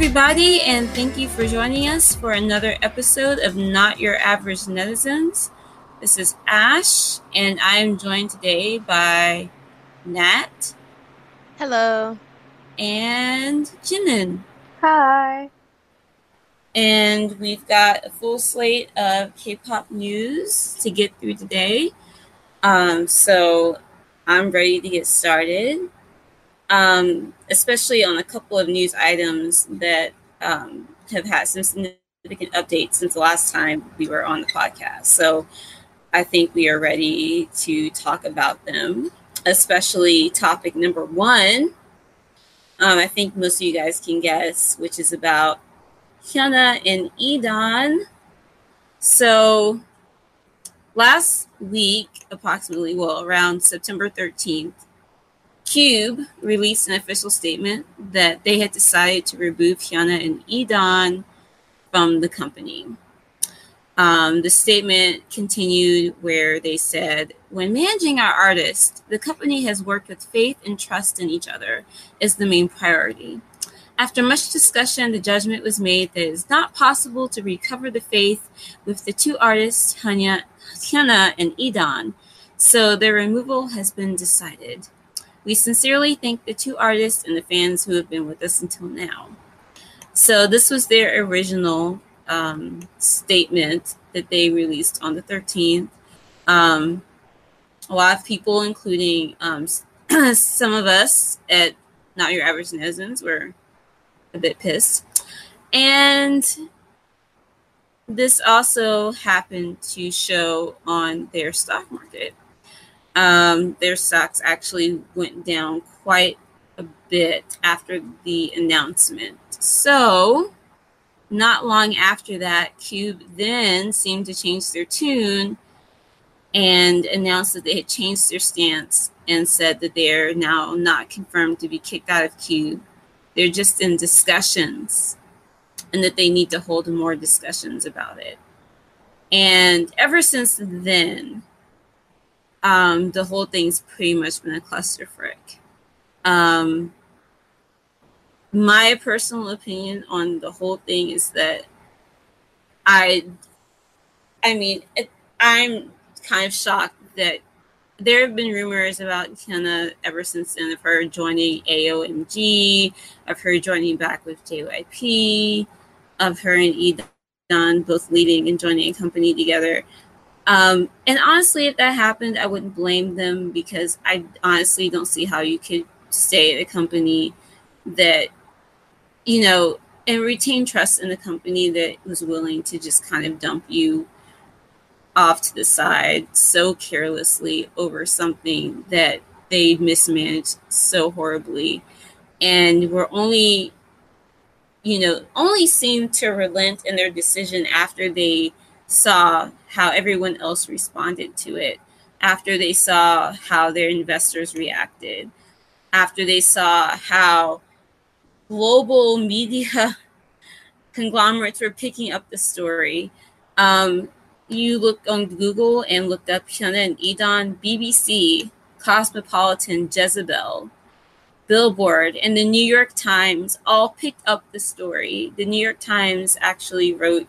everybody, and thank you for joining us for another episode of Not Your Average Netizens. This is Ash, and I am joined today by Nat. Hello. And Jimin. Hi. And we've got a full slate of K pop news to get through today. Um, so I'm ready to get started um, especially on a couple of news items that um, have had some significant updates since the last time we were on the podcast. So I think we are ready to talk about them, especially topic number one. Um, I think most of you guys can guess, which is about Hyuna and E'Dawn. So last week, approximately, well, around September 13th, Cube released an official statement that they had decided to remove Hyuna and E'Dawn from the company. Um, the statement continued where they said, When managing our artists, the company has worked with faith and trust in each other as the main priority. After much discussion, the judgment was made that it is not possible to recover the faith with the two artists, Hyuna, and E'Dawn, so their removal has been decided. We sincerely thank the two artists and the fans who have been with us until now. So, this was their original um, statement that they released on the 13th. Um, a lot of people, including um, some of us at Not Your Average Netizens, were a bit pissed. And this also happened to show on their stock market um, their stocks actually went down quite a bit after the announcement. So, not long after that, Cube then seemed to change their tune and announced that they had changed their stance and said that they're now not confirmed to be kicked out of Cube. They're just in discussions and that they need to hold more discussions about it. And ever since then, um, the whole thing's pretty much been a clusterfuck. Um, my personal opinion on the whole thing is that I, I mean, it, I'm kind of shocked that there have been rumors about Hyuna ever since then of her joining AOMG, of her joining back with JYP, of her and E'Dawn both leading and joining a company together. Um, and honestly, if that happened, I wouldn't blame them because I honestly don't see how you could stay at a company that, you know, and retain trust in a company that was willing to just kind of dump you off to the side so carelessly over something that they mismanaged so horribly. And were only you know only seemed to relent in their decision after they saw how everyone else responded to it, after they saw how their investors reacted, after they saw how global media conglomerates were picking up the story. Um, you look on Google and looked up Hyuna and E'Dawn, BBC, Cosmopolitan, Jezebel, Billboard, and the New York Times all picked up the story. The New York Times actually wrote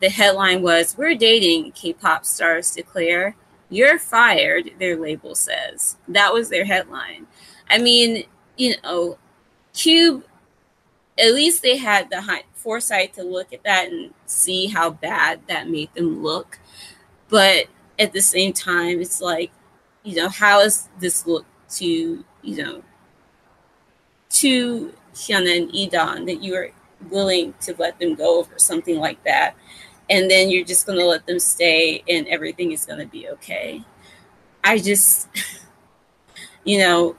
the headline was We're dating, K pop stars declare. You're fired, their label says. That was their headline. I mean, you know, Cube, at least they had the foresight to look at that and see how bad that made them look. But at the same time, it's like, you know, how does this look to, you know, to Hyuna and E'Dawn that you are willing to let them go over something like that? And then you're just going to let them stay and everything is going to be okay. I just, you know,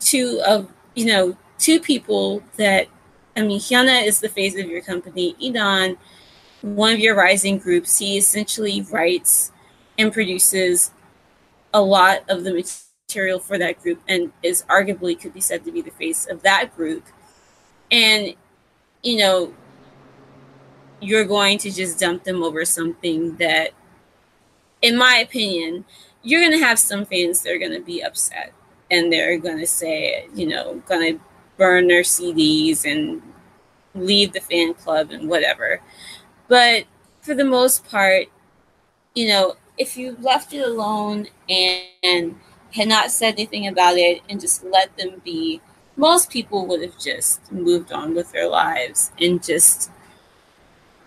two of, you know, two people that, I mean, Hyuna is the face of your company. E'Dawn, one of your rising groups, he essentially writes and produces a lot of the material for that group and is arguably could be said to be the face of that group. And, you know, you're going to just dump them over something that, in my opinion, you're going to have some fans that are going to be upset and they're going to say, you know, going to burn their CDs and leave the fan club and whatever. But for the most part, you know, if you left it alone and, had not said anything about it and just let them be, most people would have just moved on with their lives and just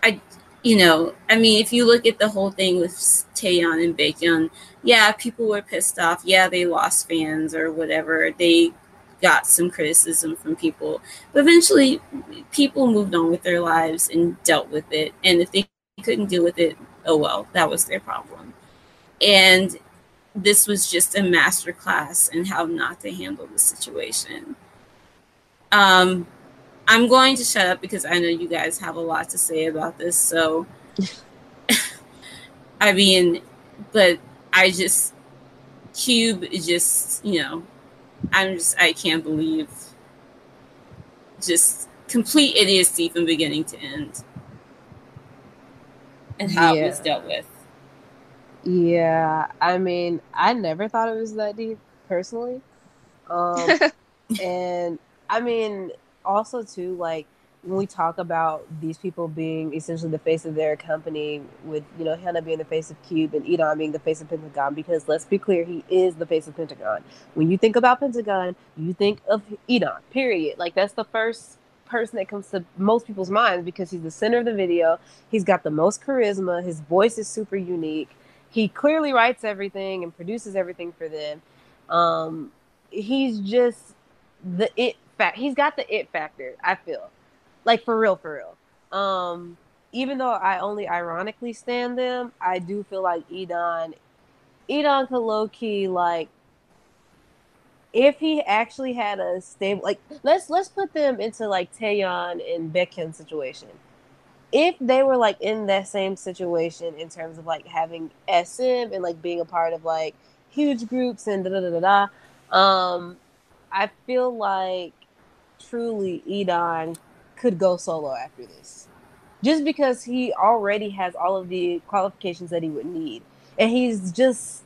I you know, I mean, if you look at the whole thing with Taeyeon and Baekhyun, yeah, people were pissed off. Yeah, they lost fans or whatever. They got some criticism from people. But eventually, people moved on with their lives and dealt with it. And if they couldn't deal with it, oh well, that was their problem. And this was just a master class in how not to handle the situation. Um, I'm going to shut up because I know you guys have a lot to say about this. So, I mean, but I just, Cube is just, you know, I'm just, I can't believe just complete idiocy from beginning to end and how yeah. it was dealt with. Yeah, I mean, I never thought it was that deep personally. Um, and I mean, also too, like when we talk about these people being essentially the face of their company, with you know Hyuna being the face of Cube and E'Dawn being the face of Pentagon, because let's be clear, he is the face of Pentagon. When you think about Pentagon, you think of E'Dawn. Period. Like that's the first person that comes to most people's minds because he's the center of the video. He's got the most charisma. His voice is super unique. He clearly writes everything and produces everything for them. Um, he's just the it fact. He's got the it factor. I feel like for real, for real. Um, even though I only ironically stand them, I do feel like E'Dawn, E'Dawn could low key like if he actually had a stable like let's let's put them into like Taeyeon and Baekhyun situation. If they were like in that same situation in terms of like having SM and like being a part of like huge groups and da da da da da, um, I feel like truly E'Dawn could go solo after this. Just because he already has all of the qualifications that he would need. And he's just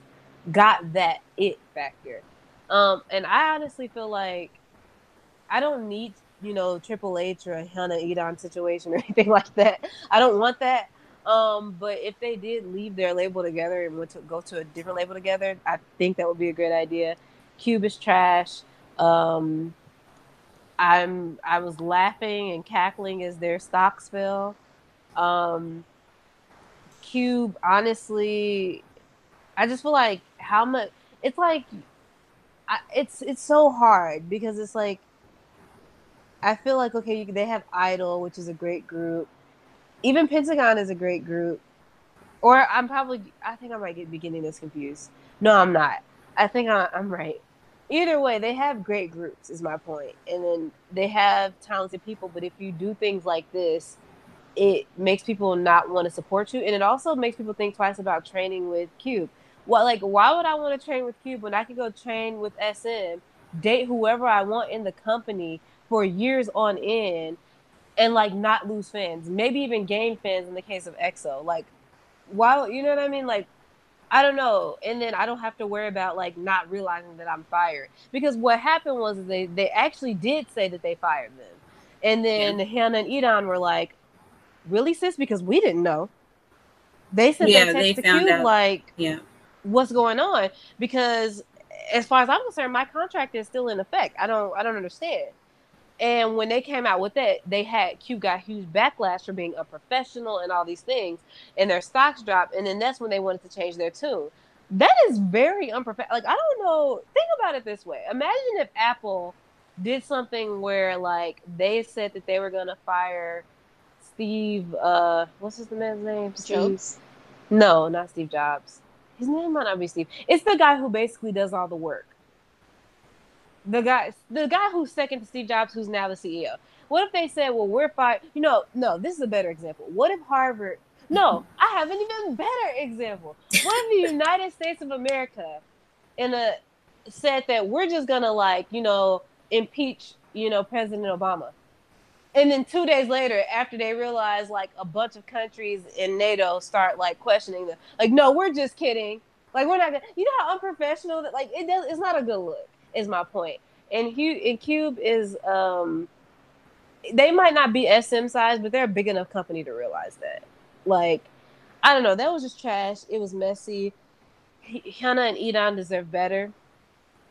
got that it factor. Um, and I honestly feel like I don't need, you know, Triple H or a Hyuna E'Dawn situation or anything like that. I don't want that. Um, but if they did leave their label together and went to go to a different label together, I think that would be a great idea. Cube is trash. Um, I'm I was laughing and cackling as their stocks fell. Um, Cube, honestly, I just feel like how much it's like. I, it's it's so hard because it's like I feel like okay, you, they have Idol, which is a great group. Even Pentagon is a great group. Or I'm probably I think I might get be getting this confused. No, I'm not. I think I, I'm right either way, they have great groups, is my point. And then they have talented people. But if you do things like this, it makes people not want to support you. And it also makes people think twice about training with Cube. What like why would I want to train with Cube when I could go train with SM, date whoever I want in the company for years on end and like not lose fans, maybe even gain fans in the case of EXO. Like why you know what I mean? Like I don't know. And then I don't have to worry about like not realizing that I'm fired. Because what happened was they they actually did say that they fired them. And then yeah. Hyuna and E'Dawn were like, Really, sis? Because we didn't know. They said yeah, they texted out. like yeah. what's going on? Because as far as I'm concerned, my contract is still in effect. I don't I don't understand. And when they came out with that, they had Q got huge backlash for being unprofessional and all these things, and their stocks dropped. And then that's when they wanted to change their tune. That is very unprofessional. Like I don't know. Think about it this way: Imagine if Apple did something where, like, they said that they were gonna fire Steve. Uh, what's his man's name? Jobs. No, not Steve Jobs. His name might not be Steve. It's the guy who basically does all the work the guy the guy who's second to Steve Jobs, who's now the CEO. What if they said, "Well, we're fired"? You know, no. This is a better example. What if Harvard? No, I have an even better example. What if the United States of America, in a said that we're just gonna like you know impeach you know President Obama, and then two days later, after they realize like a bunch of countries in NATO start like questioning them, like, no, we're just kidding. Like we're not gonna. You know how unprofessional that like it does. It's not a good look is my point. And Hugh and Cube is um they might not be SM size, but they're a big enough company to realize that. Like, I don't know. That was just trash. It was messy. Hyuna and E'Dawn deserve better.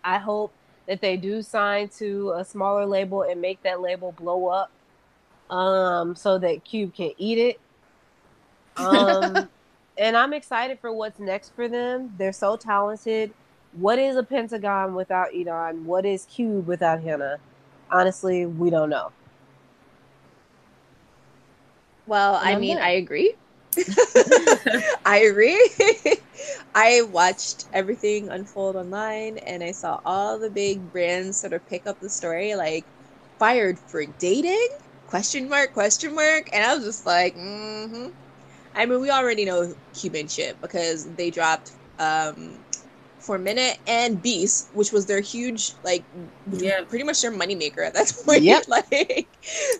I hope that they do sign to a smaller label and make that label blow up, um, so that Cube can eat it. Um, and I'm excited for what's next for them. They're so talented. What is a Pentagon without E'Dawn? What is Cube without Hyuna? Honestly, we don't know. Well, I mean, I agree. I agree. I watched everything unfold online and I saw all the big brands sort of pick up the story like fired for dating? Question mark, question mark. And I was just like, mm-hmm. I mean, we already know Cuban shit because they dropped um, 4Minute and Beast, which was their huge, like, yeah, pretty much their moneymaker at that point. Yep. like,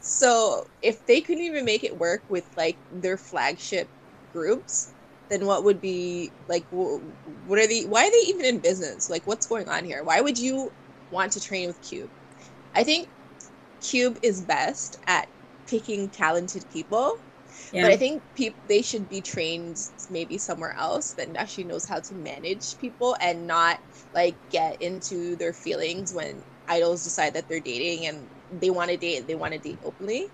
so if they couldn't even make it work with like their flagship groups, then what would be like? What are the? Why are they even in business? Like, what's going on here? Why would you want to train with Cube? I think Cube is best at picking talented people yeah. But I think people they should be trained maybe somewhere else that actually knows how to manage people and not like get into their feelings when idols decide that they're dating and they want to date they want to date openly.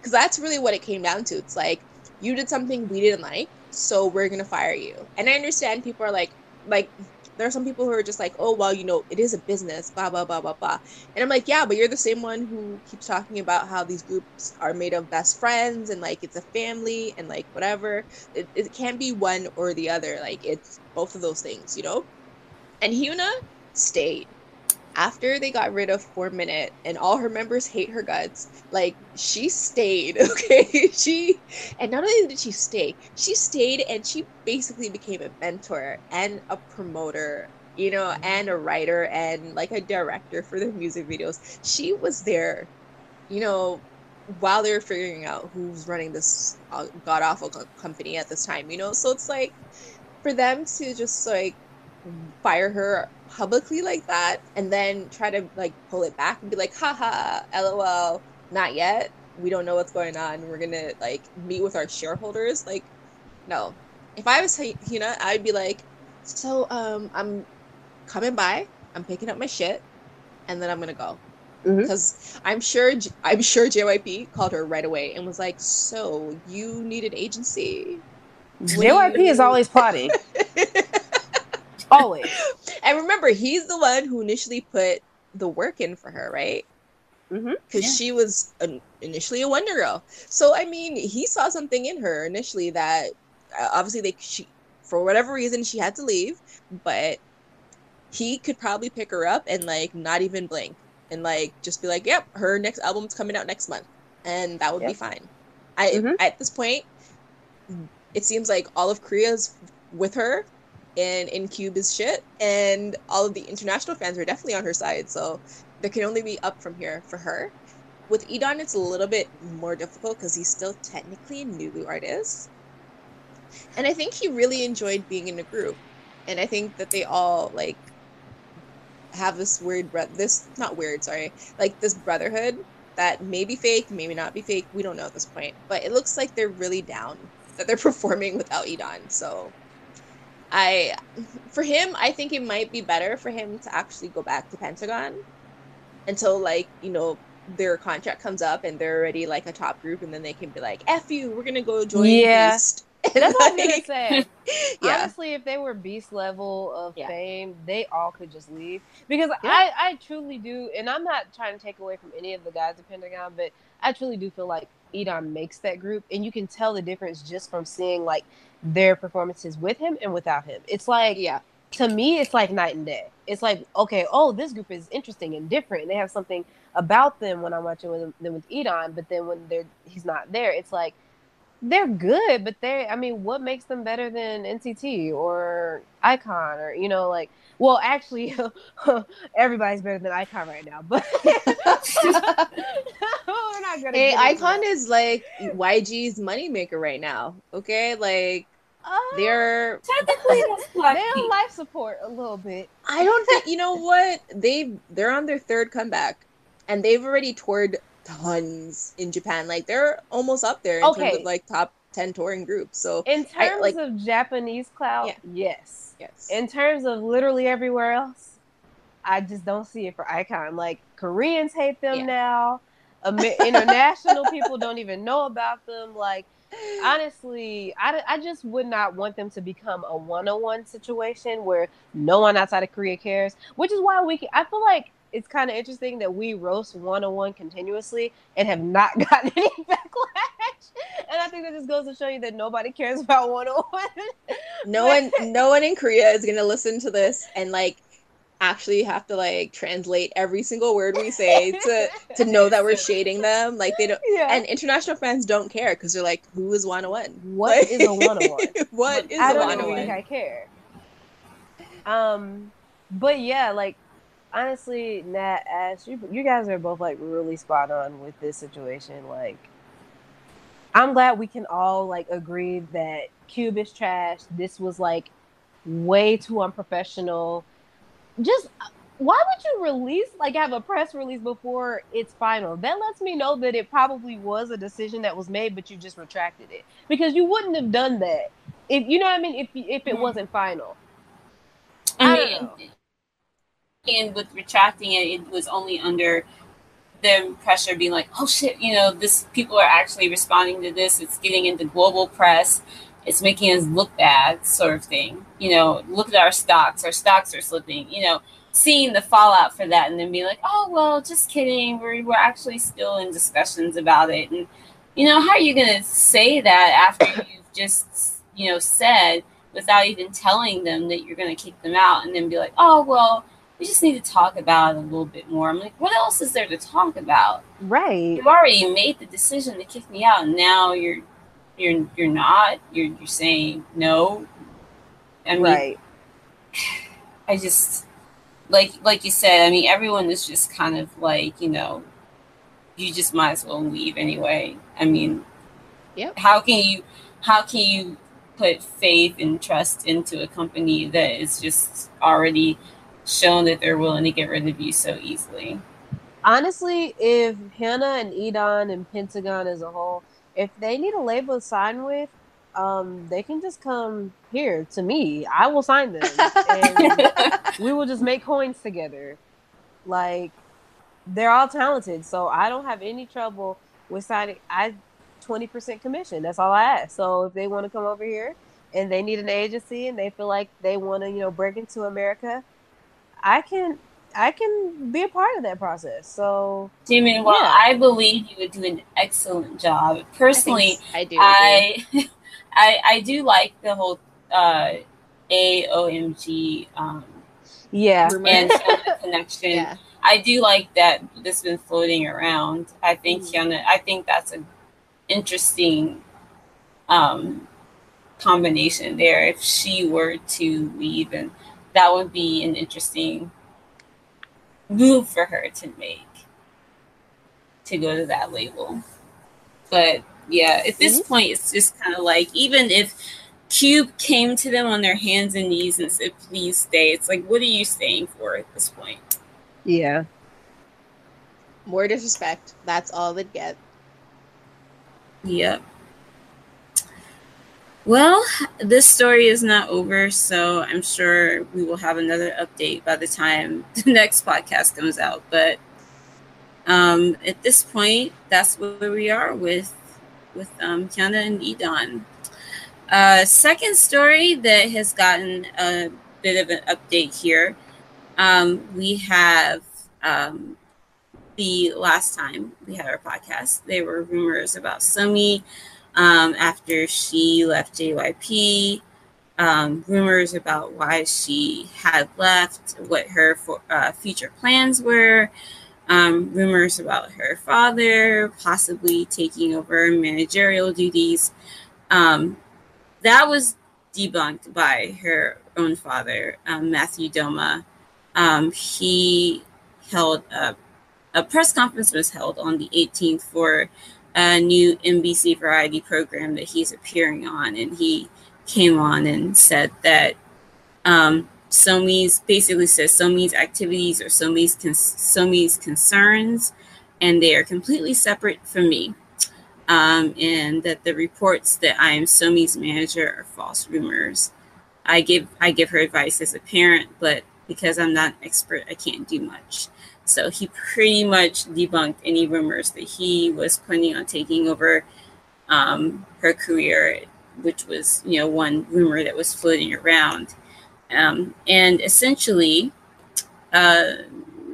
Because that's really what it came down to. It's like you did something we didn't like, so we're gonna fire you. And I understand people are like, like there are some people who are just like, oh, well, you know, it is a business, blah, blah, blah, blah, blah. And I'm like, yeah, but you're the same one who keeps talking about how these groups are made of best friends and like it's a family and like whatever. It, it can't be one or the other. Like it's both of those things, you know? And Hyuna stayed after they got rid of Four Minute and all her members hate her guts, like she stayed, okay? she and not only did she stay, she stayed and she basically became a mentor and a promoter, you know, and a writer and like a director for their music videos. She was there, you know, while they were figuring out who's running this uh, god awful co- company at this time, you know? So it's like for them to just like fire her publicly like that and then try to like pull it back and be like haha lol not yet. We don't know what's going on. We're gonna like meet with our shareholders. Like no. If i was you know i'd be like so um i'm coming by. I'm picking up my shit and then i'm gonna go. Because mm-hmm. i'm sure i'm sure jyp called her right away and was like so you need an agency. Jyp is always plotting Always. and remember, he's the one who initially put the work in for her, right? Because mm-hmm. yeah. she was an, initially a Wonder Girl. So I mean, he saw something in her initially that uh, obviously they she for whatever reason she had to leave, but he could probably pick her up and like not even blink and like just be like, "Yep, her next album's coming out next month," and that would yep. be fine. I mm-hmm. at this point, it seems like all of Korea's with her and Incube is shit, and all of the international fans are definitely on her side. So there can only be up from here for her. With E'Dawn, it's a little bit more difficult because he's still technically a new artist, and I think he really enjoyed being in a group, and I think that they all like have this weird this not weird sorry like this brotherhood that may be fake maybe not be fake we don't know at this point but it looks like they're really down that they're performing without E'Dawn so I for him, I think it might be better for him to actually go back to Pentagon until like, you know, their contract comes up and they're already like a top group and then they can be like, F you, we're gonna go join yeah. Beast. That's what I was gonna say. yeah. Honestly, if they were beast level of yeah. fame, they all could just leave. Because yeah. I, I truly do, and I'm not trying to take away from any of the guys at Pentagon, but I truly do feel like E'Dawn makes that group, and you can tell the difference just from seeing like their performances with him and without him. It's like, yeah, to me, it's like night and day. It's like, okay, oh, this group is interesting and different. They have something about them when I'm watching with them with E'Dawn, but then when they're he's not there, it's like they're good, but they I mean, what makes them better than NCT or iKON or you know, like well, actually, everybody's better than iKON right now, but we're not gonna. Hey, iKON is like YG's moneymaker right now. Okay, like uh, they're technically they're on life support a little bit. I don't think you know what they they're on their third comeback, and they've already toured tons in Japan. Like they're almost up there in okay. terms of like top ten touring groups. So in terms I, like, of Japanese clout, yeah. yes, yes. In terms of literally everywhere else, I just don't see it for iKON. Like Koreans hate them yeah. now. international people don't even know about them. Like honestly, I, I just would not want them to become a one-on-one situation where no one outside of Korea cares. Which is why we can, I feel like it's kind of interesting that we roast one-on-one continuously and have not gotten any backlash. And I think that just goes to show you that nobody cares about one-on-one. no one, no one in Korea is gonna listen to this and like actually have to like translate every single word we say to to know that we're shading them. Like they don't, yeah. and international fans don't care because they're like, "Who is one on one? What like, is a one on one? What is I a one on one? I care." Um, but yeah, like honestly, Nat, Ash, you you guys are both like really spot on with this situation. Like, I'm glad we can all like agree that Cube is trash. This was like way too unprofessional just uh, why would you release like have a press release before it's final? That lets me know that it probably was a decision that was made, but you just retracted it because you wouldn't have done that if you know what I mean. If if it mm-hmm. wasn't final, I, I mean, and with retracting it, it was only under the pressure being like, oh shit, you know, this people are actually responding to this. It's getting into global press it's making us look bad, sort of thing. You know, look at our stocks, our stocks are slipping, you know, seeing the fallout for that and then be like, oh, well, just kidding. We're, we're actually still in discussions about it. And, you know, how are you going to say that after you've just, you know, said without even telling them that you're going to kick them out and then be like, oh, well, we just need to talk about it a little bit more. I'm like, what else is there to talk about? Right. You've already made the decision to kick me out, and now you're you're you're not. You're you're saying no. I mean, right. I just like like you said. I mean, everyone is just kind of like you know, you just might as well leave anyway. I mean, yeah. How can you how can you put faith and trust into a company that is just already shown that they're willing to get rid of you so easily? Honestly, if Hyuna and E'Dawn and Pentagon as a whole if they need a label to sign with, um, they can just come here to me. I will sign them, and we will just make coins together. Like they're all talented, so I don't have any trouble with signing. I twenty percent commission. That's all I ask. So if they want to come over here and they need an agency and they feel like they want to, you know, break into America, I can I can be a part of that process. So, Jimin, well, yeah. I believe you would do an excellent job. Personally, I, I do. I, I, I do like the whole uh, AOMG. Um, yeah, and connection. Yeah. I do like that. This has been floating around. I think mm. Hyuna. I think that's an interesting um, combination there. If she were to leave, and that would be an interesting move for her to make to go to that label. But yeah, at this mm-hmm. point, it's just kind of like even if Cube came to them on their hands and knees and said, "Please stay," it's like, what are you staying for at this point? Yeah. More disrespect. That's all they'd get. Yep. Well, this story is not over, so I'm sure we will have another update by the time the next podcast comes out. But um, at this point, that's where we are with with um, Hyuna and E'Dawn. Uh, second story that has gotten a bit of an update here. Um, we have um, the last time we had our podcast, there were rumors about Somi um, after she left JYP. Um, rumors about why she had left, what her for, uh, future plans were, um, rumors about her father possibly taking over managerial duties. Um, that was debunked by her own father, um, Matthew Douma. Um, he held a, a press conference was held on the 18th for a new NBC variety program that he's appearing on, and he came on and said that um, Somi's basically says Somi's activities or Somi's Somi's concerns and they are completely separate from me. Um, and that the reports that I am Somi's manager are false rumors. I give I give her advice as a parent, but because I'm not an expert, I can't do much. So he pretty much debunked any rumors that he was planning on taking over um, her career, which was you know one rumor that was floating around. Um, and essentially, uh,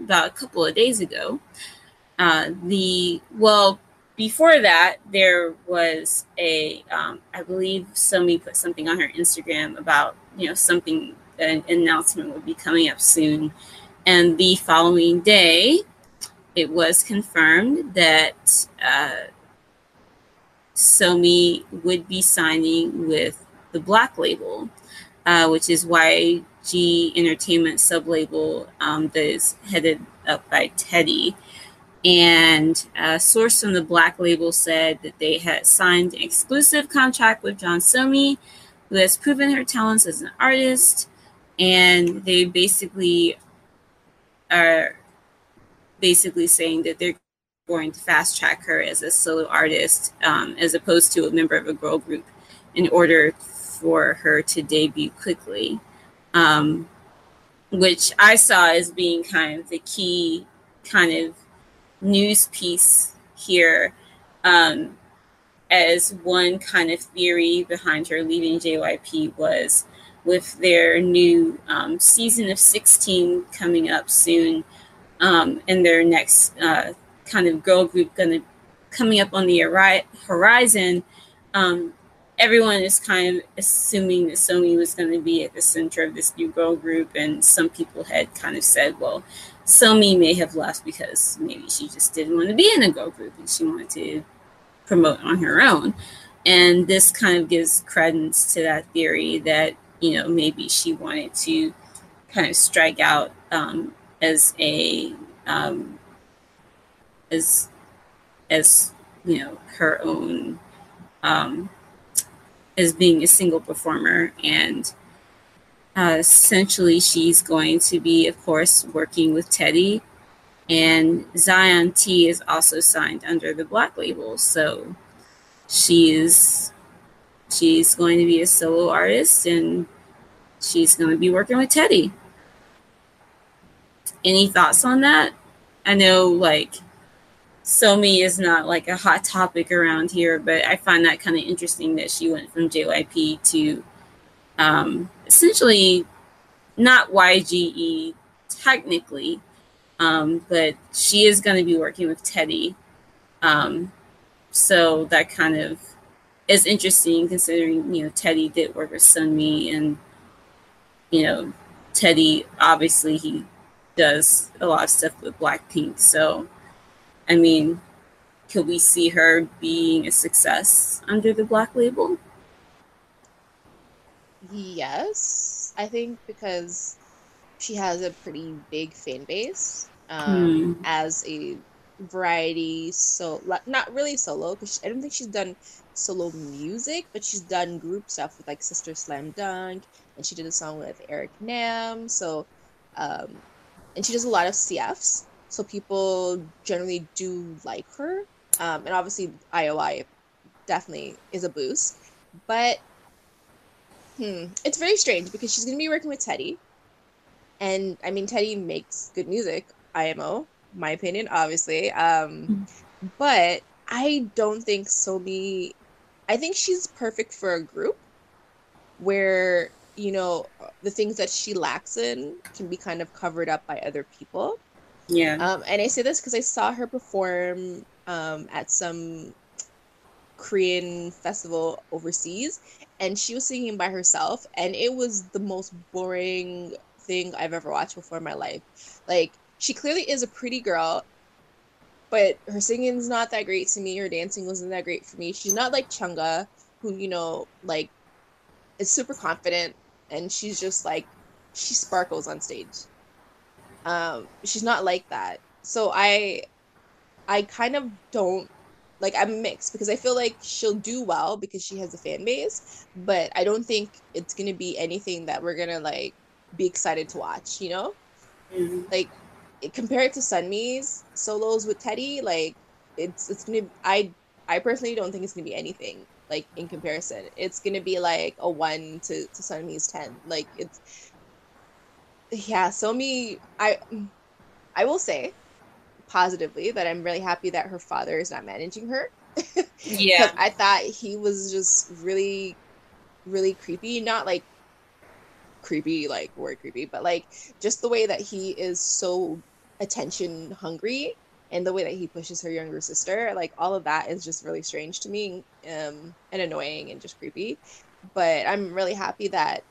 about a couple of days ago, uh, the well before that there was a um, I believe somebody put something on her Instagram about you know something an announcement would be coming up soon, and the following day, it was confirmed that uh, Somi would be signing with the Black Label, uh, which is YG Entertainment sublabel um, that is headed up by Teddy. And a source from the Black Label said that they had signed an exclusive contract with Jeon Somi, who has proven her talents as an artist. And they basically are basically saying that they're going to fast track her as a solo artist um, as opposed to a member of a girl group in order for her to debut quickly, um, which I saw as being kind of the key kind of news piece here um, as one kind of theory behind her leaving JYP was with their new um, season of 16 coming up soon um, and their next uh, kind of girl group to coming up on the horizon, um, everyone is kind of assuming that Somi was going to be at the center of this new girl group, and some people had kind of said, well, Somi may have left because maybe she just didn't want to be in a girl group and she wanted to promote on her own. And this kind of gives credence to that theory that, you know, maybe she wanted to kind of strike out um, as a um, as as you know her own um, as being a single performer. And uh, essentially she's going to be of course working with teddy. And Zion.T is also signed under the black label. So she's she's going to be a solo artist and she's going to be working with teddy any thoughts on that i know like Somi is not like a hot topic around here, but I find that kind of interesting that she went from JYP to um, essentially not YGE technically, um, but she is going to be working with Teddy. Um, so that kind of is interesting considering, you know, Teddy did work with Sunmi and, you know, Teddy, obviously, he does a lot of stuff with Blackpink. So, I mean, could we see her being a success under the Black label? Yes, I think because she has a pretty big fan base um, hmm. as a variety so not really solo because I don't think she's done solo music, but she's done group stuff with like Sister Slam Dunk, and she did a song with Eric Nam. So, um, and she does a lot of CFs so people generally do like her. Um, and obviously, IOI definitely is a boost. But hmm, it's very strange because she's going to be working with Teddy. And I mean, Teddy makes good music, IMO, my opinion, obviously. Um. But I don't think Somi, I think she's perfect for a group where, you know, the things that she lacks in can be kind of covered up by other people. Yeah. Um, and I say this because I saw her perform um, at some Korean festival overseas, and she was singing by herself, and it was the most boring thing I've ever watched before in my life. Like, she clearly is a pretty girl, but her singing's not that great to me. Her dancing wasn't that great for me. She's not like Chungha, who, you know, like, is super confident, and she's just like, she sparkles on stage. Um, she's not like that. So I, I kind of don't like. I'm mixed because I feel like she'll do well because she has a fan base, but I don't think it's gonna be anything that we're gonna like be excited to watch. You know, mm-hmm. like compared to Sunmi's solos with Teddy, like it's it's gonna I I personally don't think it's gonna be anything like in comparison. It's gonna be like a one to to Sunmi's ten. Like it's yeah. Somi, I I will say positively that I'm really happy that her father is not managing her. yeah, I thought he was just really really creepy. Not like creepy, like word creepy, but like just the way that he is so attention hungry and the way that he pushes her younger sister like all of that is just really strange to me um, and annoying and just creepy. But i'm really happy that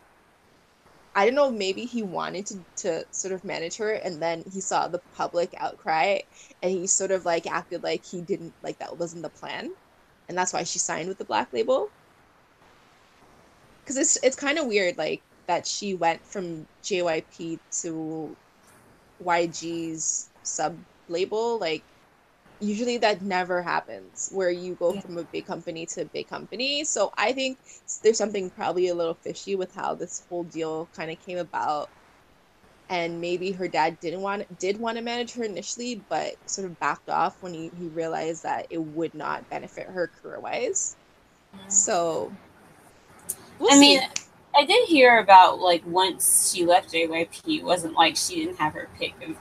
i don't know maybe he wanted to, to sort of manage her and then he saw the public outcry and he sort of like acted like he didn't like that wasn't the plan and that's why she signed with the black label. Because it's it's kind of weird like that she went from jyp to YG's sub label, like usually that never happens where you go yeah. from a big company to a big company. So I think there's something probably a little fishy with how this whole deal kind of came about. And maybe her dad didn't want did want to manage her initially, but sort of backed off when he, he realized that it would not benefit her career wise. Mm-hmm. So we'll I see. mean I did hear about like once she left JYP, it wasn't like she didn't have her pick of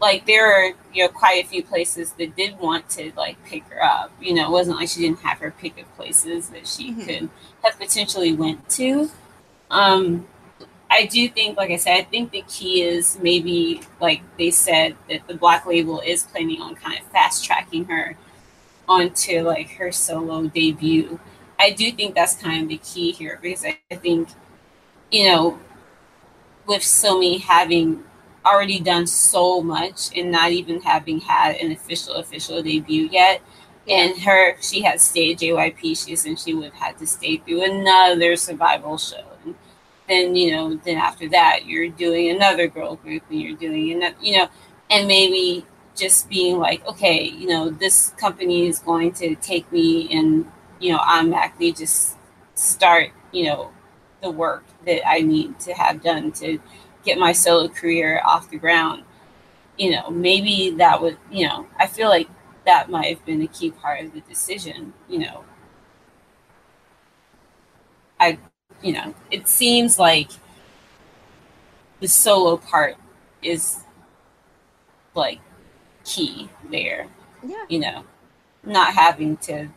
like there are you know quite a few places that did want to like pick her up. You know, it wasn't like she didn't have her pick of places that she mm-hmm. could have potentially went to. Um, I do think, like I said, I think the key is maybe like they said that the Black Label is planning on kind of fast tracking her onto like her solo debut. I do think that's kind of the key here because I think you know, with Somi having already done so much and not even having had an official official debut yet. And her, she had stayed JYP. She essentially would have had to stay through another survival show. And then, you know, then after that, you're doing another girl group and you're doing another, you know, and maybe just being like, okay, you know, this company is going to take me and, you know, I'm actually just start, you know, the work that I need to have done to get my solo career off the ground. You know, maybe that would, you know, I feel like that might have been a key part of the decision. You know, I, you know, it seems like the solo part is like key there. Yeah. You know, not having to,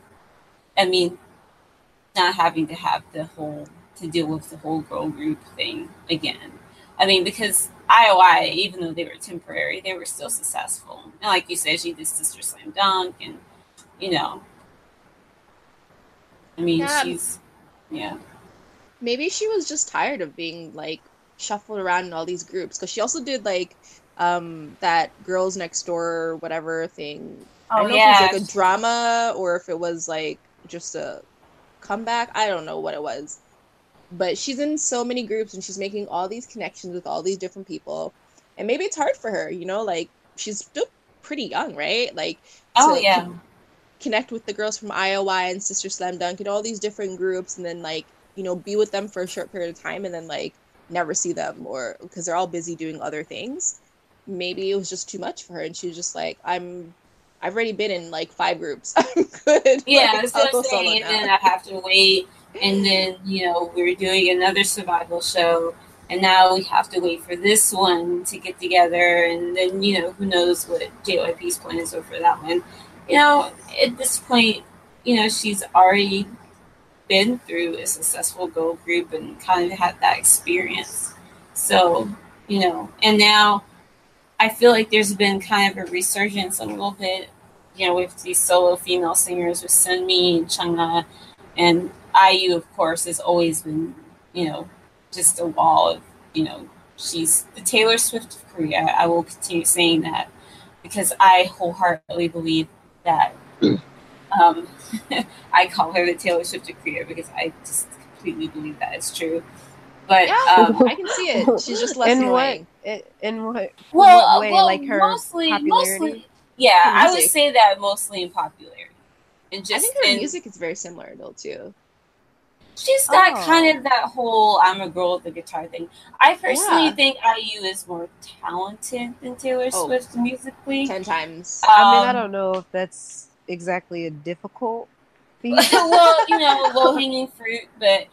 I mean, not having to have the whole to deal with the whole girl group thing again. I mean, because IOI, even though they were temporary, they were still successful. And like you said, she did Sister Slam Dunk, and you know, I mean, yeah. she's yeah. Maybe she was just tired of being like shuffled around in all these groups because she also did like um that girls next door whatever thing. Oh, I don't know yeah. if it was like a drama or if it was like just a comeback. I don't know what it was but she's in so many groups and she's making all these connections with all these different people. And maybe it's hard for her you know like she's still pretty young right? Like oh yeah. connect with the girls from IOI and Sister Slam Dunk and all these different groups and then like you know be with them for a short period of time and then like never see them or because they're all busy doing other things. Maybe it was just too much for her and she was just like i'm i've already been in like five groups. I'm good. Yeah like, so saying, and then i have to wait and then you know we are doing another survival show and now we have to wait for this one to get together and then you know who knows what JYP's plan is for that one. You know at this point you know she's already been through a successful girl group and kind of had that experience. So you know and now I feel like there's been kind of a resurgence a little bit you know with these solo female singers with Sunmi and Chungha ah, and IU, of course, has always been, you know, just a wall of, you know, she's the Taylor Swift of Korea. I will continue saying that because I wholeheartedly believe that. Um, I call her the Taylor Swift of Korea because I just completely believe that is true. But yeah, um, I can see it. She's just less in what in what, well, what way? Well, like her mostly, popularity. Mostly, yeah, I would say that mostly in popularity. And just I think her in, music is very similar though too. She's got oh. kind of that whole "I'm a girl with a guitar" thing. I personally yeah. think IU is more talented than Taylor oh, Swift musically. Ten times. Um, I mean, I don't know if that's exactly a difficult feat. well, you know, low hanging fruit, but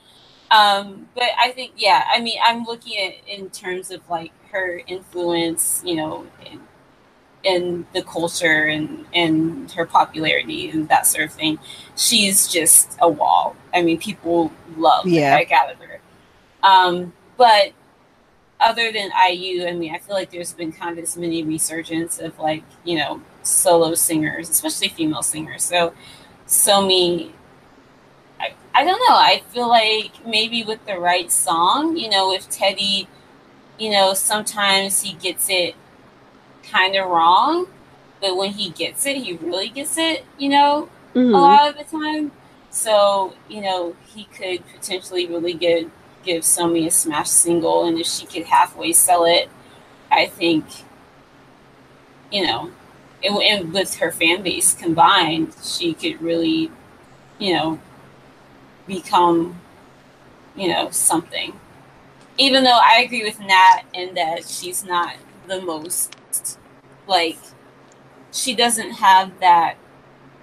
um, but I think yeah. I mean, I'm looking at in terms of like her influence, you know, in, in the culture and and her popularity and that sort of thing. She's just a wall. I mean, people love yeah. heck out of her. Um, but other than IU, I mean, I feel like there's been kind of this mini resurgence of like you know solo singers, especially female singers. So Somi, I, I don't know. I feel like maybe with the right song, you know, if Teddy, you know, sometimes he gets it kind of wrong, but when he gets it, he really gets it, you know, mm-hmm. a lot of the time. So, you know, he could potentially really get give Somi a smash single, and if she could halfway sell it, I think, you know, and, and with her fan base combined, she could really, you know, become, you know, something. Even though I agree with Nat in that she's not the most like she doesn't have that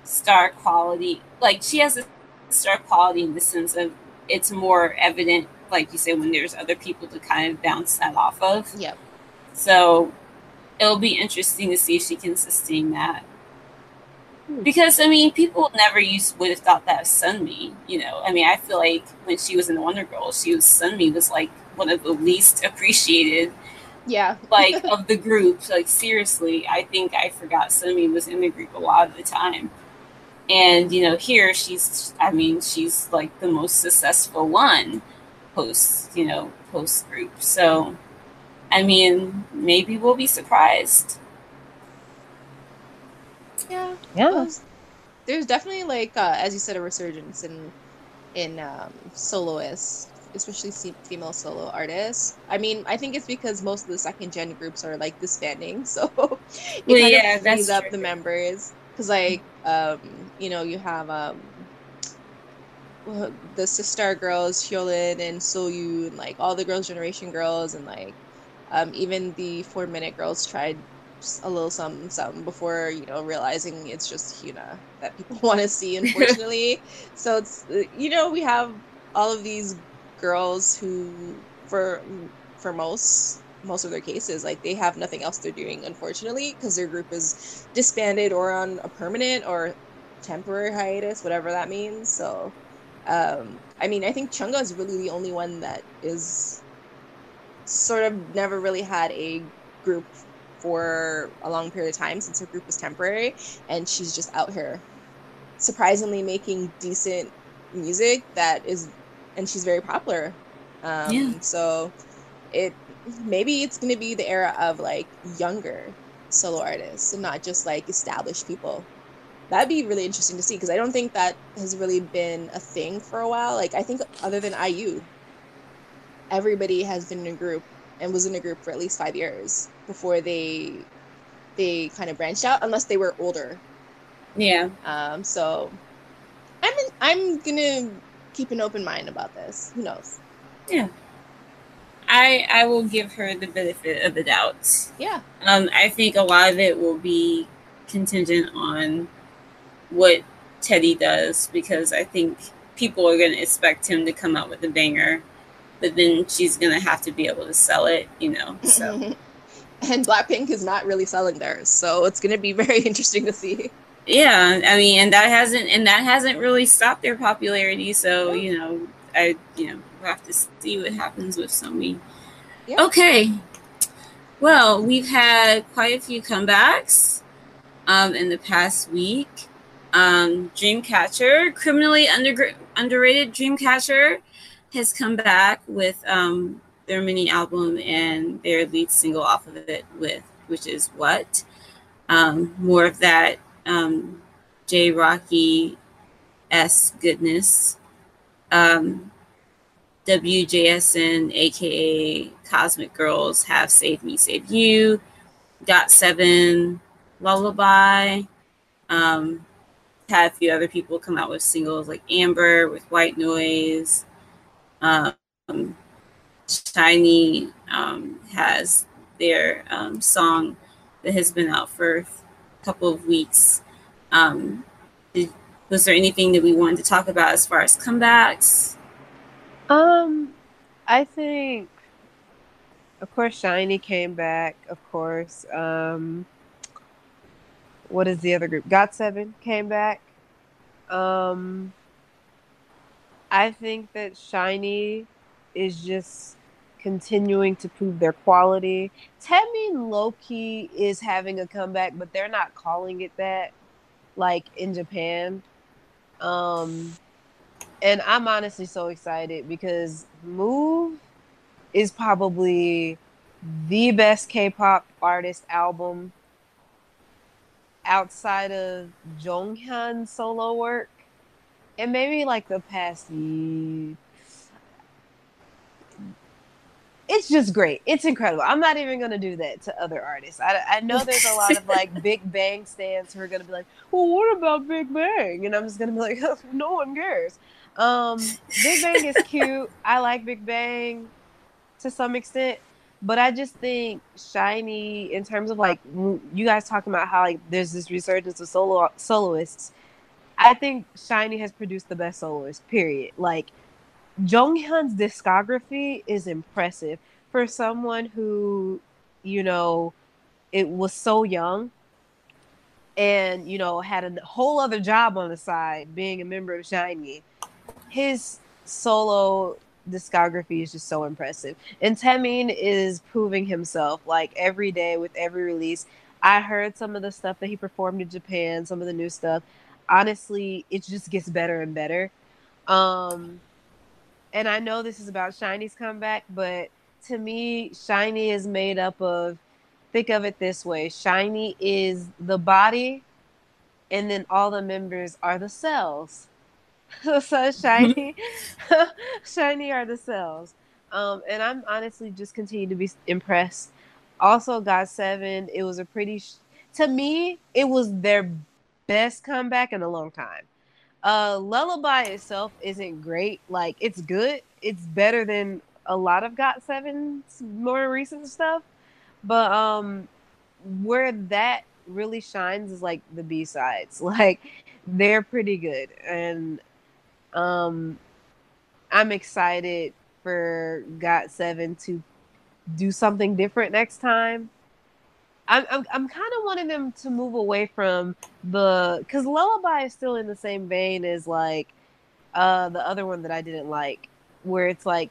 star quality. Like she has a star quality in the sense of it's more evident, like you say, when there's other people to kind of bounce that off of. Yep. So it'll be interesting to see if she can sustain that. Hmm. Because I mean, people never used would have thought that of Sunmi. You know, I mean, I feel like when she was in Wonder Girl, she was Sunmi was like one of the least appreciated yeah. like of the group like seriously i think i forgot Sunmi was in the group a lot of the time. And you know here she's i mean she's like the most successful one post you know post group. So i mean maybe we'll be surprised. Yeah. Yeah. There's definitely like uh, as you said a resurgence in in um, soloists especially female solo artists. I mean, I think it's because most of the second gen groups are like disbanding, so it well, kind yeah, of frees up true. the members. Because like, um, you know, you have um, the Sistar girls, Hyolyn and Soyou, and like all the Girls' Generation girls, and like um, even the 4Minute girls tried a little something something before you know realizing it's just Hyuna that people want to see unfortunately so it's you know we have all of these girls who for for most most of their cases like they have nothing else they're doing unfortunately because their group is disbanded or on a permanent or temporary hiatus whatever that means so um i mean i think chungha is really the only one that is sort of never really had a group for a long period of time since her group was temporary and she's just out here surprisingly making decent music that is and she's very popular. Um, yeah. So it maybe it's going to be the era of like younger solo artists and not just like established people. That'd be really interesting to see because I don't think that has really been a thing for a while. Like I think other than IU, everybody has been in a group and was in a group for at least five years before they they kind of branched out, unless they were older. Yeah. Um. So I'm I'm gonna keep an open mind about this. Who knows? Yeah. I I will give her the benefit of the doubt. Yeah. Um, I think a lot of it will be contingent on what Teddy does because I think people are going to expect him to come out with a banger, but then she's going to have to be able to sell it, you know. So. and Blackpink is not really selling theirs, so it's going to be very interesting to see yeah i mean and that hasn't and that hasn't really stopped their popularity so you know i you know we'll have to see what happens with Somi yeah. okay. Well we've had quite a few comebacks um, in the past week. Um, dreamcatcher criminally under, underrated dreamcatcher has come back with um, their mini album and their lead single off of it with which is what? Um, more of that um, J Rocky S goodness. Um, WJSN, aka Cosmic Girls, have Save Me, Save You, GOT7, Lullaby. Um, had a few other people come out with singles like Amber with White Noise, Um, SHINee um, has their um, song that has been out for couple of weeks. Um, did, was there anything that we wanted to talk about as far as comebacks? Um, I think, of course, SHINee came back. Of course, um, what is the other group? GOT7 came back. Um, I think that SHINee is just continuing to prove their quality. Taemin Loki is having a comeback, but they're not calling it that like in Japan. Um and I'm honestly so excited because Move is probably the best K-pop artist album outside of Jonghyun's solo work and maybe like the past it's just great. It's incredible. I'm not even gonna do that to other artists. I, I know there's a lot of like Big Bang stands who are gonna be like, well, what about Big Bang? And I'm just gonna be like, no one cares. Um, Big Bang is cute. I like Big Bang to some extent, but I just think SHINee, in terms of like you guys talking about how like there's this resurgence of solo soloists. I think SHINee has produced the best soloist. Period. Like Jonghyun's discography is impressive for someone who, you know, it was so young and you know had a whole other job on the side being a member of SHINee. His solo discography is just so impressive. And Taemin is proving himself like every day with every release. I heard some of the stuff that he performed in Japan, some of the new stuff. Honestly, it just gets better and better. Um and I know this is about SHINee's comeback, but to me, SHINee is made up of think of it this way SHINee is the body, and then all the members are the cells. so shiny, shiny are the cells. Um, and I'm honestly just continue to be impressed. Also, GOT7, it was a pretty, sh- to me, it was their best comeback in a long time. Uh, Lullaby itself isn't great. Like it's good. It's better than a lot of GOT7's more recent stuff. But um, where that really shines is like the B sides. Like they're pretty good, and um, I'm excited for GOT7 to do something different next time. I'm I'm, I'm kind of wanting them to move away from the because Lullaby is still in the same vein as like uh the other one that I didn't like, where it's like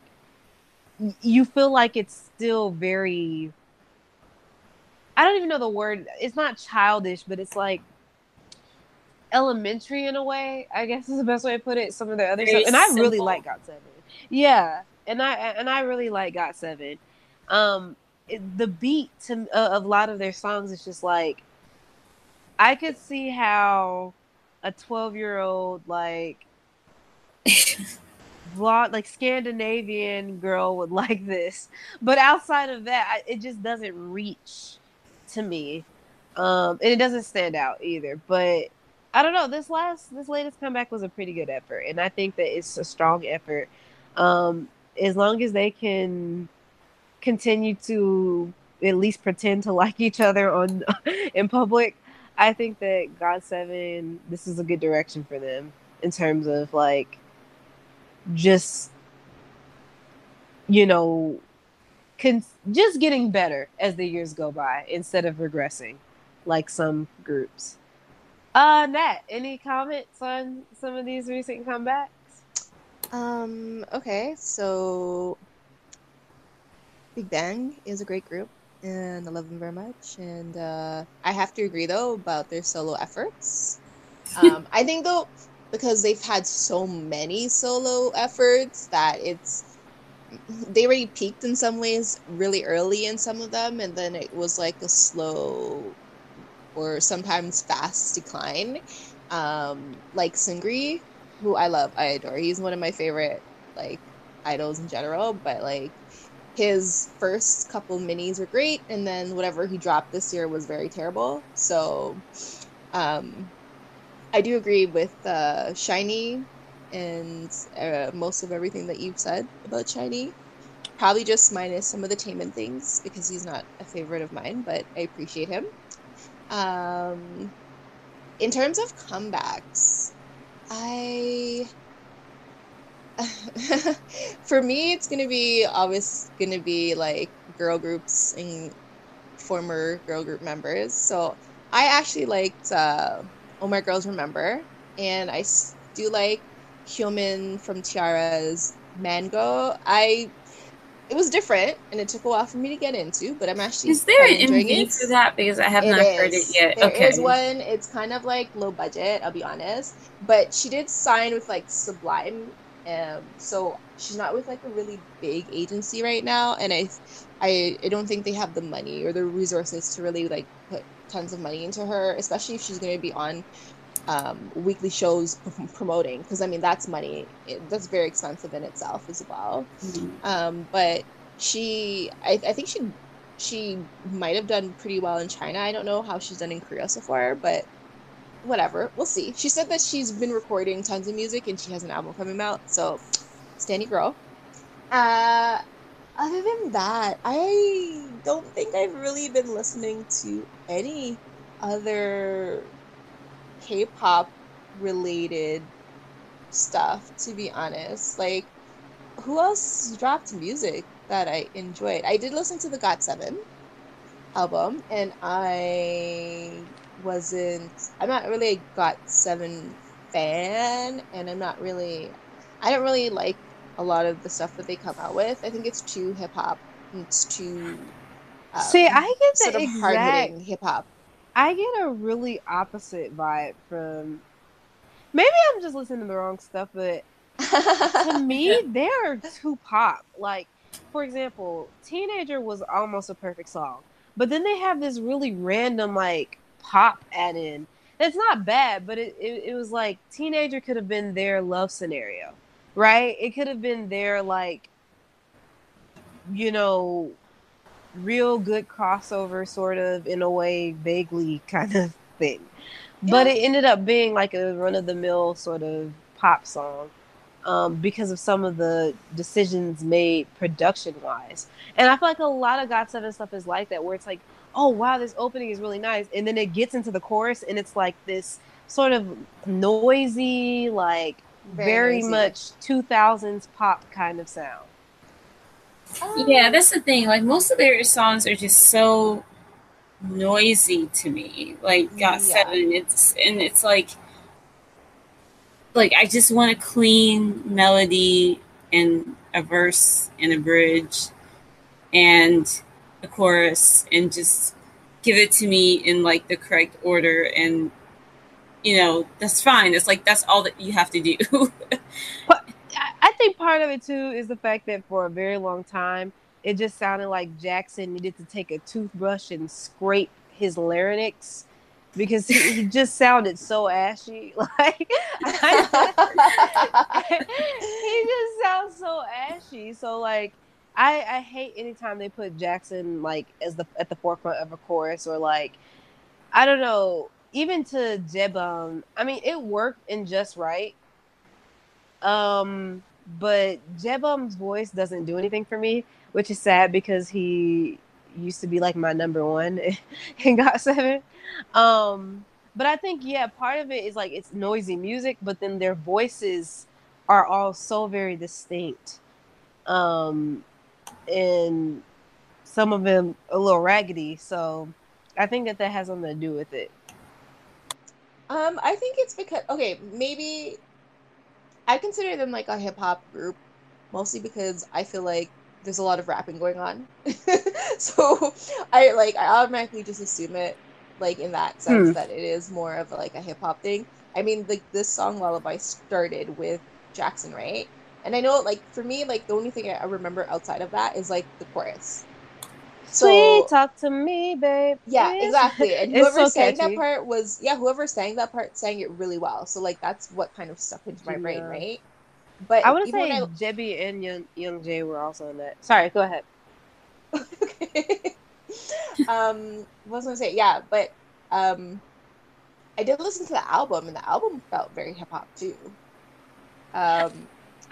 you feel like it's still very I don't even know the word. It's not childish, but it's like elementary in a way. I guess is the best way to put it. Some of the other very stuff, and I really like GOT7. Yeah, and I and I really like GOT7. Um, it, the beat to uh, of a lot of their songs is just like I could see how a 12 year old like vlog like Scandinavian girl would like this, but outside of that, I, it just doesn't reach to me, um, and it doesn't stand out either. But I don't know. This last this latest comeback was a pretty good effort, and I think that it's a strong effort. Um, as long as they can continue to at least pretend to like each other on in public, I think that GOT7 this is a good direction for them in terms of like just you know con- just getting better as the years go by instead of regressing like some groups. Uh Nat, any comments on some of these recent comebacks? Um okay, so Big Bang is a great group, and I love them very much. And uh, I have to agree though about their solo efforts. Um, I think though because they've had so many solo efforts that it's they already peaked in some ways really early in some of them, and then it was like a slow or sometimes fast decline. Um, like Seungri, who I love, I adore. He's one of my favorite like idols in general, but like his first couple minis were great, and then whatever he dropped this year was very terrible. So, um, I do agree with uh, SHINee and uh, most of everything that you've said about SHINee. Probably just minus some of the Taemin things because he's not a favorite of mine, but I appreciate him. Um, in terms of comebacks, I for me it's gonna be always gonna be like girl groups and former girl group members. So I actually liked uh, Oh My Girls Remember, and I do like Hyomin from T-ara's Mango. I it was different and it took a while for me to get into, but I'm actually Is there an MV for that? Because I have it not is. heard it yet. There okay. is one. It's kind of like low budget, I'll be honest. But she did sign with like Sublime. Um, so she's not with like a really big agency right now, and I, I, I don't think they have the money or the resources to really like put tons of money into her, especially if she's going to be on um, weekly shows promoting because I mean that's money. It, that's very expensive in itself as well. Mm-hmm. Um, but she, I, I think she, she might have done pretty well in China. I don't know how she's done in Korea so far, but whatever, we'll see. She said that she's been recording tons of music and she has an album coming out. So, Stanny girl. Uh, other than that, I don't think I've really been listening to any other K-pop related stuff to be honest. Like who else dropped music that I enjoyed? I did listen to the GOT7 album and I wasn't I'm not really a GOT7 fan and I'm not really I don't really like a lot of the stuff that they come out with. I think it's too hip hop. It's too um, See, I get the sort of exact... hard hitting hip hop. I get a really opposite vibe from. Maybe I'm just listening to the wrong stuff, but to me, they're too pop. Like, for example, Teenager was almost a perfect song, but then they have this really random like pop add in. It's not bad, but it, it, it was like Teenager could have been their love scenario, right? It could have been their like, you know, real good crossover, sort of in a way, vaguely kind of thing. Yeah. But it ended up being like a run of the mill sort of pop song um, because of some of the decisions made production wise. And I feel like a lot of GOT7 stuff is like that, where it's like, oh wow, this opening is really nice, and then it gets into the chorus and it's like this sort of noisy, like very, very much 2000s pop kind of sound. Yeah, that's the thing. Like most of their songs are just so noisy to me. Like Got yeah. Seven, it's and it's like like I just want a clean melody and a verse and a bridge and a chorus and just give it to me in like the correct order and you know that's fine it's like that's all that you have to do but I think part of it too is the fact that for a very long time, it just sounded like Jackson needed to take a toothbrush and scrape his larynx because he, he just sounded so ashy. Like he just sounds so ashy. So like I I hate anytime they put Jackson like as the at the forefront of a chorus or like I don't know even to Jaebum. I mean it worked in just right. Um but Jaebum's voice doesn't do anything for me, which is sad because he used to be like my number one in GOT7. Um, but I think yeah, part of it is like it's noisy music, but then their voices are all so very distinct. Um, and some of them a little raggedy. So I think that that has something to do with it. Um, I think it's because okay, maybe I consider them like a hip hop group, mostly because I feel like there's a lot of rapping going on. so I like I automatically just assume it like in that sense hmm. that it is more of like a hip hop thing. I mean, like this song Lullaby started with Jackson, right? And I know like for me, like the only thing I remember outside of that is like the chorus. So, Sweet, talk to me, babe. Yeah, exactly. And whoever so sang catchy. that part was yeah, whoever sang that part sang it really well. So like that's what kind of stuck into my yeah. brain, right? But I want to say I... JB and Young, Young Jae were also in that. Sorry, go ahead. okay. um, what was I gonna say? Yeah, but um, I did listen to the album, and the album felt very hip hop too. Um,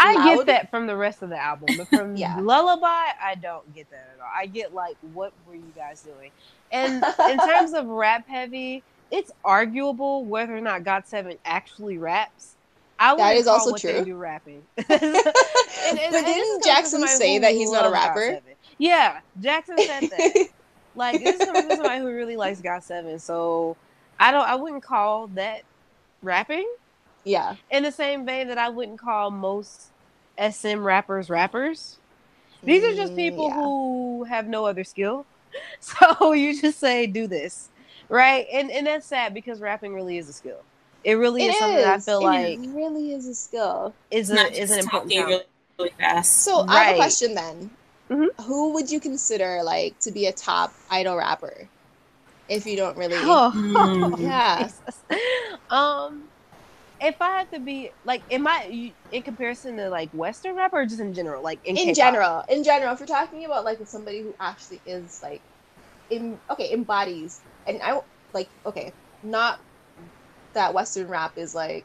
I get that from the rest of the album, but from yeah. Lullaby, I don't get that at all. I get like, what were you guys doing? And in terms of rap heavy, it's arguable whether or not GOT7 actually raps. I that is also true. do rapping. and, and, but didn't Jackson say that he's not a rapper? Yeah, Jackson said that. like this is from somebody who really likes GOT7, so I don't. I wouldn't call that rapping. Yeah. In the same vein that I wouldn't call most SM rappers rappers. These are just people yeah. who have no other skill. So you just say do this. Right? And and that's sad because rapping really is a skill. It really it is, is something I feel it like really is a skill. Is a, is an important really, really fast. So right. I have a question then. Mm-hmm. Who would you consider like to be a top idol rapper? If you don't really, oh. yeah. um, if I had to be like, am I in comparison to like Western rap or just in general? Like in, in general, in general, if you're talking about like somebody who actually is like, in okay, embodies, and I like okay, not that Western rap is like.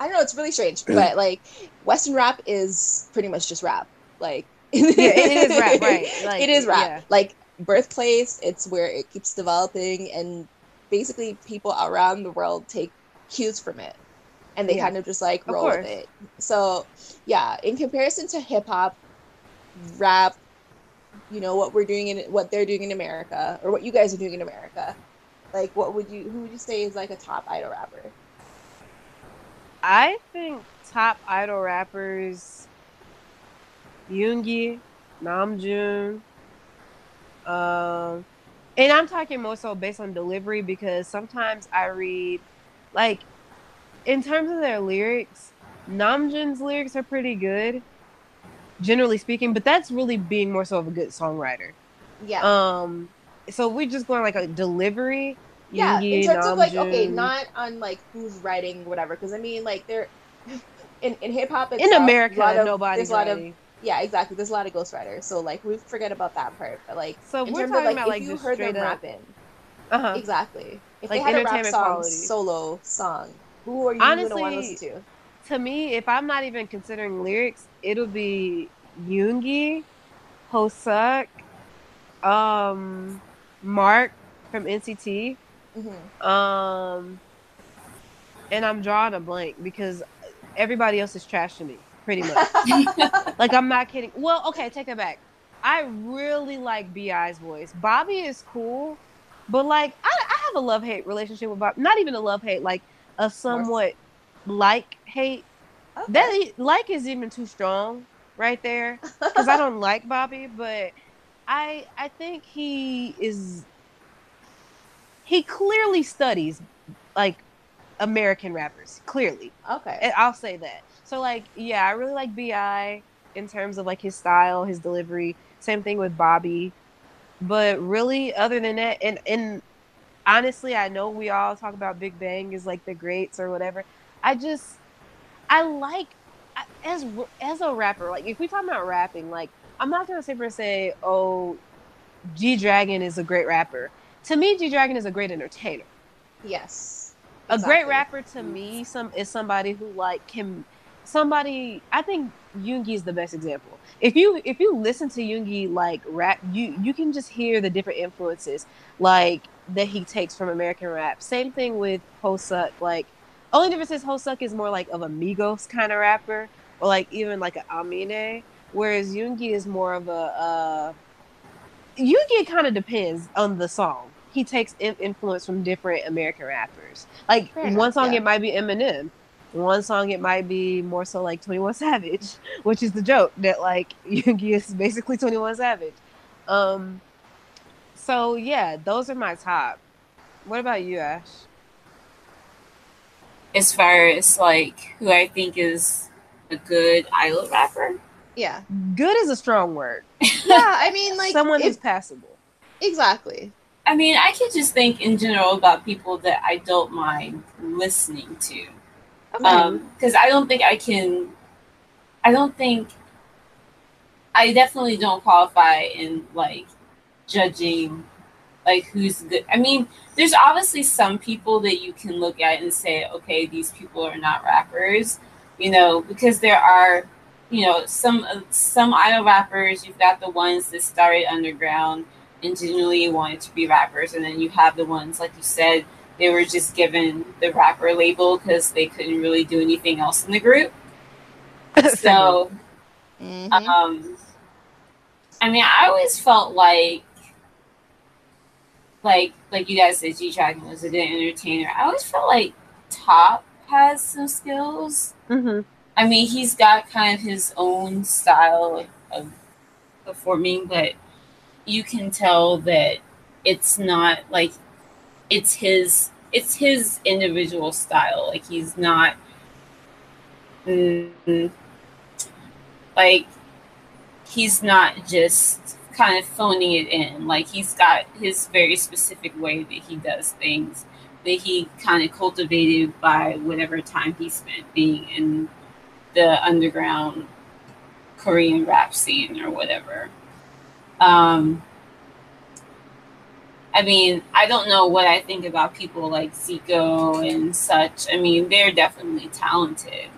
I don't know. It's really strange, but like Western rap is pretty much just rap. Like yeah, it is rap, right? Like, it is rap. Yeah. Like birthplace, it's where it keeps developing, and basically people around the world take cues from it and they yeah. kind of just like roll with it. So, yeah, in comparison to hip hop, rap, you know what we're doing in what they're doing in America or what you guys are doing in America, like what would you who would you say is like a top idol rapper? I think top idol rappers Yoongi, Namjoon, um, and I'm talking more so based on delivery because sometimes I read like in terms of their lyrics, Namjoon's lyrics are pretty good, generally speaking, but that's really being more so of a good songwriter. Yeah. Um. So we're just going like a delivery. Yeah, in terms Namjoon. of like okay, not on like who's writing whatever, because I mean like they're in in hip hop in America, of, nobody's writing. Of, yeah, exactly. There's a lot of ghostwriters, so like we forget about that part. But like, so we're talking of, like, about if like you heard them up. rapping, uh-huh. exactly. If like they had a rap song, quality. solo song, who are you Honestly, gonna want to listen to? To me, if I'm not even considering lyrics, it'll be Yoongi, Hoseok, um, Mark from NCT, mm-hmm. um, and I'm drawing a blank because everybody else is trash to me pretty much. like I'm not kidding. Well, okay, take that back. I really like B.I's voice. Bobby is cool, but like I, I have a love hate relationship with Bobby. Not even a love hate, like a somewhat like hate. Okay. That like is even too strong right there because I don't like Bobby, but I I think he is he clearly studies like American rappers. Clearly, okay, I'll say that. So like, yeah, I really like B.I in terms of like his style, his delivery. Same thing with Bobby. But really, other than that, and and honestly, I know we all talk about Big Bang is like the greats or whatever. I just I like as as a rapper. Like if we talk about rapping, like I'm not gonna sit here and say, oh, G Dragon is a great rapper. To me, G Dragon is a great entertainer. Yes. Exactly. A great rapper to me some is somebody who like can somebody I think Yoongi is the best example. If you if you listen to Yoongi like rap, you you can just hear the different influences like that he takes from American rap. Same thing with Hoseok. Like only difference is Hoseok is more like of a Migos kind of rapper, or like even like an Amine, whereas Yoongi is more of a. Uh, Yoongi kind of depends on the song. He takes influence from different American rappers. Like Fair one enough, song, yeah. it might be Eminem one song it might be more so like 21 Savage, which is the joke that like Yoongi is basically 21 Savage. Um so yeah, those are my top. What about you, Ash? As far as like who I think is a good idol rapper? Yeah. Good is a strong word. yeah, I mean like someone if, who's passable. Exactly. I mean, I could just think in general about people that I don't mind listening to. Okay. Um, because I don't think I can. I don't think. I definitely don't qualify in like judging like who's good. I mean, there's obviously some people that you can look at and say, okay, these people are not rappers. you know, because there are, you know, some some idol rappers. You've got the ones that started underground and genuinely wanted to be rappers, and then you have the ones, like you said, they were just given the rapper label because they couldn't really do anything else in the group. so, mm-hmm. um, I mean, I always felt like, like, like you guys said, G Dragon was a good entertainer. I always felt like Top has some skills. Mm-hmm. I mean, he's got kind of his own style of performing, but you can tell that it's not like it's his it's his individual style. Like he's not mm, like he's not just kind of phoning it in. Like he's got his very specific way that he does things that he kind of cultivated by whatever time he spent being in the underground Korean rap scene or whatever. Um, I mean, I don't know what I think about people like Zico and such. I mean, they're definitely talented.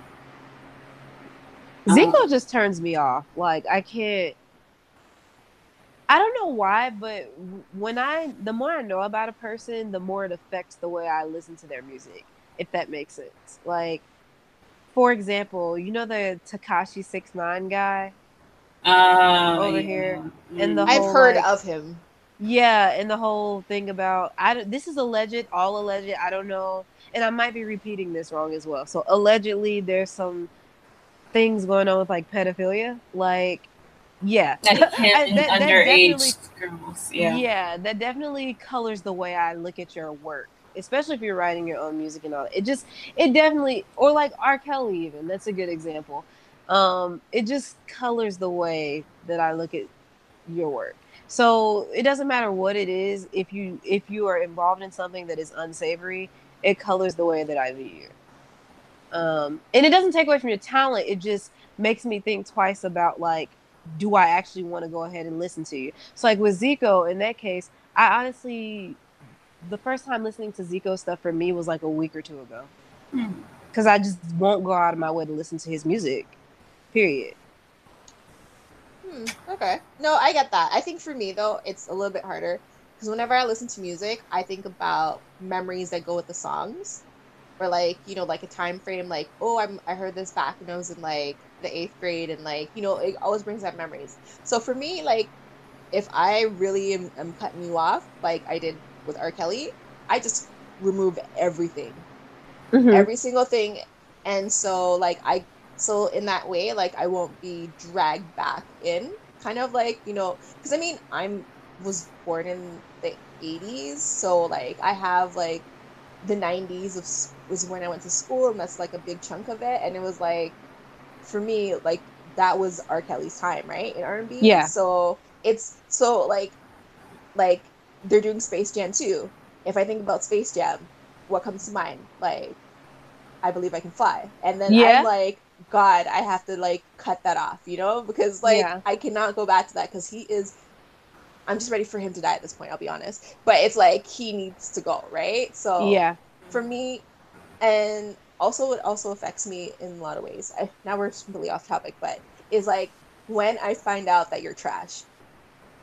Zico um, just turns me off. Like, I can't. I don't know why, but when I, the more I know about a person, the more it affects the way I listen to their music, if that makes sense. Like, for example, you know the Tekashi Six Nine guy uh, over yeah. here, and the I've heard like, of him. Yeah, and the whole thing about I this is alleged, all alleged. I don't know, and I might be repeating this wrong as well. So allegedly, there's some things going on with like pedophilia, like yeah, that, that, that underage girls. Yeah, yeah, that definitely colors the way I look at your work, especially if you're writing your own music and all. It just it definitely or like R. Kelly even that's a good example. Um, it just colors the way that I look at your work so it doesn't matter what it is. If you if you are involved in something that is unsavory, it colors the way that I view you. Um, and it doesn't take away from your talent. It just makes me think twice about like, do I actually want to go ahead and listen to you? So like with Zico, in that case, I honestly, the first time listening to Zico stuff for me was like a week or two ago, because hmm. I just won't go out of my way to listen to his music. Period. Hmm, okay. No, I get that. I think for me though, it's a little bit harder because whenever I listen to music, I think about memories that go with the songs, or like you know, like a time frame. Like, oh, I'm I heard this back when I was in like the eighth grade, and like you know, it always brings up memories. So for me, like, if I really am, am cutting you off, like I did with R. Kelly, I just remove everything, mm-hmm. every single thing, and so like I so in that way like i won't be dragged back in kind of like you know because i mean i'm was born in the 80s so like i have like the 90s of, was when i went to school and that's like a big chunk of it and it was like for me like that was r. Kelly's time right in r&b yeah. So it's so like like they're doing space jam too. If i think about space jam what comes to mind? Like i believe i can fly. And then yeah. i'm like God, I have to like cut that off, you know, because like yeah. I cannot go back to that because he is. I'm just ready for him to die at this point. I'll be honest, but it's like he needs to go, right? So yeah, for me, and also it also affects me in a lot of ways. I, now we're completely off topic, but is like when I find out that you're trash.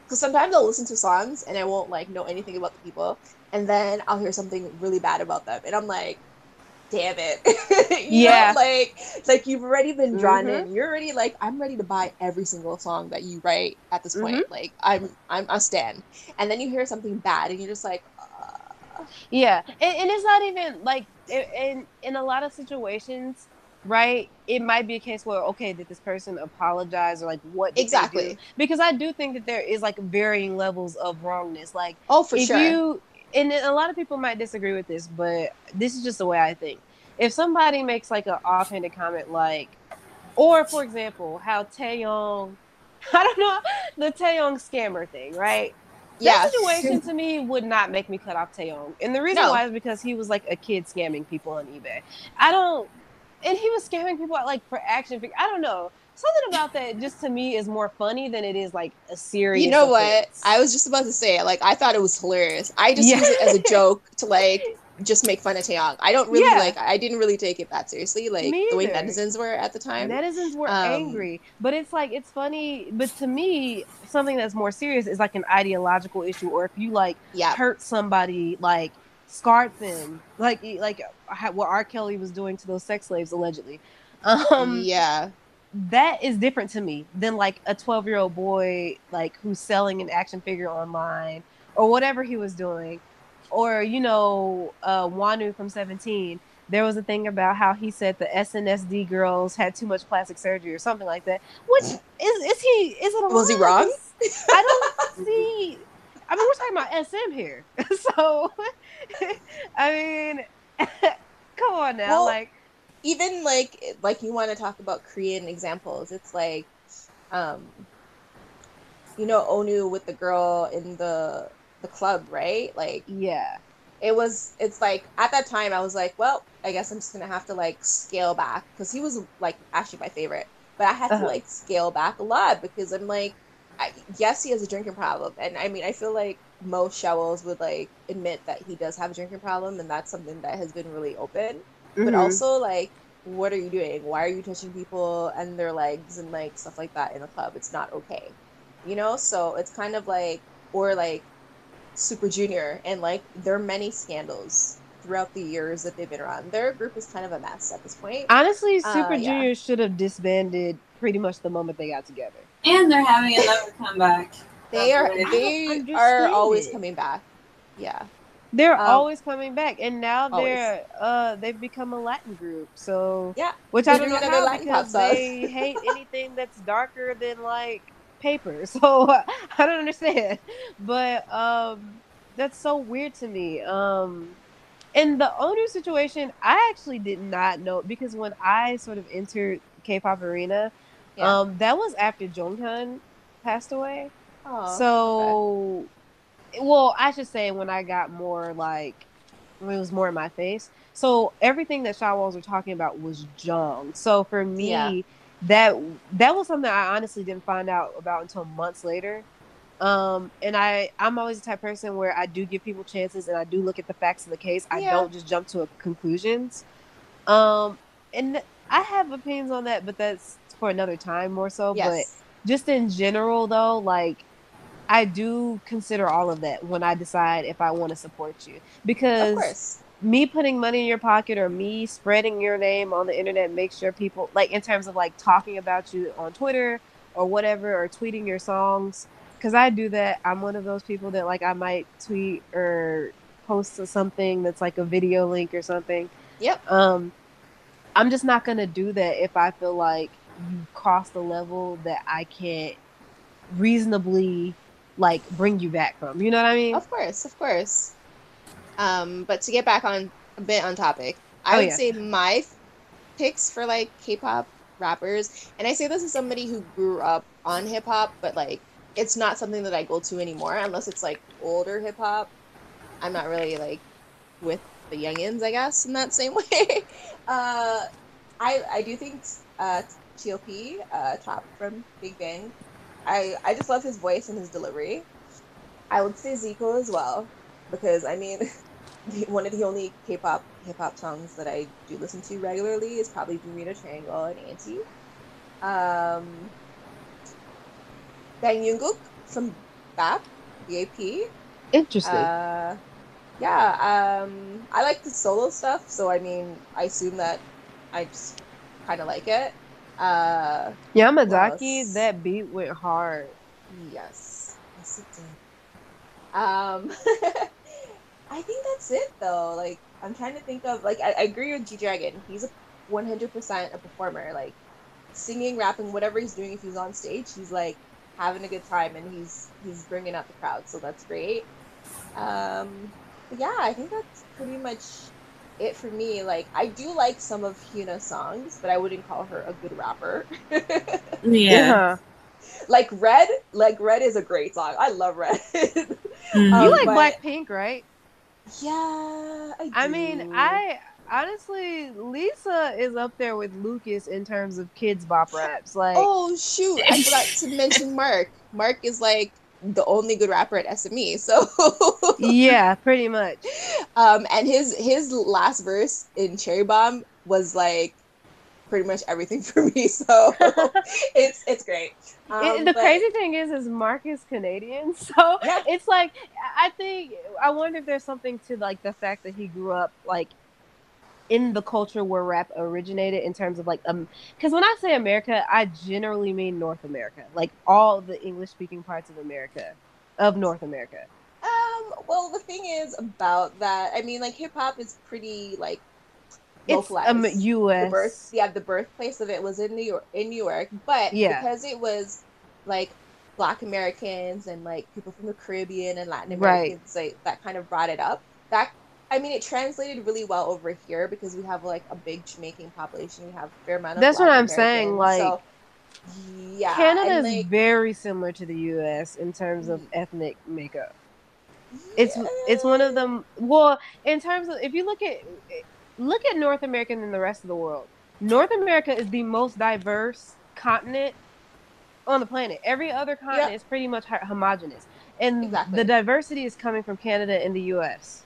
Because sometimes I'll listen to songs and I won't like know anything about the people, and then I'll hear something really bad about them, and I'm like, damn it. yeah. Know, like like you've already been drawn mm-hmm. in. You're already like, I'm ready to buy every single song that you write at this point. Mm-hmm. Like I'm I'm a stan. And then you hear something bad and you're just like uh... Yeah. And, and, it's not even like in in a lot of situations right it might be a case where okay did this person apologize or like what exactly because i do think that there is like varying levels of wrongness like oh for if sure you and a lot of people might disagree with this, but this is just the way I think. If somebody makes like an offhanded comment, like, or for example, how Taeyong, I don't know, the Taeyong scammer thing, right? Yeah. That situation to me would not make me cut off Taeyong. And the reason no. why is because he was like a kid scamming people on eBay. I don't, and he was scamming people like for action. I don't know something about that just to me is more funny than it is like a serious. You know offense. what? I was just about to say, like, I thought it was hilarious. I just yeah. use it as a joke to like just make fun of Taeyong. I don't really yeah. like. I didn't really take it that seriously, like the way netizens were at the time. Netizens were um, angry, but it's like it's funny. But to me, something that's more serious is like an ideological issue, or if you like yeah. hurt somebody, like scarred them, like like what R. Kelly was doing to those sex slaves allegedly. Um, yeah, that is different to me than like a 12 year old boy like who's selling an action figure online or whatever he was doing or you know uh Wonwoo from 17 there was a thing about how he said the SNSD girls had too much plastic surgery or something like that. Which is is he is it was he wrong? I don't see. I mean, we're talking about SM here, so I mean, come on now, well, like even like like you want to talk about Korean examples. It's like, um, you know, Onew with the girl in the the club, right? Like, yeah, it was. It's like at that time I was like, well, I guess I'm just gonna have to like scale back because he was like actually my favorite, but I had uh-huh. to like scale back a lot because I'm like, I, yes, he has a drinking problem, and I mean, I feel like most Shawols would like admit that he does have a drinking problem, and that's something that has been really open mm-hmm. but also like what are you doing? Why are you touching people and their legs and like stuff like that in a club? It's not okay you know? So it's kind of like or like super junior and like there are many scandals throughout the years that they've been around. Their group is kind of a mess at this point. Honestly uh, super uh, junior should have disbanded pretty much the moment they got together. And they're having another comeback. They are they are always coming back. Yeah they're um, always coming back, and now they're uh they've become a Latin group. So yeah, which I don't know how Latin because they hate anything that's darker than like paper. So I don't understand, but um that's so weird to me. Um, in the Onew situation, I actually did not know because when I sort of entered K-pop arena, yeah. um, that was after Jonghyun passed away. Oh, so. Okay well, I should say when I got more like when it was more in my face. So everything that Shawols were talking about was Jung. So for me, yeah. that that was something I honestly didn't find out about until months later. Um, and I I'm always the type person where I do give people chances and I do look at the facts of the case. I don't just jump to conclusions. Um, and I have opinions on that, but that's for another time more so. Yes. But just in general, though, like I do consider all of that when I decide if I want to support you because me putting money in your pocket or me spreading your name on the internet makes sure people like in terms of like talking about you on Twitter or whatever or tweeting your songs because I do that. I'm one of those people that like I might tweet or post something that's like a video link or something. Yep. Um, I'm just not gonna do that if I feel like you cross the level that I can't reasonably like bring you back from. You know what I mean? Of course, of course. Um, but to get back on a bit on topic, I oh, would yeah. say my picks for like K-pop rappers, and I say this as somebody who grew up on hip hop, but like it's not something that I go to anymore unless it's like older hip hop. I'm not really like with the youngins, I guess, in that same way. uh, I I do think uh, T.O.P. Uh, Top from Big Bang I I just love his voice and his delivery. I would say Zico as well because I mean, one of the only K-pop hip hop songs that I do listen to regularly is probably Bermuda Triangle and Anti. Um, Bang Yongguk from BAP, BAP. Interesting. Uh, yeah, um, I like the solo stuff, so I mean, I assume that I just kind of like it. Uh, Yamazaki, that beat went hard. Yes, yes it did. Um, I think that's it though. Like, I'm trying to think of like I, I agree with G Dragon. He's a 100% a performer. Like, singing, rapping, whatever he's doing. If he's on stage, he's like having a good time and he's he's bringing out the crowd. So that's great. Um, yeah, I think that's pretty much it for me. Like I do like some of Hyuna's songs, but I wouldn't call her a good rapper. yeah. yeah. Like Red, like Red is a great song. I love Red. mm-hmm. um, you like but... Blackpink, right? Yeah, I, I mean, I honestly, Lisa is up there with Lucas in terms of Kidz Bop raps. Like, oh shoot, I forgot to mention Mark. Mark is like the only good rapper at SME. So yeah, pretty much. Um, and his his last verse in Cherry Bomb was like pretty much everything for me. So it's it's great. Um, it, the but, crazy thing is, is Mark is Canadian, so yeah. it's like I think I wonder if there's something to like the fact that he grew up like in the culture where rap originated in terms of like um because when I say America, I generally mean North America, like all the English speaking parts of America, of North America. Um, well, the thing is about that, I mean, like hip hop is pretty like. It's um, U.S. The birth, yeah, the birthplace of it was in New York, in New York, but yeah. because it was like Black Americans and like people from the Caribbean and Latin Americans, right. like that kind of brought it up. That I mean, it translated really well over here because we have like a big Jamaican population. We have a fair amount of. That's what I'm Americans, saying. Like, so, yeah, Canada is like, very similar to the U.S. in terms of mm. ethnic makeup. It's it's one of them. Well, in terms of if you look at look at North America and the rest of the world. North America is the most diverse continent on the planet. Every other continent yep. is pretty much homogenous, and exactly. the diversity is coming from Canada and the U.S.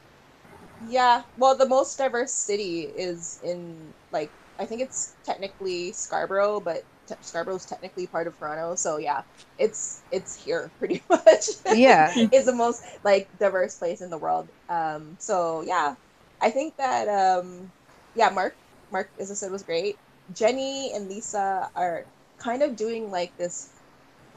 Yeah, well, the most diverse city is in like I think it's technically Scarborough, but te- Scarborough's technically part of Toronto. So yeah, it's it's here pretty much. Yeah, it's the most like diverse place in the world. Um, so yeah, I think that um, yeah, Mark Mark as I said was great. Jennie and Lisa are kind of doing like this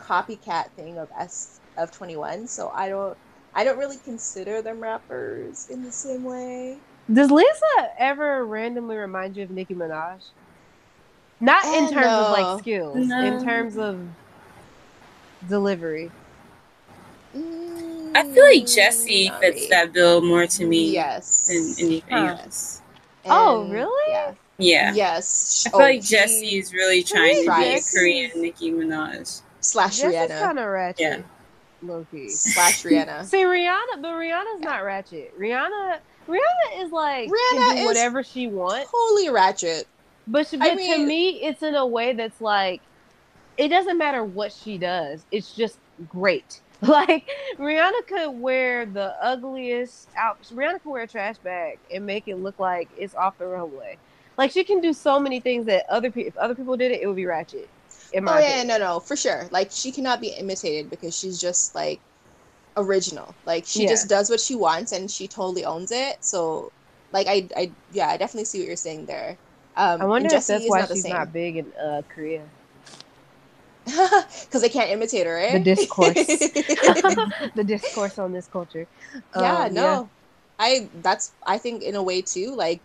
copycat thing of S of twenty one. So I don't I don't really consider them rappers in the same way. Does Lisa ever randomly remind you of Nicki Minaj? Not in terms no. of like skills, no. in terms of delivery. Mm, I feel like Jessi fits really. that bill more to me. Yes. Than anything huh. else. oh, really? Yeah. Yeah. Yes. I feel oh, like Jessi is really trying to be a Korean Nicki Minaj. Slash Rihanna. kind of ratchet. Yeah. Loki slash Rihanna. See Rihanna, but Rihanna's yeah. not ratchet. Rihanna, Rihanna is like Rihanna is whatever she wants. Totally ratchet. But, she, but I mean, to me, it's in a way that's like it doesn't matter what she does. It's just great. Like Rihanna could wear the ugliest out. Rihanna could wear a trash bag and make it look like it's off the runway. Like she can do so many things that other people, if other people did it, it would be ratchet oh yeah, opinion. no, no, for sure. Like she cannot be imitated because she's just like original. Like she yeah. just does what she wants and she totally owns it. So, like I, I, yeah, I definitely see what you're saying there. Um, I wonder if that's why not she's not big in uh, Korea. Because they can't imitate her, right? The discourse, the discourse on this culture. Yeah, um, no, yeah. I that's I think in a way too. Like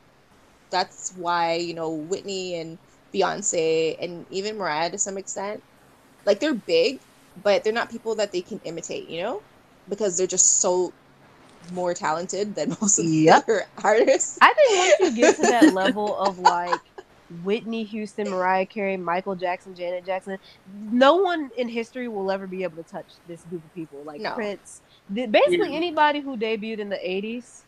that's why you know Whitney and Beyonce, and even Mariah to some extent. Like they're big, but they're not people that they can imitate, you know, because they're just so more talented than most of yep. the other artists. I think once you get to that level of like Whitney Houston, Mariah Carey, Michael Jackson, Janet Jackson, no one in history will ever be able to touch this group of people. Like no. Prince, basically yeah. anybody who debuted in the '80s.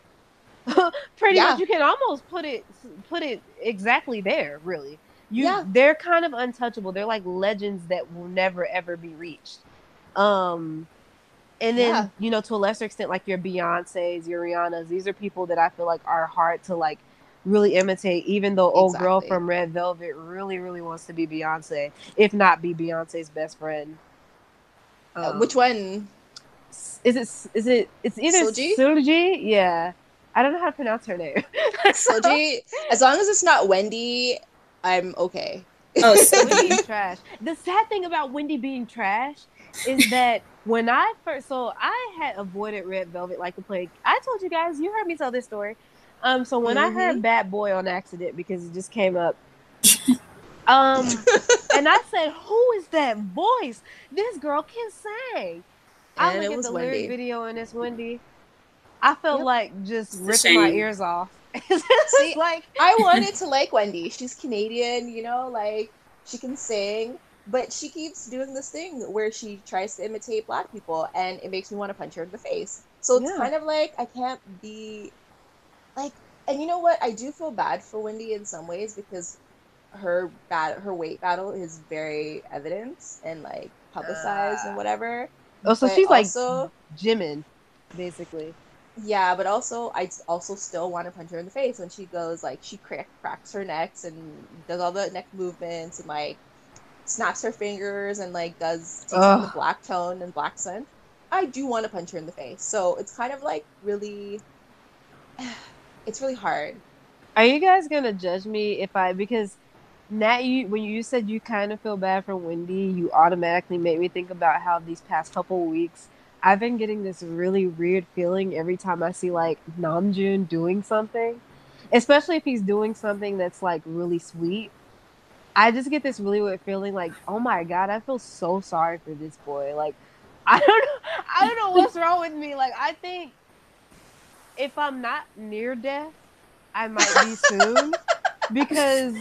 pretty yeah. much, you can almost put it put it exactly there. Really, you yeah. they're kind of untouchable. They're like legends that will never ever be reached. Um and then, yeah. you know, to a lesser extent, like your Beyonce's, your Rihanna's, these are people that I feel like are hard to like really imitate, even though exactly. old girl from Red Velvet really, really wants to be Beyonce, if not be Beyonce's best friend. Uh, um, which one? Is it is it it's either Suji? Suji? Yeah. I don't know how to pronounce her name. Suji. As long as it's not Wendy I'm okay. Oh, so Wendy's trash. The sad thing about Wendy being trash is that when I first, so I had avoided Red Velvet like the plague. I told you guys, you heard me tell this story. Um, so when mm-hmm. I heard. Bad Boy on accident because it just came up, um, and I said, "Who is that voice? This girl can sing." I look at the Wendy. lyric video and it's Wendy. I felt yep. like just ripping my ears off. See, like I wanted to like Wendy. She's Canadian, you know, like she can sing, but she keeps doing this thing where she tries to imitate black people, and it makes me want to punch her in the face. So it's yeah. kind of like I can't be like, and you know what? I do feel bad for Wendy in some ways because her bad her weight battle is very evident and like publicized uh. and whatever. Oh, so she's also, like Jimin, basically. Yeah, but also I also still want to punch her in the face when she goes like she crack, cracks her necks and does all the neck movements and like snaps her fingers and like does the black tone and black scent. I do want to punch her in the face. So it's kind of like really it's really hard. Are you guys gonna judge me if I because Nat, you when you said you kind of feel bad for Wendy, you automatically made me think about how these past couple weeks I've been getting this really weird feeling every time I see like Namjoon doing something, especially if he's doing something that's like really sweet. I just get this really weird feeling like, oh my god, I feel so sorry for this boy. Like, I don't know, I don't know what's wrong with me. Like, I think if I'm not near death, I might be soon because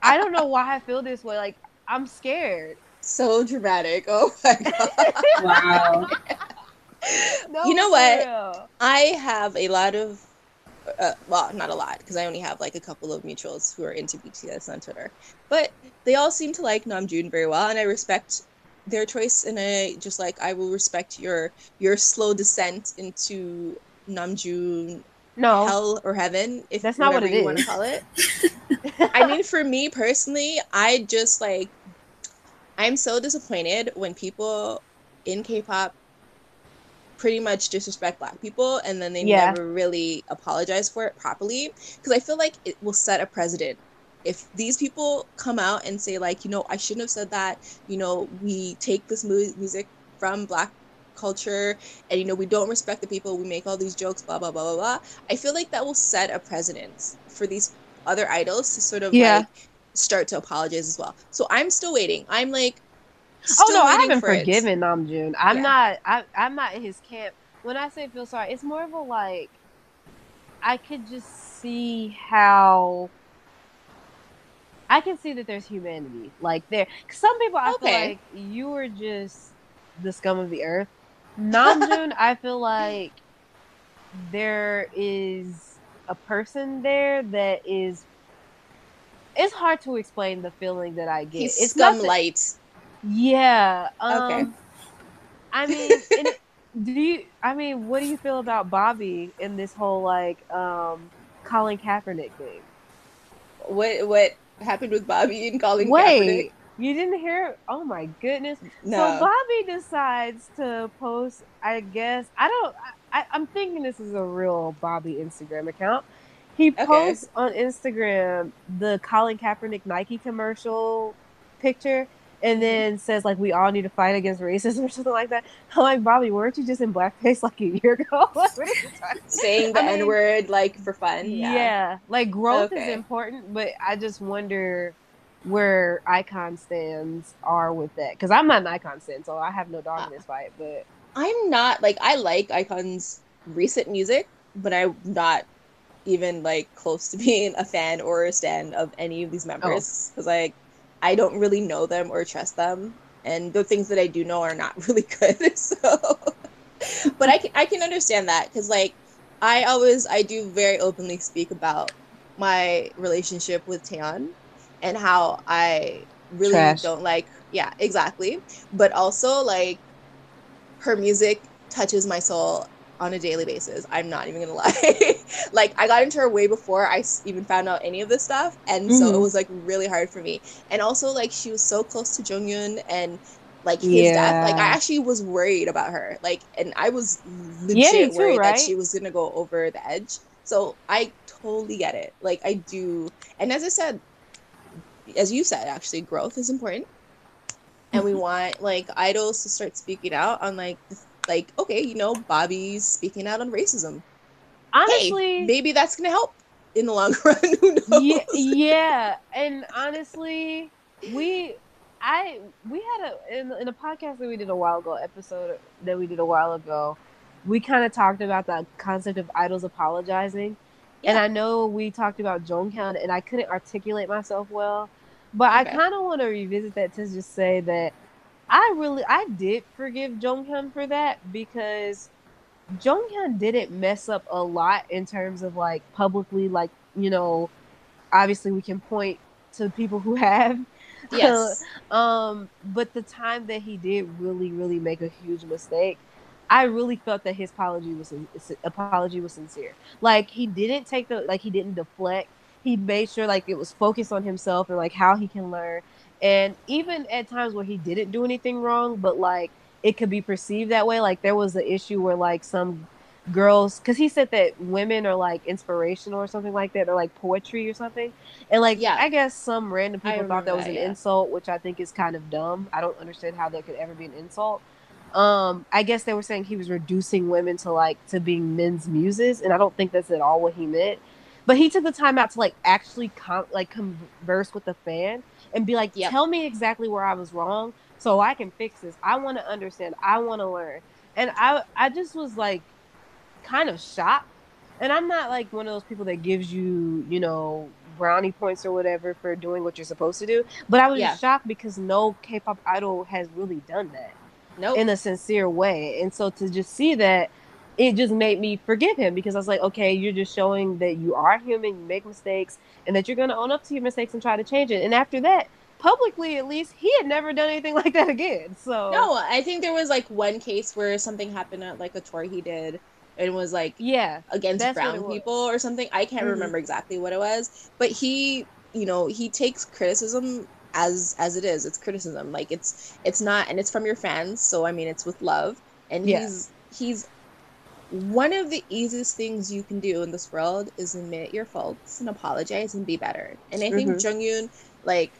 I don't know why I feel this way. Like I'm scared. So dramatic. Oh my god. wow. no, you know what? Real. I have a lot of uh, well, not a lot because I only have like a couple of mutuals who are into BTS on Twitter, but they all seem to like Namjoon very well, and I respect their choice. And I just like I will respect your your slow descent into Namjoon no hell or heaven if that's not what you want to call it i mean for me personally i just like i'm so disappointed when people in k-pop pretty much disrespect black people and then they yeah. never really apologize for it properly. Because i feel like it will set a precedent. If these people come out and say like you know i shouldn't have said that. You know we take this mu- music from black culture and you know we don't respect the people. We make all these jokes blah blah blah blah blah. I feel like that will set a precedent for these other idols to sort of yeah. like start to apologize as well. So i'm still waiting. I'm like oh no i haven't forgiven namjoon i'm yeah. not I, i'm not in his camp when i say feel sorry it's more of a like i could just see how I can see that there's humanity, like there. Some people, I okay. feel like you are just the scum of the earth, Namjoon, I feel like there is a person there that is. It's hard to explain the feeling that I get. He's it's scum light. Yeah. Um, okay. I mean, do you? I mean, what do you feel about Bobby in this whole like um, Colin Kaepernick thing? What what happened with Bobby and Colin Wait, Kaepernick? You didn't hear? Oh my goodness! No. So Bobby decides to post. I guess I don't. I, am thinking this is a real Bobby Instagram account. He posts okay. on Instagram the Colin Kaepernick Nike commercial picture, and mm-hmm. then says like we all need to fight against racism or something like that. I'm like Bobby, weren't you just in blackface like a year ago? Saying the N word like for fun. Yeah, yeah. like growth okay. is important, but I just wonder where iKON stands are with that because i'm not an iKON stand so i have no dog in this fight but i'm not like i like iKON's recent music but i'm not even like close to being a fan or a stan of any of these members because oh. like i don't really know them or trust them and the things that i do know are not really good so but i can i can understand that because like i always i do very openly speak about my relationship with Taeyeon and how I really Trash. don't like yeah, exactly. But also like her music touches my soul on a daily basis. I'm not even gonna lie. like I got into her way before I even found out any of this stuff, and mm-hmm. so it mm-hmm. was like really hard for me. And also like she was so close to Jonghyun and like his yeah. death. Like I actually was worried about her. Like and I was legit yeah, too, worried right? that she was gonna go over the edge. So I totally get it. Like I do. And as I said, as you said, actually, growth is important, and we mm-hmm. want like idols to start speaking out on like like okay, you know, Bobby's speaking out on racism. Honestly, hey, maybe that's gonna help in the long run. Who knows? Yeah, yeah, and honestly, we I we had a in, in a podcast that we did a while ago, episode that we did a while ago. We kind of talked about the concept of idols apologizing, yeah. and I know we talked about Joan Jonghyun, and I couldn't articulate myself well. But okay. I kind of want to revisit that to just say that I really I did forgive Jonghyun for that because Jonghyun didn't mess up a lot in terms of like publicly like you know obviously we can point to people who have Yes. um, but the time that he did really, really make a huge mistake, I really felt that his apology was apology was sincere. Like he didn't take the like he didn't deflect. He made sure like it was focused on himself and like how he can learn. And even at times where he didn't do anything wrong, but like it could be perceived that way. Like there was an issue where like some girls because he said that women are like inspirational or something like that or like poetry or something and like yeah i guess some random people thought that was that, an yeah. insult which i think is kind of dumb i don't understand how that could ever be an insult um i guess they were saying he was reducing women to like to being men's muses and i don't think that's at all what he meant but he took the time out to like actually com- like converse with the fan and be like yep. tell me exactly where i was wrong so i can fix this i want to understand i want to learn and i i just was like kind of shocked and i'm not like one of those people that gives you you know brownie points or whatever for doing what you're supposed to do but i was yeah. shocked because no k-pop idol has really done that nope. in a sincere way. And so to just see that, it just made me forgive him because I was like, okay, you're just showing that you are human, you make mistakes, and that you're going to own up to your mistakes and try to change it. And after that, publicly at least, he had never done anything like that again. So no, I think there was like one case where something happened at like a tour he did and was like yeah against brown people or something. I can't mm-hmm. remember exactly what it was, but he, you know, he takes criticism as as it is it's criticism like it's it's not and it's from your fans so i mean it's with love and yeah. he's he's one of the easiest things you can do in this world is admit your faults and apologize and be better and i think mm-hmm. Jonghyun like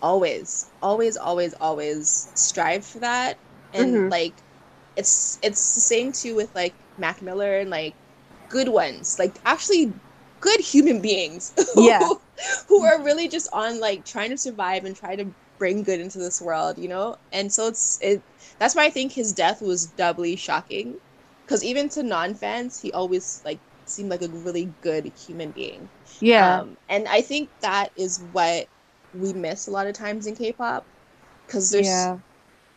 always always always always strive for that and mm-hmm. like it's it's the same too with like mac miller and like good ones like actually good human beings yeah who are really just on like trying to survive and try to bring good into this world, you know? And so it's it that's why I think his death was doubly shocking cuz even to non-fans, he always like seemed like a really good human being. Yeah. Um, and I think that is what we miss a lot of times in K-pop cuz there's yeah.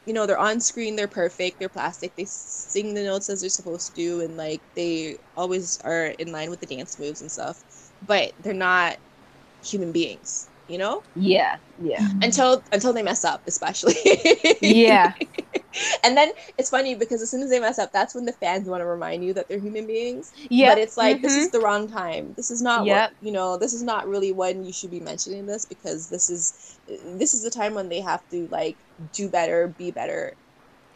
you know, they're on screen, they're perfect, they're plastic, they sing the notes as they're supposed to do and like they always are in line with the dance moves and stuff. But they're not human beings you know? Yeah yeah. Until until they mess up especially. Yeah. And then it's funny because as soon as they mess up that's when the fans want to remind you that they're human beings. Yeah but it's like mm-hmm. this is the wrong time. This is not yep. what you know this is not really when you should be mentioning this because this is this is the time when they have to like do better be better.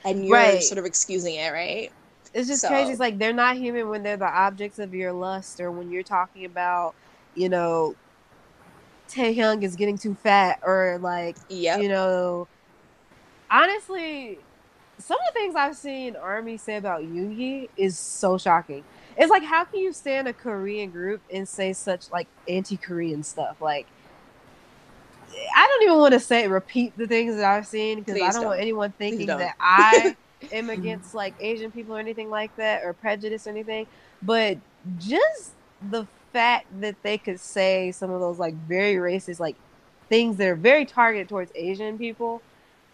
And you're right. sort of excusing it right? It's just so. crazy. It's like they're not human when they're the objects of your lust or when you're talking about you know Taehyung is getting too fat or like yep. you know honestly some of the things I've seen Army say about Yoongi is so shocking. It's like how can you stand a Korean group and say such like anti-Korean stuff? Like I don't even want to say repeat the things that I've seen because I don't, don't, want anyone thinking that I am against like Asian people or anything like that or prejudice or anything. But just the fact that they could say some of those like very racist like things that are very targeted towards Asian people,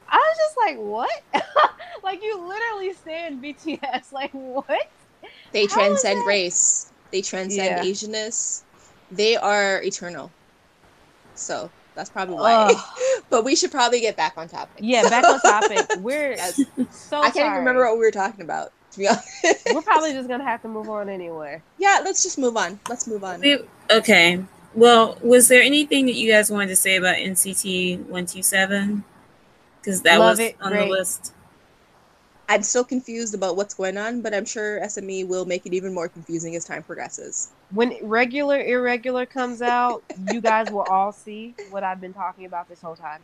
I was just like, what? like you literally stand BTS. Like what? They How transcend race. They transcend yeah. Asianness. They are eternal. So that's probably why. but we should probably get back on topic. Yeah, back on topic. We're so I can't sorry. even remember what we were talking about to be honest. We're probably just gonna have to move on anyway. Yeah, let's just move on. Let's move on. Okay. Well, was there anything that you guys wanted to say about NCT One Two Seven? Because that Love was it. on Great. the list. I'm still confused about what's going on, but I'm sure SME will make it even more confusing as time progresses. When regular irregular comes out, you guys will all see what I've been talking about this whole time.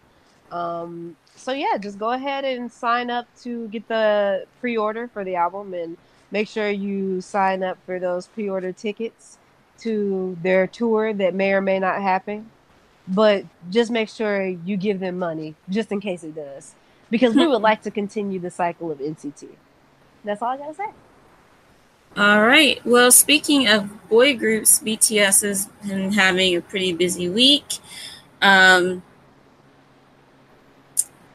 Um, so yeah, just go ahead and sign up to get the pre-order for the album, and make sure you sign up for those pre-order tickets to their tour that may or may not happen. But just make sure you give them money just in case it does, because we would like to continue the cycle of NCT. That's all I gotta say. All right. Well, speaking of boy groups, BTS has been having a pretty busy week. Um,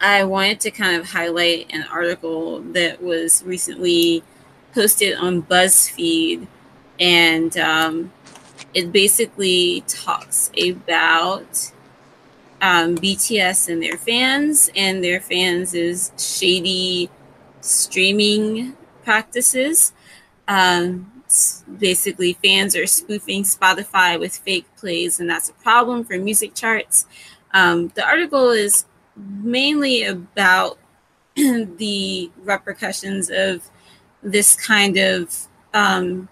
I wanted to kind of highlight an article that was recently posted on BuzzFeed, and um, it basically talks about um, BTS and their fans, and their fans is shady streaming practices. Um, basically, fans are spoofing Spotify with fake plays, and that's a problem for music charts. Um, the article is mainly about the repercussions of this kind of um,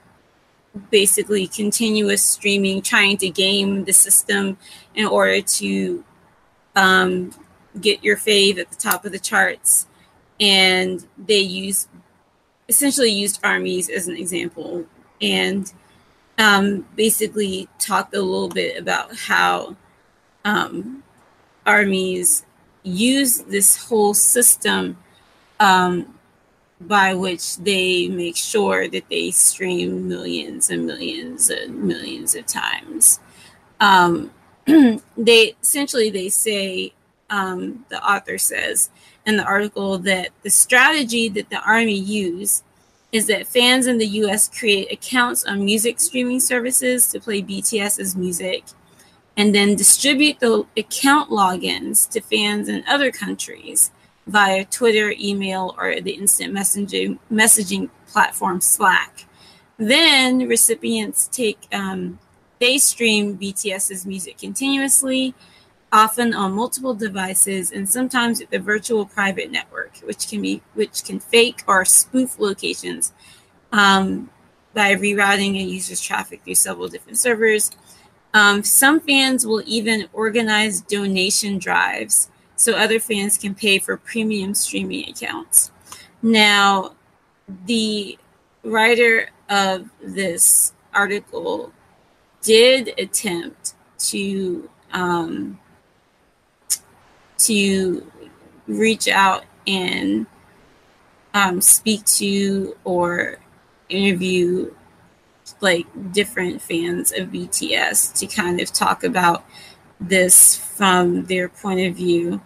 basically continuous streaming, trying to game the system in order to um, get your fave at the top of the charts. And they use essentially used armies as an example and um, basically talked a little bit about how um, armies use this whole system um, by which they make sure that they stream millions and millions and millions of times. Um, they essentially they say um, the author says in the article that the strategy that the army use is that fans in the U.S. create accounts on music streaming services to play BTS's music and then distribute the account logins to fans in other countries via Twitter, email, or the instant messaging messaging platform Slack. Then recipients take um, they stream BTS's music continuously, often on multiple devices, and sometimes at the virtual private network, which can be which can fake or spoof locations um, by rerouting a user's traffic through several different servers um, some fans will even organize donation drives so other fans can pay for premium streaming accounts. Now, the writer of this article did attempt to um, to reach out and um, speak to or interview like different fans of BTS to kind of talk about this from their point of view.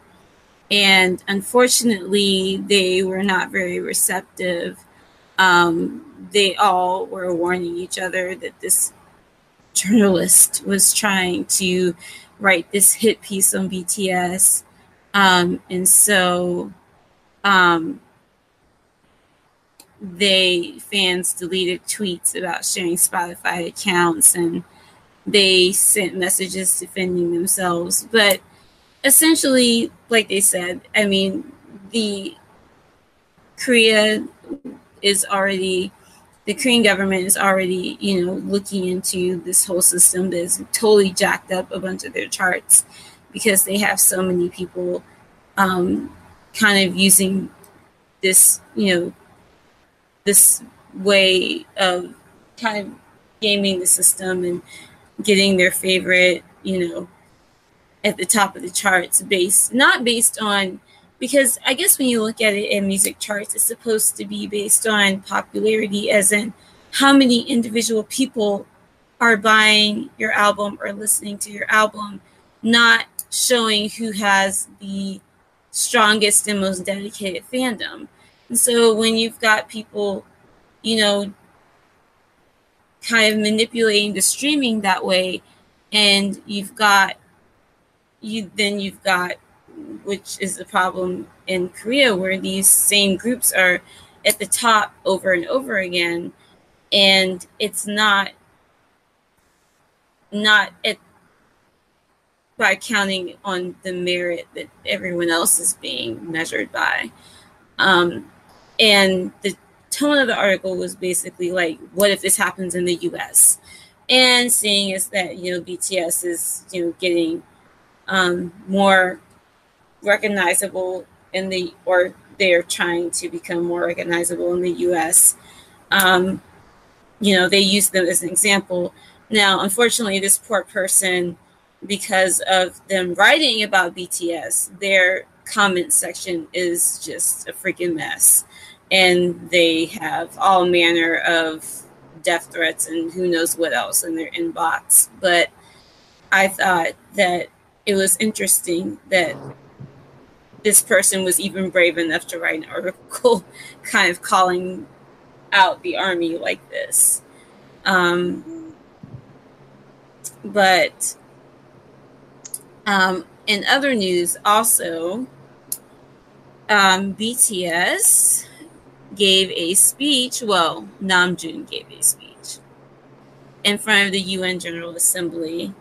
And unfortunately, they were not very receptive. Um, they all were warning each other that this journalist was trying to write this hit piece on BTS. Um, and so um, they fans deleted tweets about sharing Spotify accounts and they sent messages defending themselves. But essentially, like they said, I mean, the Korea is already the Korean government is already, you know, looking into this whole system that's totally jacked up a bunch of their charts because they have so many people um, kind of using this, you know, this way of kind of gaming the system and getting their favorite, you know, at the top of the charts based not based on because I guess when you look at it in music charts, it's supposed to be based on popularity, as in how many individual people are buying your album or listening to your album, not showing who has the strongest and most dedicated fandom. And so when you've got people, you know, kind of manipulating the streaming that way, and you've got you then you've got which is the problem in Korea where these same groups are at the top over and over again and it's not not at by counting on the merit that everyone else is being measured by. Um, and the tone of the article was basically like, what if this happens in the US? And seeing is that, you know, BTS is, you know, getting um, more recognizable in the, or they're trying to become more recognizable in the US. Um, you know, they use them as an example. Now, unfortunately, this poor person, because of them writing about BTS, their comment section is just a freaking mess and they have all manner of death threats and who knows what else in their inbox. But I thought that it was interesting that this person was even brave enough to write an article kind of calling out the army like this. Um, but um, in other news, also, um, BTS gave a speech. Well, Nam Namjoon gave a speech in front of the UN General Assembly.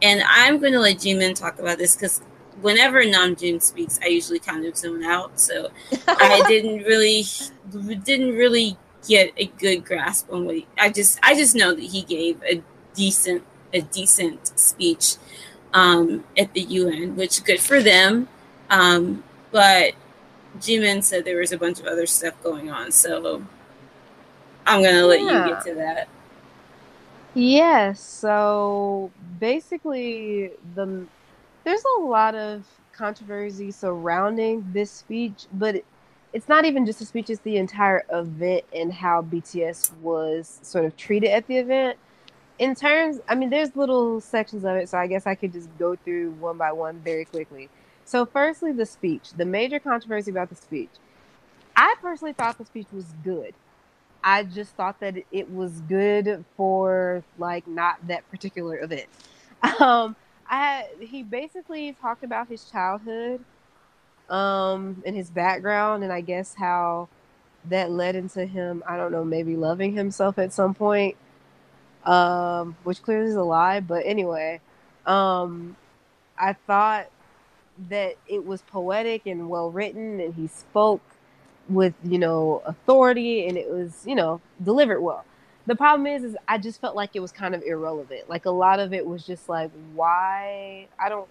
And I'm going to let Jimin talk about this because whenever Nam Namjoon speaks, I usually kind of zone out. So I didn't really, didn't really get a good grasp on what he, I just, I just know that he gave a decent, a decent speech um, at the UN, which good for them. Um, but Jimin said there was a bunch of other stuff going on, so I'm gonna let you get to that. Yes. So basically, the there's a lot of controversy surrounding this speech, but it, it's not even just a speech; it's the entire event and how BTS was sort of treated at the event. In terms, I mean, there's little sections of it, so I guess I could just go through one by one very quickly. So, firstly, the speech. The major controversy about the speech. I personally thought the speech was good. I just thought that it was good for like not that particular event. Um, I he basically talked about his childhood, um, and his background, and I guess how that led into him. I don't know, maybe loving himself at some point, um, which clearly is a lie. But anyway, um, I thought that it was poetic and well written and he spoke with you know authority and it was you know delivered well. The problem is is i just felt like it was kind of irrelevant. Like a lot of it was just like why? I don't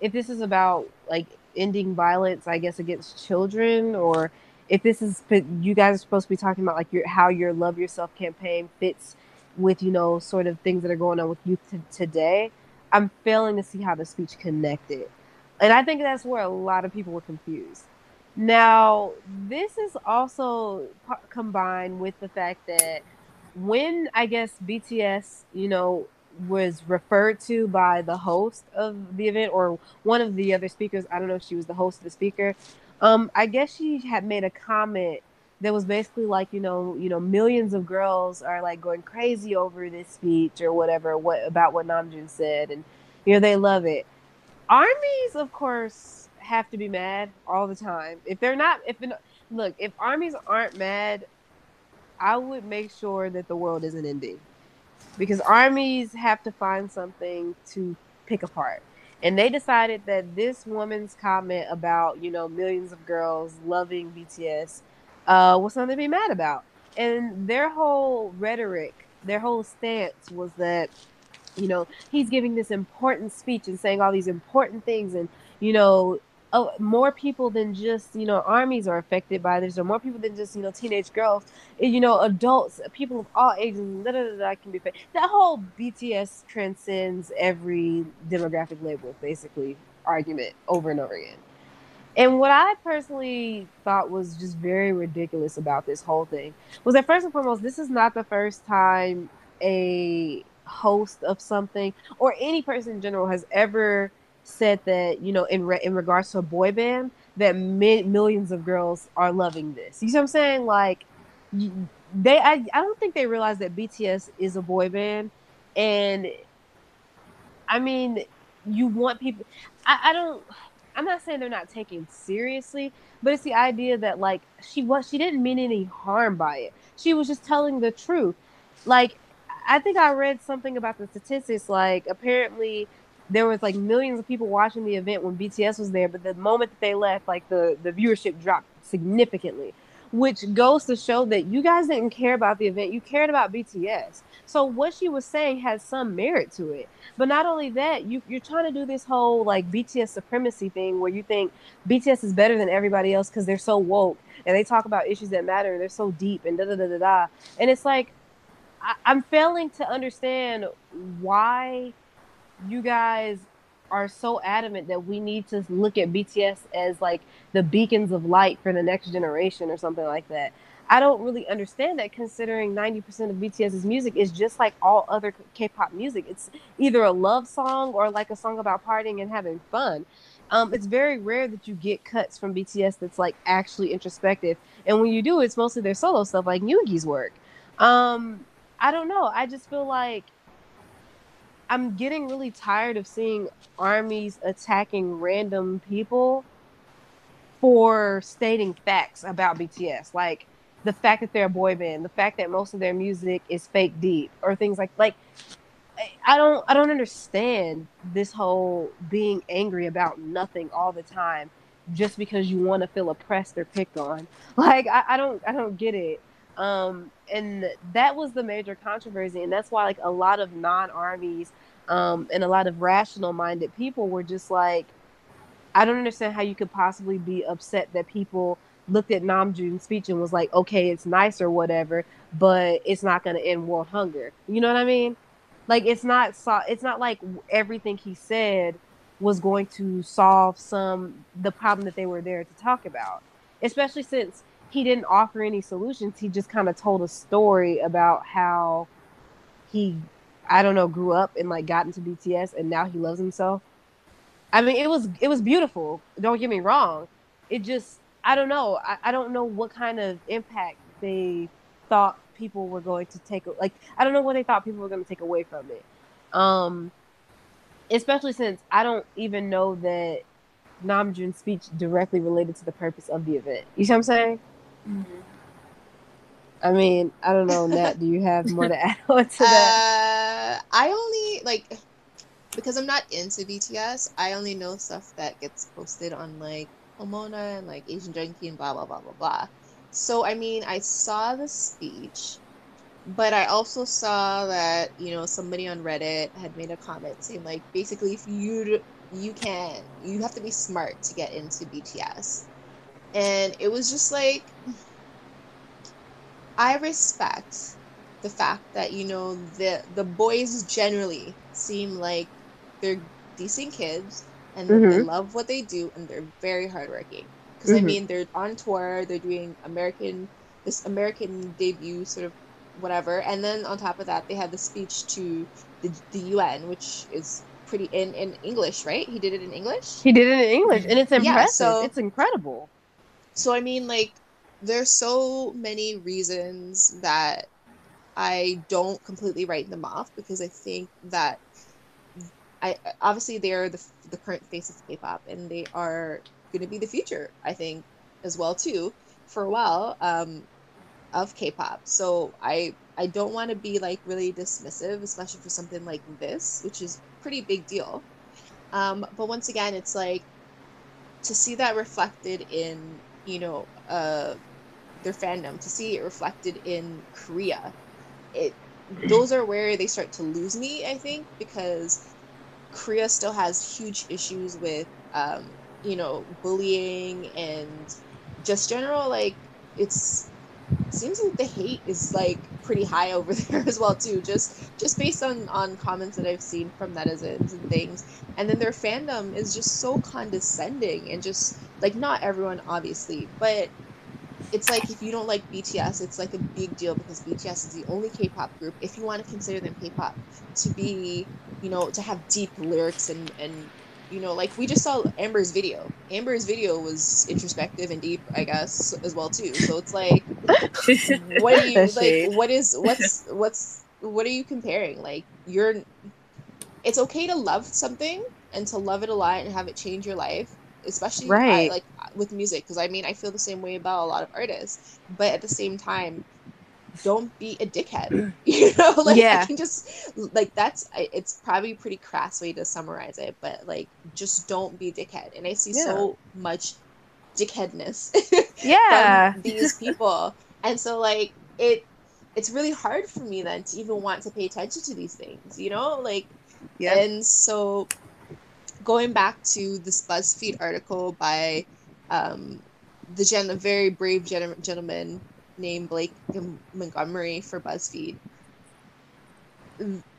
if this is about like ending violence i guess against children or if this is you guys are supposed to be talking about like your how your love yourself campaign fits with you know sort of things that are going on with youth t- today i'm failing to see how the speech connected and I think that's where a lot of people were confused. Now, this is also combined with the fact that when I guess BTS, you know, was referred to by the host of the event or one of the other speakers, I don't know if she was the host of the speaker. Um, I guess she had made a comment that was basically like, you know, you know, millions of girls are like going crazy over this speech or whatever, what about what Namjoon said, and you know they love it armies, of course, have to be mad all the time. If they're not, if look, if armies aren't mad, I would make sure that the world isn't ending, because armies have to find something to pick apart. And they decided that this woman's comment about, you know, millions of girls loving BTS uh, was something to be mad about. And their whole rhetoric, their whole stance was that you know he's giving this important speech and saying all these important things and you know oh, more people than just you know armies are affected by this or more people than just you know teenage girls eh, you know adults people of all ages da, da, da, can be affected. that whole bts transcends every demographic label basically argument over and over again and what I personally thought was just very ridiculous about this whole thing was that first and foremost, this is not the first time a host of something or any person in general has ever said that you know in re- in regards to a boy band that mi- millions of girls are loving this. You see what I'm saying? Like they I, I don't think they realize that BTS is a boy band and I mean you want people I, I don't I'm not saying they're not taken seriously, but it's the idea that like she was she didn't mean any harm by it. She was just telling the truth. Like I think I read something about the statistics. Like apparently there was like millions of people watching the event when BTS was there, but the moment that they left, like the the viewership dropped significantly, which goes to show that you guys didn't care about the event. You cared about BTS. So what she was saying has some merit to it. But not only that, you you're trying to do this whole like BTS supremacy thing where you think BTS is better than everybody else because they're so woke and they talk about issues that matter. and They're so deep and da da da da da. And it's like I, I'm failing to understand why you guys are so adamant that we need to look at BTS as like the beacons of light for the next generation or something like that. I don't really understand that considering 90% of BTS's music is just like all other K-pop music. It's either a love song or like a song about partying and having fun. Um, it's very rare that you get cuts from BTS that's like actually introspective. And when you do, it's mostly their solo stuff like Yoongi's work. Um, I don't know. I just feel like I'm getting really tired of seeing armies attacking random people for stating facts about BTS. Like the fact that they're a boy band, the fact that most of their music is fake deep, or things like like I don't I don't understand this whole being angry about nothing all the time just because you want to feel oppressed or picked on. Like I, I don't I don't get it. Um, and that was the major controversy, and that's why like a lot of non-armies um, and a lot of rational-minded people were just like, I don't understand how you could possibly be upset that people looked at Namjoon's speech and was like, okay, it's nice or whatever, but it's not going to end world hunger. You know what I mean? Like it's not so, it's not like everything he said was going to solve some the problem that they were there to talk about. Especially since he didn't offer any solutions. He just kind of told a story about how he I don't know, grew up and like got into BTS and now he loves himself. I mean, it was it was beautiful. Don't get me wrong. It just I don't know. I, I don't know what kind of impact they thought people were going to take like I don't know what they thought people were going to take away from it. Um especially since I don't even know that Namjoon's speech directly related to the purpose of the event. You see what I'm saying? Mm-hmm. I mean, I don't know, Nat. do you have more to add on to that? Uh, I only like because I'm not into BTS. I only know stuff that gets posted on like Omona and like Asian Junkie and blah blah blah blah blah. So I mean, I saw the speech, but I also saw that you know somebody on Reddit had made a comment saying like basically if you you can you have to be smart to get into BTS, and it was just like I respect the fact that you know the the boys generally seem like they're decent kids and mm-hmm. they love what they do and they're very hardworking. Because mm-hmm. I mean, they're on tour, they're doing American this American debut sort of whatever, and then on top of that, they had the speech to the, the UN, which is pretty in in English, right? He did it in English. He did it in English, and it's impressive. Yeah, so, it's incredible. So I mean, like there's so many reasons that I don't completely write them off because I think that I obviously they're the the current face of K-pop and they are going to be the future. I think as well too for a while um, of K-pop. So I I don't want to be like really dismissive, especially for something like this, which is pretty big deal. Um, but once again, it's like to see that reflected in you know uh, their fandom, to see it reflected in Korea. It those are where they start to lose me, I think, because Korea still has huge issues with um, you know bullying and just general like it's it seems like the hate is like pretty high over there as well too just just based on on comments that i've seen from netizens and things. And then their fandom is just so condescending and just like not everyone obviously but it's like if you don't like BTS, it's like a big deal because BTS is the only K-pop group, if you want to consider them K-pop, to be, you know, to have deep lyrics and and you know, like we just saw Amber's video. Amber's video was introspective and deep, I guess, as well too. So it's like, what are you like? What is what's what's what are you comparing? Like you're, it's okay to love something and to love it a lot and have it change your life, especially uh, right. I, like with music because I mean I feel the same way about a lot of artists, but at the same time, don't be a dickhead. You know, like yeah. I can just like that's it's probably a pretty crass way to summarize it, but like just don't be a dickhead. And I see yeah. so much dickheadness yeah from these people. and so like it it's really hard for me then to even want to pay attention to these things, you know? Like yeah. and so going back to this BuzzFeed article by um, the gen- a very brave gen- gentleman named Blake Montgomery for BuzzFeed.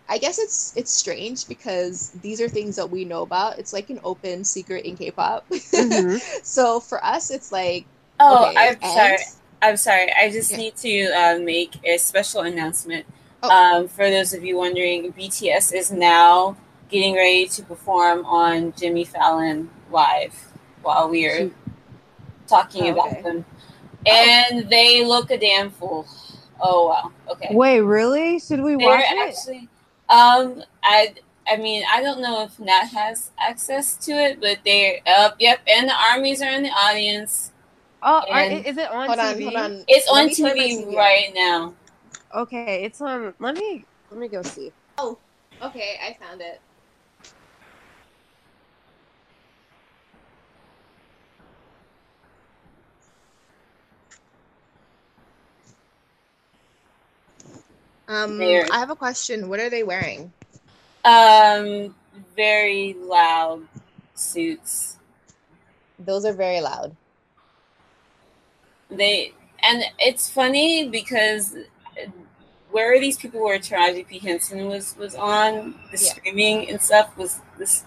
I guess it's it's strange because these are things that we know about. It's like an open secret in K-pop. Mm-hmm. so for us, it's like oh, okay, I'm and... sorry. I'm sorry. I just yeah. need to uh, make a special announcement. Oh. Um, for those of you wondering, BTS is now getting ready to perform on Jimmy Fallon live while we are talking oh, about okay. them, and they look a damn fool. Oh wow. Okay. Wait, really? Should we They're watch it? Actually, um, I I mean, I don't know if Nat has access to it, but they're up. Yep, and the armies are in the audience. Oh, are, is it on hold TV? On, hold on. It's on TV right now. Okay, it's on. Let me let me go see. Oh, okay, I found it. Um, I have a question. What are they wearing? Um, very loud suits. Those are very loud. They and it's funny because where are these people were Taraji P Henson was was on the yeah. streaming and stuff was this.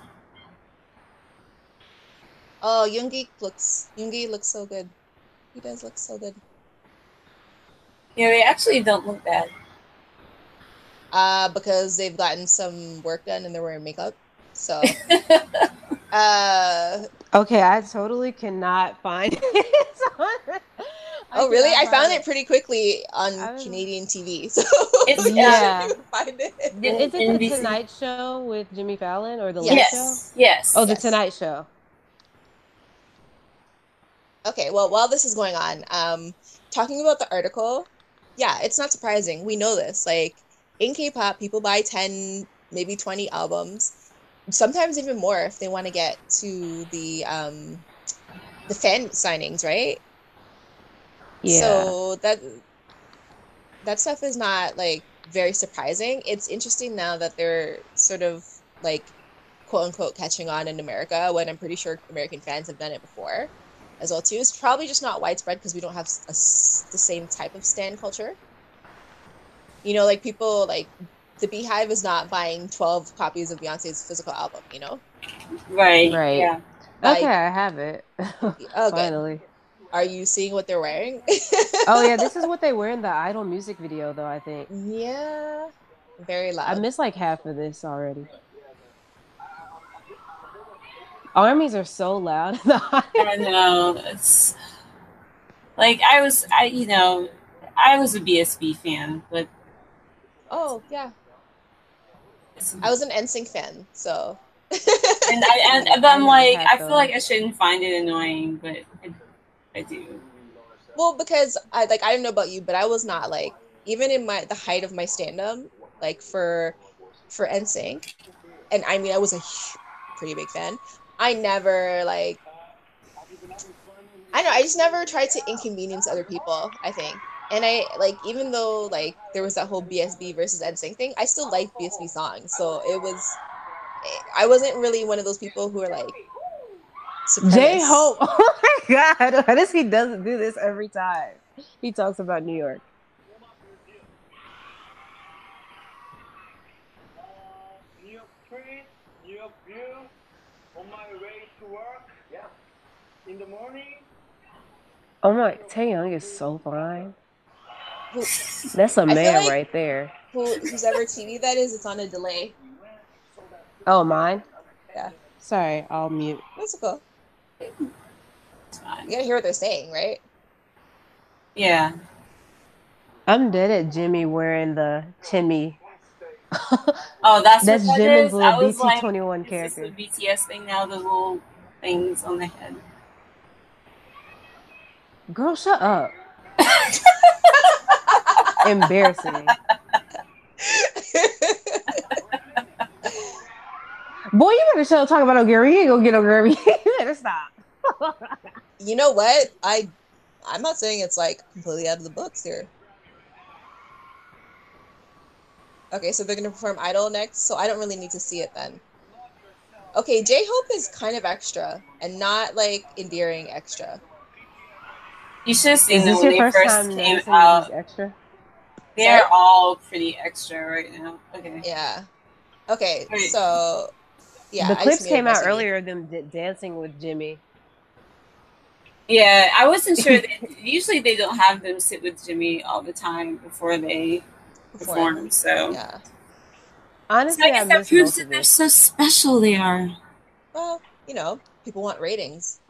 Oh, Yoongi looks Yoongi looks so good. He does look so good. Yeah, they actually don't look bad. Uh, because they've gotten some work done and they're wearing makeup. So. uh. Okay, I totally cannot find it. oh really? I found it. it pretty quickly on Canadian TV. So it's, yeah, find it. Is it the Tonight Show with Jimmy Fallon or the Late yes. Show? Yes. Oh, the yes. Tonight Show. Okay, well, while this is going on, um, talking about the article, yeah, it's not surprising. We know this. Like in K-pop, people buy ten, maybe twenty albums, sometimes even more if they want to get to the um, the fan signings, right? Yeah. So that that stuff is not like very surprising. It's interesting now that they're sort of like quote unquote catching on in America when I'm pretty sure American fans have done it before as well too. It's probably just not widespread because we don't have a, the same type of stand culture. You know, like people like the BeyHive is not buying 12 copies of Beyonce's physical album, you know? Right. Right. Yeah. Like, okay, I have it. oh, Finally. Are you seeing what they're wearing? oh yeah, this is what they wear in the Idol music video, though. I think. Yeah. Very loud. I missed like half of this already. Armies are so loud. I know. It's like I was, I you know, I was a BSB fan, but oh yeah, I was an NSYNC fan, so. and I and, but I'm like, I feel like I shouldn't find it annoying, but I, I do. Well, because I like I don't know about you, but I was not like even in my the height of my stand-up, like for for NSYNC, and I mean I was a pretty big fan. I never like I know I just never tried to inconvenience other people. I think, and I like even though like there was that whole BSB versus NSYNC thing, I still liked BSB songs. So it was, I wasn't really one of those people who are like. J Hope, oh my god, why does he doesn't do this every time? He talks about New York. New York Street, New York View, on my way to work. Yeah. In the morning. Oh my, Taehyung is so fine. Who, That's a man like right there. Who, whose ever TV that is, it's on a delay. Oh, mine? Yeah. Sorry, I'll mute. That's cool. You gotta hear what they're saying, right? Yeah. I'm dead at Jimmy wearing the Chimmy. oh, that's that's Jimin's little BT twenty one character. the BTS thing now, the little things on the head. Girl, shut up. Embarrassing. Boy, you better shut up talking about no Gary. You ain't gonna get no Gary. you better stop. you know what? I I'm not saying it's like completely out of the books here. Okay, so they're gonna perform Idol next, so I don't really need to see it then. Okay, J Hope is kind of extra and not like endearing extra. You should have seen them when they first came out. Extra? They're Sorry? all pretty extra right now. Okay. Yeah. Okay. Wait. So, yeah. The clips came out earlier than d- dancing with Jimmy. Yeah, I wasn't sure. usually, they don't have them sit with Jimmy all the time before they perform. perform so, yeah. Honestly, so I guess I that proves that they're so special. They are. Well, you know, people want ratings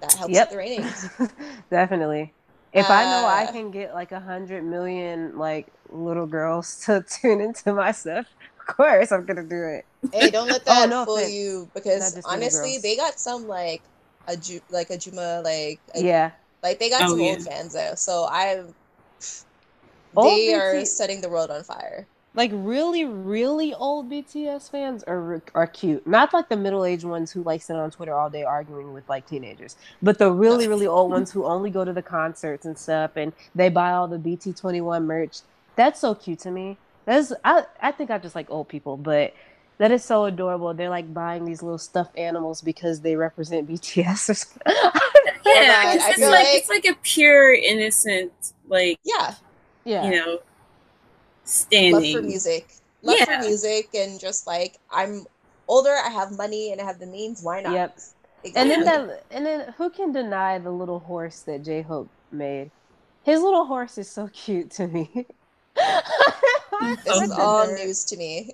that helps yep. the ratings. Definitely. If uh, I know I uh, can get like a hundred million like little girls to tune into my stuff, of course I'm gonna do it. Hey, don't let that oh, no fool offense. you because honestly, they got some like a Ju- like a Juma like a, yeah, like they got oh, some yeah. old fans there. So I, they are setting the world on fire like really really old bts fans are are cute. Not like the middle-aged ones who like sit on twitter all day arguing with like teenagers but the really really old ones who only go to the concerts and stuff and they buy all the bt21 merch. That's so cute to me. That's i i think i just like old people but that is so adorable. They're like buying these little stuffed animals because they represent BTS or something. yeah, it's like, like, it's like a pure innocent like yeah, yeah, you know, standing. Love for music. Love yeah. for music and just like I'm older, I have money and I have the means, why not? Yep. Exactly. And then that and then who can deny the little horse that J Hope made? His little horse is so cute to me. this is all news to me.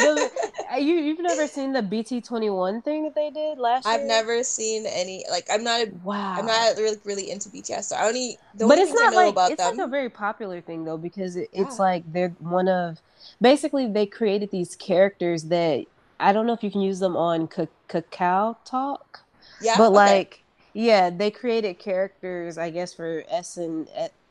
Uh, Uh, you you've never seen the BT twenty one thing that they did last year? I've never seen any. Like I'm not. A, wow. I'm not really really into BTS. So I only. The but only it's not like it's them, like a very popular thing though because it, yeah. it's like they're one of. Basically, they created these characters that I don't know if you can use them on Kakao Talk. Yeah. But okay. like, yeah, they created characters, I guess, for S and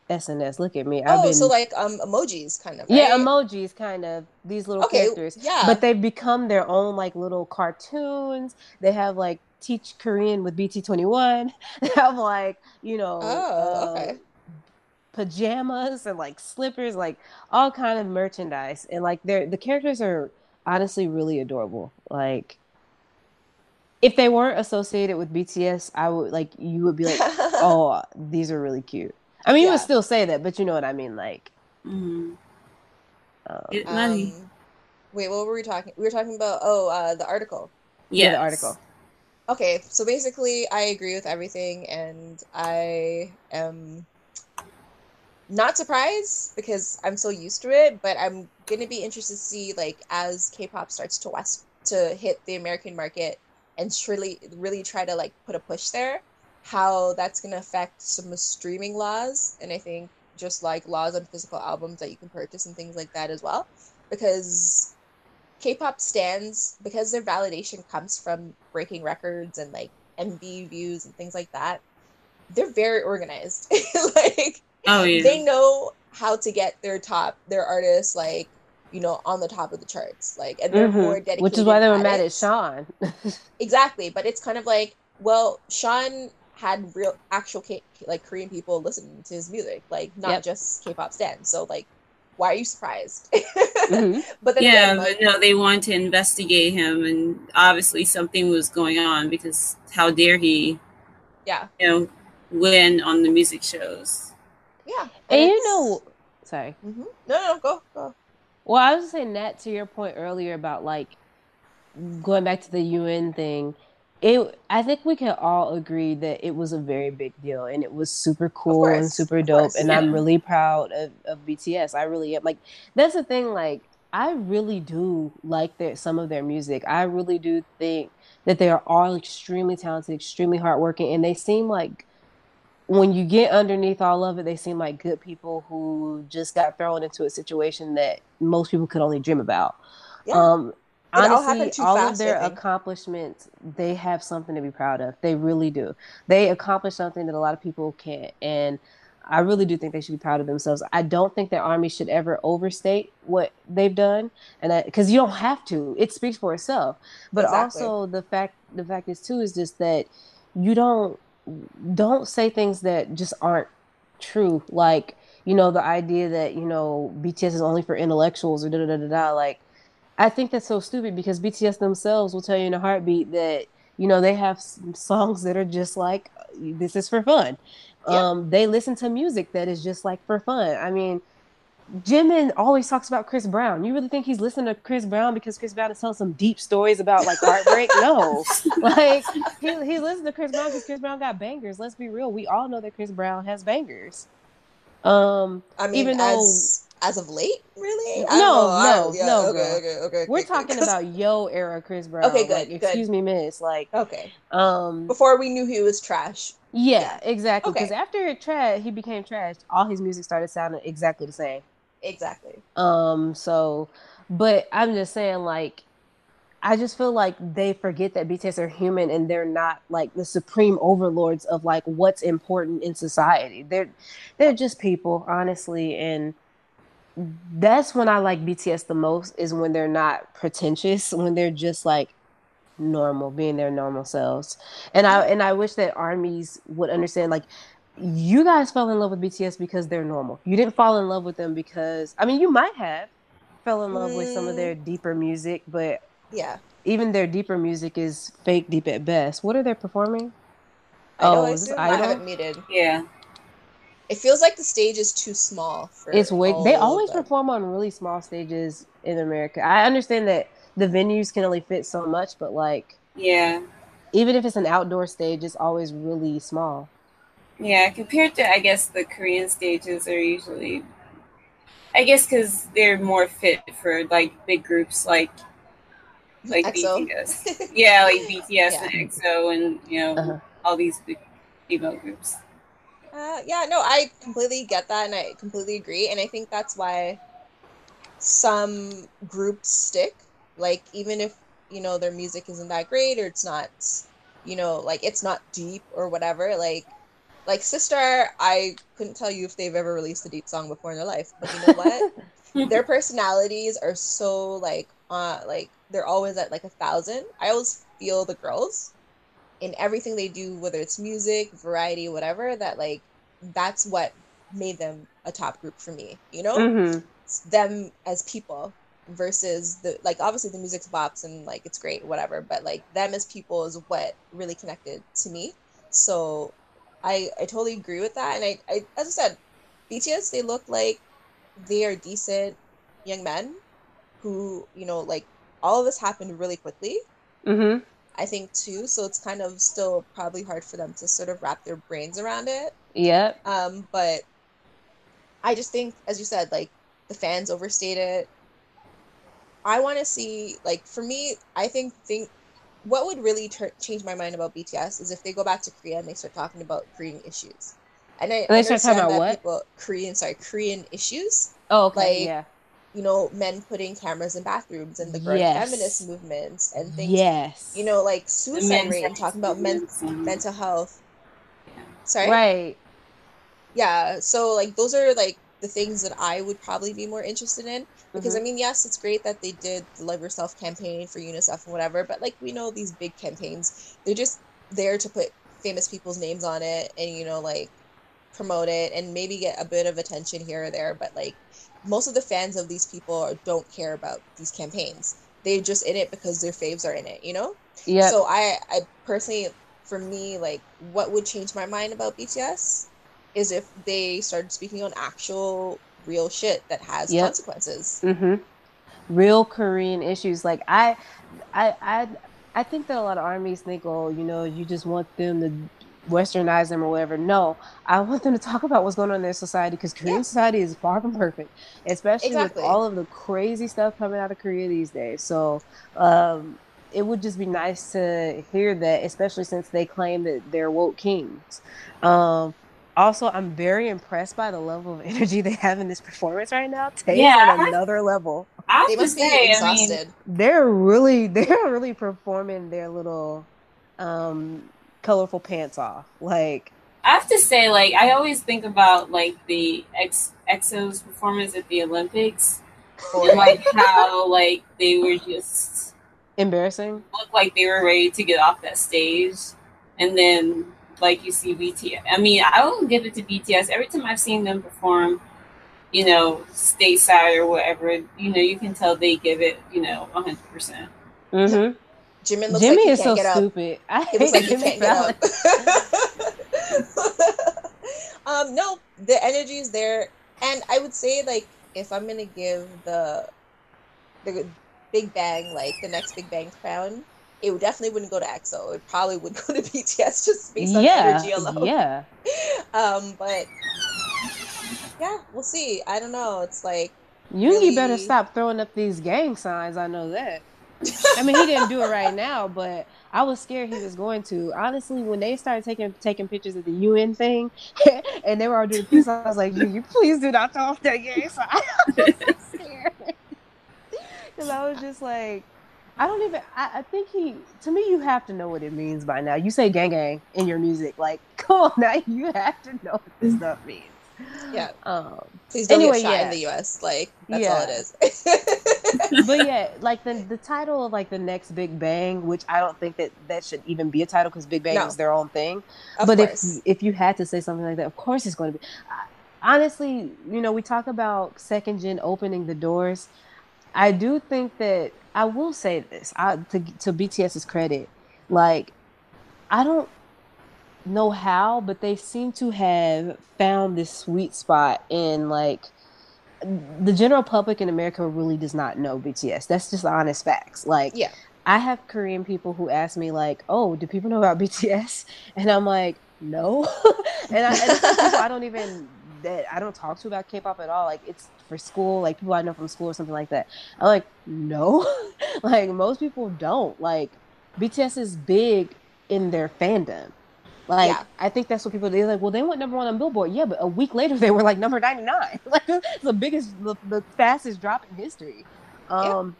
SNS. Look at me. I've oh, been... so like um emojis kind of. Right? Yeah, emojis kind of. These little okay, characters. Yeah. But they've become their own like little cartoons. They have like teach Korean with BT21. They have like, you know, oh, okay. Uh, pajamas and like slippers, like all kind of merchandise. And like they're the characters are honestly really adorable. Like if they weren't associated with BTS, I would like you would be like, "Oh, these are really cute." I mean, yeah. you would still say that, but you know what I mean, like. Mm-hmm. Um, Get money. Um, wait, what were we talking? We were talking about oh, uh, the article. Yes. Yeah, the article. Okay, so basically, I agree with everything, and I am not surprised because I'm so used to it. But I'm gonna be interested to see, like, as K-pop starts to west to hit the American market and really, really try to like put a push there how that's going to affect some streaming laws and i think just like laws on physical albums that you can purchase and things like that as well because k-pop stands because their validation comes from breaking records and like mv views and things like that they're very organized like oh, yeah. they know how to get their top their artists like you know on the top of the charts like and they're mm-hmm. more dedicated which is why they were mad at sean exactly but it's kind of like well sean had real actual K- like Korean people listening to his music, like not yep. just K-pop stands. So like, why are you surprised? mm-hmm. But then yeah, again, like, but no, they wanted to investigate him, and obviously something was going on because how dare he? Yeah, you know, win on the music shows. Yeah, and, and you know, sorry. Mm-hmm. No, no, go, go. Well, I was saying that to your point earlier about like going back to the UN thing it i think we can all agree that it was a very big deal and it was super cool course, and super dope course, and yeah. i'm really proud of, of bts i really am. Like that's the thing like i really do like their some of their music. I really do think that they are all extremely talented extremely hardworking and they seem like when you get underneath all of it they seem like good people who just got thrown into a situation that most people could only dream about. Yeah. um honestly, all, fast, of their accomplishments, they have something to be proud of. They really do. They accomplished something that a lot of people can't, and I really do think they should be proud of themselves. I don't think their army should ever overstate what they've done, and because you don't have to, it speaks for itself. But exactly. also the fact, the fact is too, is just that you don't don't say things that just aren't true. Like you know, the idea that you know BTS is only for intellectuals or da da da da da. Like I think that's so stupid because BTS themselves will tell you in a heartbeat that you know they have songs that are just like this is for fun. Um, they listen to music that is just like for fun. I mean, Jimin always talks about Chris Brown. You really think he's listening to Chris Brown because Chris Brown is telling some deep stories about like heartbreak? no, like he he listens to Chris Brown because Chris Brown got bangers. Let's be real. We all know that Chris Brown has bangers. Um, I mean, even though as of late, really? no, no, yeah, no. Okay, okay, okay. We're talking about yo era Chris Brown. Okay, good. Like, good. Excuse me, miss. Like, okay. Um, before we knew he was trash. Yeah, exactly. Because okay. after trash, he became trash. All his music started sounding exactly the same. Exactly. Um. So, but I'm just saying, like, I just feel like they forget that BTS are human and they're not like the supreme overlords of like what's important in society. They're they're just people, honestly, and that's when I like BTS the most is when they're not pretentious, when they're just like normal, being their normal selves. And I and I wish that armies would understand like you guys fell in love with BTS because they're normal. You didn't fall in love with them because I mean you might have fell in love mm. with some of their mm. deeper music, but yeah. Even their deeper music is fake deep at best. What are they performing? oh, I, I haven't muted. Yeah. It feels like the stage is too small It's way they always perform on really small stages in America. I understand that the venues can only fit so much, but like Yeah. Even if it's an outdoor stage, it's always really small. Yeah, compared to I guess the Korean stages are usually I guess because they're more fit for like big groups like like EXO. BTS. yeah, like BTS yeah. and EXO, and you know uh-huh. all these big female groups. Uh, yeah, no, I completely get that, and I completely agree, and I think that's why some groups stick. Like even if you know their music isn't that great, or it's not, you know, like it's not deep or whatever. Like like Sistar, I couldn't tell you if they've ever released a deep song before in their life, but you know what? their personalities are so like uh like they're always at like a thousand. I always feel the girls in everything they do, whether it's music, variety, whatever, that like that's what made them a top group for me, you know? Mm-hmm. them as people versus the like obviously the music's bops and like it's great, whatever, but like them as people is what really connected to me. So I I totally agree with that. And I, I as I said, BTS they look like they are decent young men who, you know, like all of this happened really quickly. Mm-hmm. I think too. So it's kind of still probably hard for them to sort of wrap their brains around it. Yeah. Um, but I just think, as you said, like the fans overstayed it. I want to see, like, for me, I think think what would really ter- change my mind about BTS is if they go back to Korea and they start talking about Korean issues. And I and they start talking about what? People, Korean, sorry, Korean issues. Oh, okay, like, yeah you know, men putting cameras in bathrooms and the growing yes. feminist movements and things. Yes. You know, like suicide rate and talking about men- mental health. Yeah. Sorry? Right. Yeah. So, like, those are like the things that I would probably be more interested in. Because, mm-hmm. I mean, yes, it's great that they did the Love Yourself campaign for UNICEF and whatever, but, like, we know these big campaigns, they're just there to put famous people's names on it and, you know, like, promote it and maybe get a bit of attention here or there, but, like, most of the fans of these people don't care about these campaigns. They're just in it because their faves are in it, you know? Yeah. So I, I personally, for me, like, what would change my mind about BTS is if they started speaking on actual real shit that has yep. consequences. Mm-hmm. Real Korean issues. Like I, I, I, I think that a lot of armies think, oh, you know, you just want them to westernize them or whatever. No, I want them to talk about what's going on in their society because Korean yeah. society is far from perfect, especially exactly. with all of the crazy stuff coming out of Korea these days. So um, it would just be nice to hear that, especially since they claim that they're woke kings. Um, also, I'm very impressed by the level of energy they have in this performance right now. Tae's yeah, on another level. I they must say, be exhausted. I mean, they're really, they're really performing their little um colorful pants off. Like I have to say, like I always think about like the X EXO's performance at the Olympics, or like how like they were just embarrassing. Looked like they were ready to get off that stage, and then like you see BTS. I mean, I will give it to BTS every time I've seen them perform. You know, stateside or whatever. You know, you can tell they give it. You know, hundred percent. Mm-hmm. Jimin looks Jimmy like is so stupid. I it looks like he can't um, no, the energy is there, and I would say like if I'm gonna give the the Big Bang like the next Big Bang crown, it would definitely wouldn't go to EXO. It probably would go to BTS just based on yeah, energy alone. Yeah. um, but yeah, we'll see. I don't know. It's like you really... better stop throwing up these gang signs. I know that. I mean, he didn't do it right now, but I was scared he was going to. Honestly, when they started taking taking pictures of the UN thing, and they were all doing peace, I was like, "You, please do not talk that gang sign." Because I was just like, I don't even. I, I, think he. To me, you have to know what it means by now. You say "gang gang" in your music, like, come on now, you have to know what this stuff means. Yeah. Um, Please don't anyway, get shot yeah. in the U.S. Like that's yeah. all it is. but yeah, like the the title of like the next Big Bang, which I don't think that that should even be a title because Big Bang no. is their own thing. Of but course. if if you had to say something like that, of course it's going to be. Honestly, you know, we talk about second gen opening the doors. I do think that I will say this I, to to BTS's credit, like I don't know how, but they seem to have found this sweet spot in like the general public in America really does not know BTS. That's just honest facts. Like, yeah, I have Korean people who ask me like, "Oh, do people know about BTS?" And I'm like, "No," and, I, and people I don't even that I don't talk to about K-pop at all. Like, it's for school, like people I know from school or something like that. I'm like, no, like most people don't. Like, BTS is big in their fandom. Like yeah. I think that's what people they're like. Well, they went number one on Billboard, yeah, but a week later they were like number ninety nine. like the biggest, the, the, fastest drop in history. Um,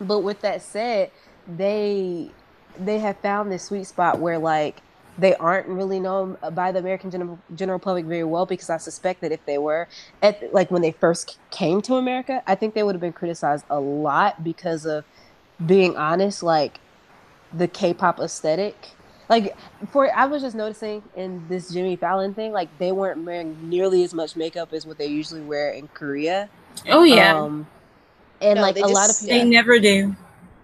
yeah. but with that said, they they have found this sweet spot where like they aren't really known by the American general, general public very well because I suspect that if they were at like when they first came to America, I think they would have been criticized a lot because of being honest, like the K-pop aesthetic like for I was just noticing in this Jimmy Fallon thing, like they weren't wearing nearly as much makeup as what they usually wear in Korea. Oh yeah. Um, and no, like a just, lot of people, they never do.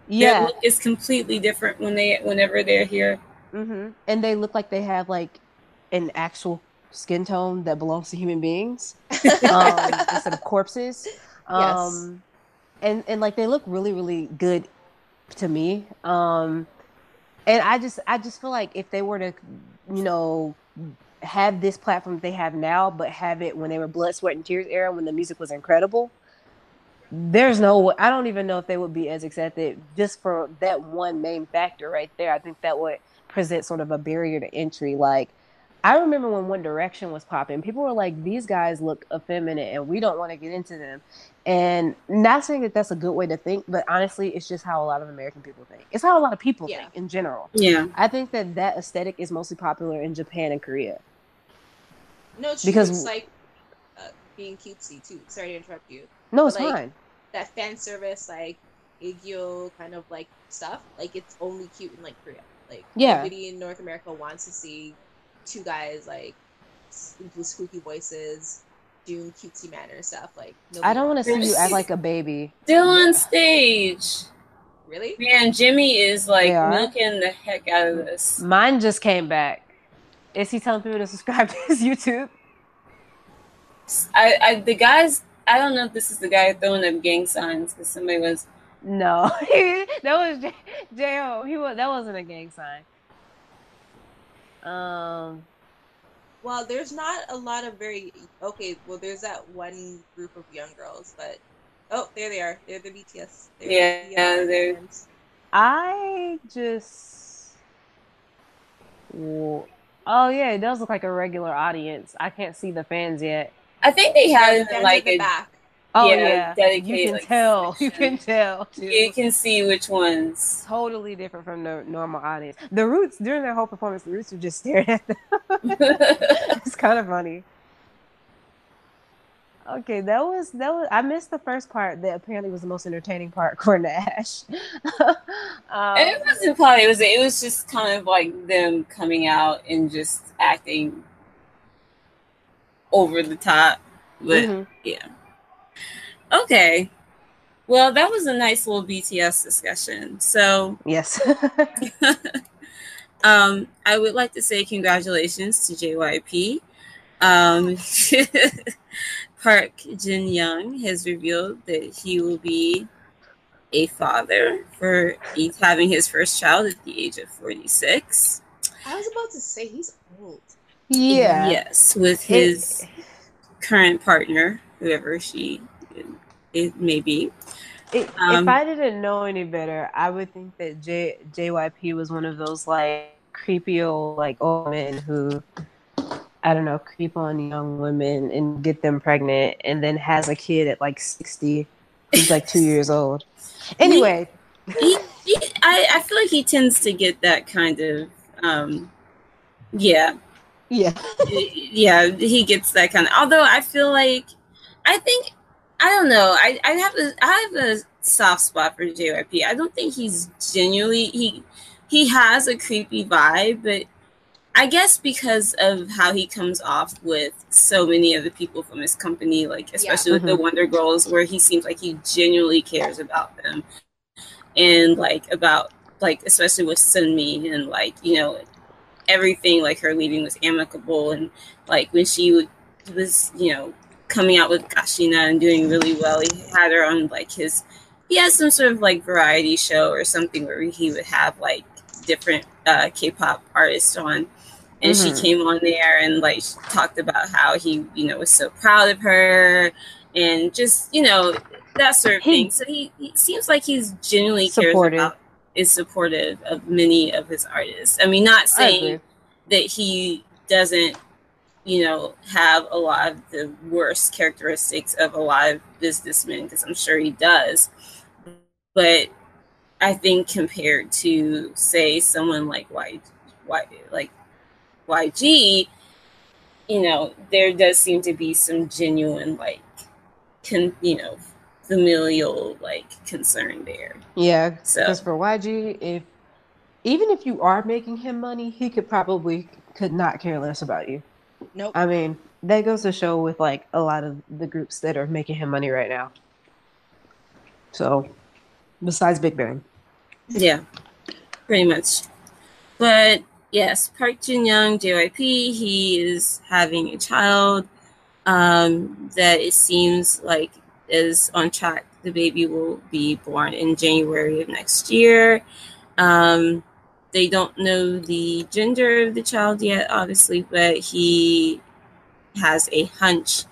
Yeah, Their look is completely different when they whenever they're here. Mm-hmm. And they look like they have like an actual skin tone that belongs to human beings um, instead of corpses. Um, yes. and and like they look really really good to me. Um, and I just I just feel like if they were to, you know, have this platform they have now, but have it when they were Blood, Sweat, and Tears era when the music was incredible, there's no I don't even know if they would be as accepted just for that one main factor right there. I think that would present sort of a barrier to entry. Like I remember when One Direction was popping, people were like, "These guys look effeminate, and we don't want to get into them." And not saying that that's a good way to think, but honestly, it's just how a lot of American people think. It's how a lot of people yeah. think in general. Yeah, I think that that aesthetic is mostly popular in Japan and Korea. No, it's because it's like uh, being cutesy too. Sorry to interrupt you. No, it's like, fine. That fan service, like aegyo kind of like stuff, like it's only cute in like Korea. Like yeah, nobody in North America wants to see two guys like with squeaky voices doing cutesy manner stuff. Like I don't want to see you act like a baby. Still on stage. Really? Man, Jimmy is like milking the heck out of this. Mine just came back. Is he telling people to subscribe to his YouTube? I, I the guys. I don't know if this is the guy throwing up gang signs because somebody was. No, that was J- Jo. He was. That wasn't a gang sign. Um, well, there's not a lot of very okay. Well, there's that one group of young girls, but oh, there they are. They're the BTS. They're yeah, the yeah, they're. I just. oh yeah, it does look like a regular audience. I can't see the fans yet. I think they have like a back. Oh yeah, yeah. you can like, tell. You can tell. Too. You can see which ones. Totally different from the normal audience. The Roots during their whole performance, the Roots were just staring at them. it's kind of funny. Okay, that was that was. I missed the first part that apparently was the most entertaining part, according to Ash. um, it wasn't probably. It was. It was just kind of like them coming out and just acting over the top. But mm-hmm. yeah. Okay. Well, that was a nice little BTS discussion. So, yes. um, I would like to say congratulations to JYP. Um, Park Jin Young has revealed that he will be a father for having his first child at the age of 46. I was about to say he's old. Yeah. Yes, with his current partner, whoever she it may be. It, um, if I didn't know any better, I would think that J, JYP was one of those like creepy old like old men who I don't know, creep on young women and get them pregnant and then has a kid at like 60. He's like two years old. Anyway. He, he, I, I feel like he tends to get that kind of, um, yeah. Yeah. yeah, he gets that kind of, although I feel like, I think, I don't know, I, I have a, I have a soft spot for JYP. I don't think he's genuinely, he, he has a creepy vibe, but I guess because of how he comes off with so many of the people from his company, like especially yeah. with mm-hmm. the Wonder Girls, where he seems like he genuinely cares about them, and like about like especially with Sunmi and like you know everything like her leaving was amicable and like when she was you know coming out with Gashina and doing really well, he had her on like his he has some sort of like variety show or something where he would have like different uh, K-pop artists on. And mm-hmm. she came on there and like talked about how he you know was so proud of her and just you know that sort of he, thing. So he, he, seems like he's genuinely supportive. cares about is supportive of many of his artists. I mean not saying that he doesn't you know have a lot of the worst characteristics of a lot of businessmen because i'm sure he does but i think compared to say someone like white white like YG, you know, there does seem to be some genuine, like, con, you know, familial, like, concern there. Yeah. So, because for YG, if even if you are making him money, he could probably could not care less about you. Nope. I mean, that goes to show with like a lot of the groups that are making him money right now. So, besides Big Bang. Yeah, pretty much. But yes, Park Jin Young, JYP, he is having a child um, that it seems like is on track. The baby will be born in January of next year. Um, they don't know the gender of the child yet, obviously, but he has a hunch.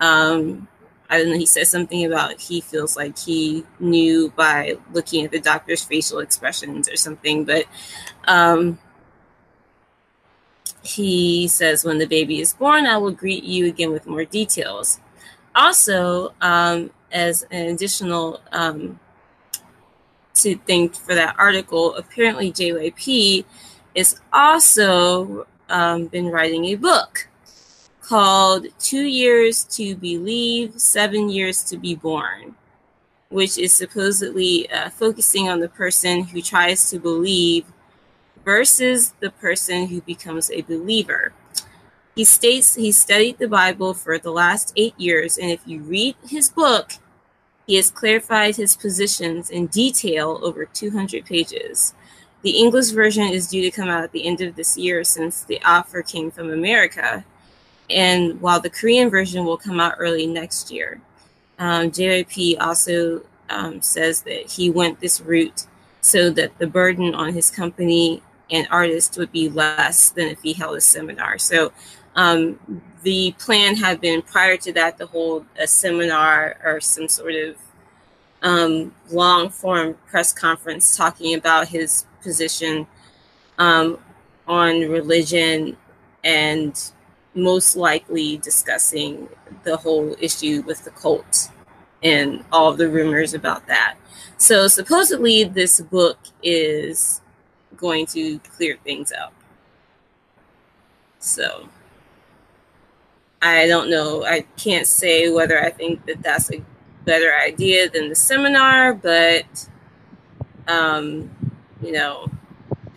Um, I don't know. He says something about he feels like he knew by looking at the doctor's facial expressions or something. But um, he says, When the baby is born, I will greet you again with more details. Also, um, as an additional um, to think for that article, apparently JYP is also um, been writing a book called Two Years to Believe, Seven Years to Be Born, which is supposedly uh, focusing on the person who tries to believe versus the person who becomes a believer. He states he studied the Bible for the last eight years, and if you read his book, he has clarified his positions in detail over 200 pages. The English version is due to come out at the end of this year since the offer came from America, and while the Korean version will come out early next year. Um, JYP also um, says that he went this route so that the burden on his company and artists would be less than if he held a seminar. So um, the plan had been prior to that to hold a seminar or some sort of um, long form press conference talking about his position um, on religion and most likely discussing the whole issue with the cult and all the rumors about that. So supposedly this book is going to clear things up. So I don't know. I can't say whether I think that that's a better idea than the seminar, but um, you know,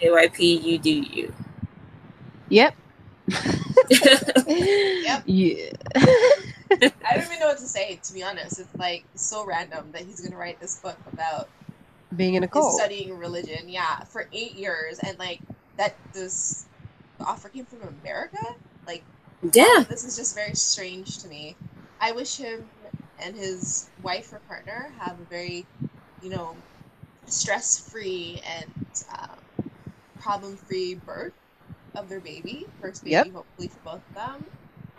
JYP, you do you. Yep. yep. Yeah. I don't even know what to say, to be honest. It's like so random that he's gonna write this book about being in a cult, studying religion. Yeah, for eight years, and like that. This offer came from America. Like, yeah, this is just very strange to me. I wish him and his wife or partner have a very, you know, stress-free and um, problem-free birth of their baby, first baby, yep. hopefully for both of them.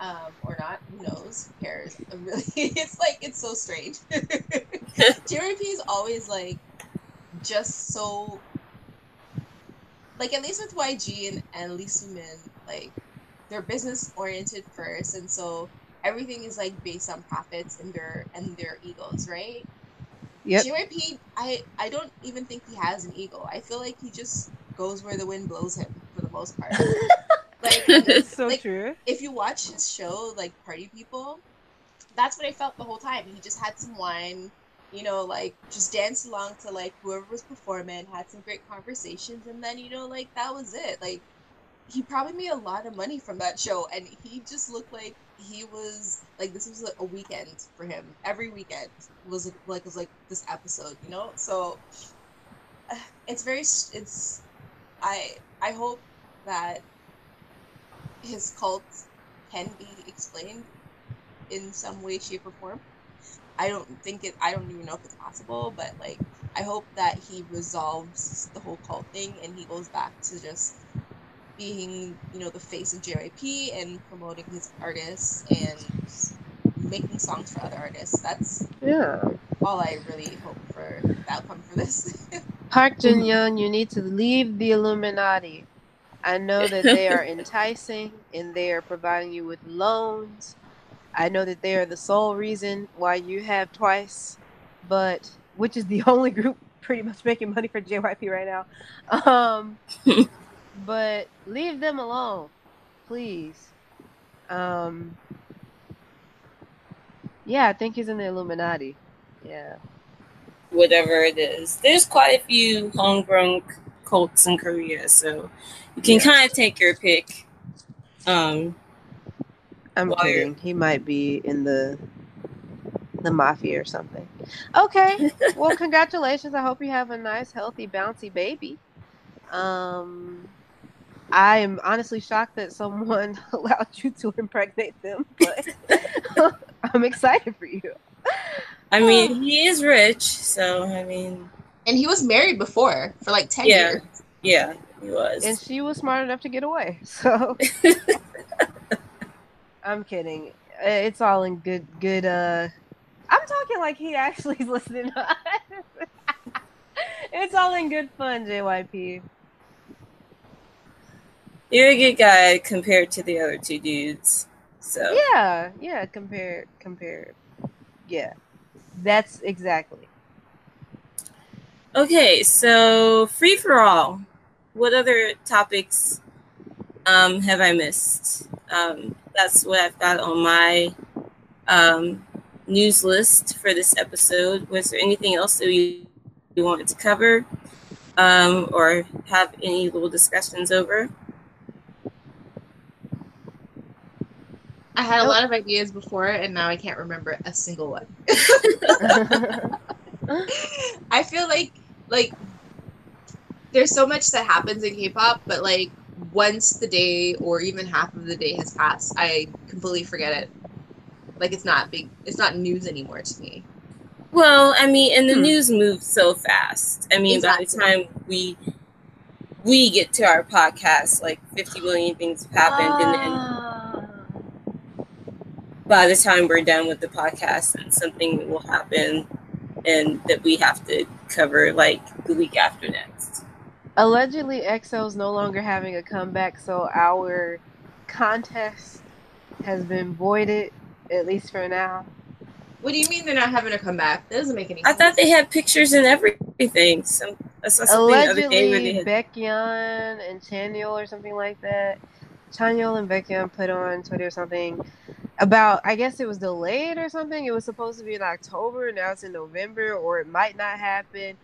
Um, or not, who knows? Who cares? I'm really, it's like it's so strange. JYP is always like just so like at least with YG and, and Lee Min, like they're business oriented first and so everything is like based on profits and their and their egos, right? Yep. JYP, I I don't even think he has an ego. I feel like he just goes where the wind blows him for the most part. like that's so like, true. If you watch his show, like Party People, that's what I felt the whole time. He just had some wine, you know, like just danced along to like whoever was performing, had some great conversations, and then you know, like that was it. Like he probably made a lot of money from that show, and he just looked like he was like this was a weekend for him. Every weekend was like was like this episode, you know. So it's very it's I I hope that his cult can be explained in some way, shape, or form. I don't think it. I don't even know if it's possible, but like I hope that he resolves the whole cult thing and he goes back to just being, you know, the face of JYP and promoting his artists and making songs for other artists. That's yeah all I really hope for the outcome for this. Park Jin Young, you need to leave the Illuminati. I know that they are enticing and they are providing you with loans. I know that they are the sole reason why you have TWICE, but which is the only group pretty much making money for JYP right now. Um, but leave them alone, please. Um, yeah, I think he's in the Illuminati. Yeah. Whatever it is, there's quite a few homegrown cults in Korea, so you can yeah. kind of take your pick. Um, I'm kidding. He might be in the the mafia or something. Okay. well, congratulations. I hope you have a nice, healthy, bouncy baby. Um, I am honestly shocked that someone allowed you to impregnate them, but I'm excited for you. I mean, he is rich, so I mean, and he was married before for like ten yeah, years. Yeah, he was, and she was smart enough to get away. So I'm kidding. It's all in good, good. uh I'm talking like he actually is listening. to us. it's all in good fun, JYP. You're a good guy compared to the other two dudes. So yeah, yeah, compare, compare, yeah, that's exactly. Okay, so free for all. What other topics um, have I missed? Um, that's what I've got on my um, news list for this episode. Was there anything else that we, we wanted to cover um, or have any little discussions over? I had a lot of ideas before, and now I can't remember a single one. I feel like like there's so much that happens in K-pop, but like once the day or even half of the day has passed, I completely forget it. Like it's not big. It's not news anymore to me. Well, I mean, and the hmm. news moves so fast. I mean, exactly. by the time we we get to our podcast, like 50 million things have happened, uh... and, and ah by the time we're done with the podcast and something will happen and that we have to cover like the week after next. Allegedly, EXO is no longer having a comeback, so our contest has been voided, at least for now. What do you mean they're not having a comeback? That doesn't make any sense. I thought they had pictures and everything. Some I saw something Allegedly, the other day where they had... Baekhyun and Chanyeol or something like that. And Baekhyun put on Twitter or something about I guess it was delayed or something. It was supposed to be in October, now it's in November, or it might not happen.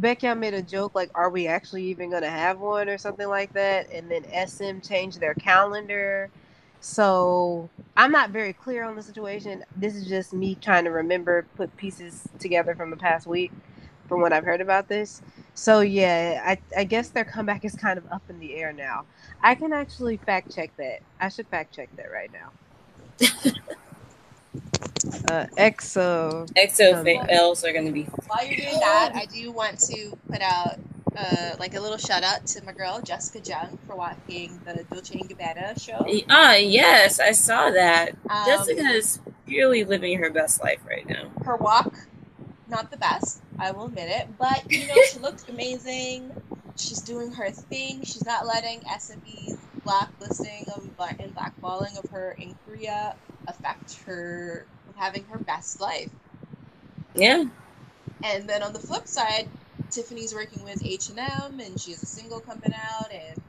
Baekhyun made a joke like, "Are we actually even gonna have one?" or something like that, and then SM changed their calendar. So I'm not very clear on the situation. This is just me trying to remember, put pieces together from the past week, from what I've heard about this. So yeah, I I guess their comeback is kind of up in the air now. I can actually fact check that. I should fact check that right now. uh, EXO. EXO fails are going to be. While you're doing that, I do want to put out uh, like a little shout out to my girl Jessica Jung for watching the Dolce and Gabbana show. Ah, uh, yes, I saw that. Um, Jessica is really living her best life right now. Her walk not the best. I will admit it, but you know she looked amazing. She's doing her thing. She's not letting SME's blacklisting of and blackballing of her in Korea affect her having her best life. Yeah. And then on the flip side, Tiffany's working with H and M, and she has a single coming out, and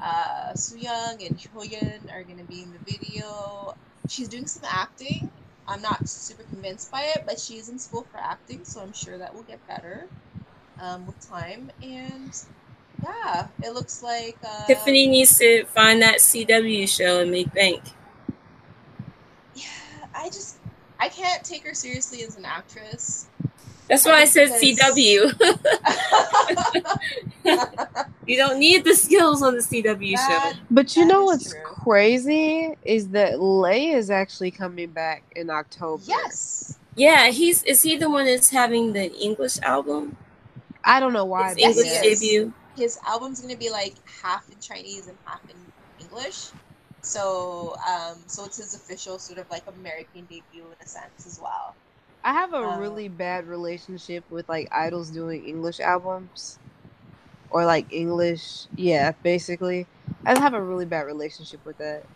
uh, Young and Hyoyeon are gonna be in the video. She's doing some acting. I'm not super convinced by it, but she's in school for acting, so I'm sure that will get better um, with time. And yeah, it looks like uh, Tiffany needs to find that CW show and make bank. Yeah, I just I can't take her seriously as an actress. That's why I said CW. you don't need the skills on the CW that, show. But you know what's true. crazy is that Lay is actually coming back in October. Yes. Yeah, he's is he the one that's having the English album? I don't know why. His English debut. His album's gonna be like half in Chinese and half in English. So, um, so it's his official sort of like American debut in a sense as well. I have a um, really bad relationship with like idols doing English albums or like English. Yeah, basically. I have a really bad relationship with that.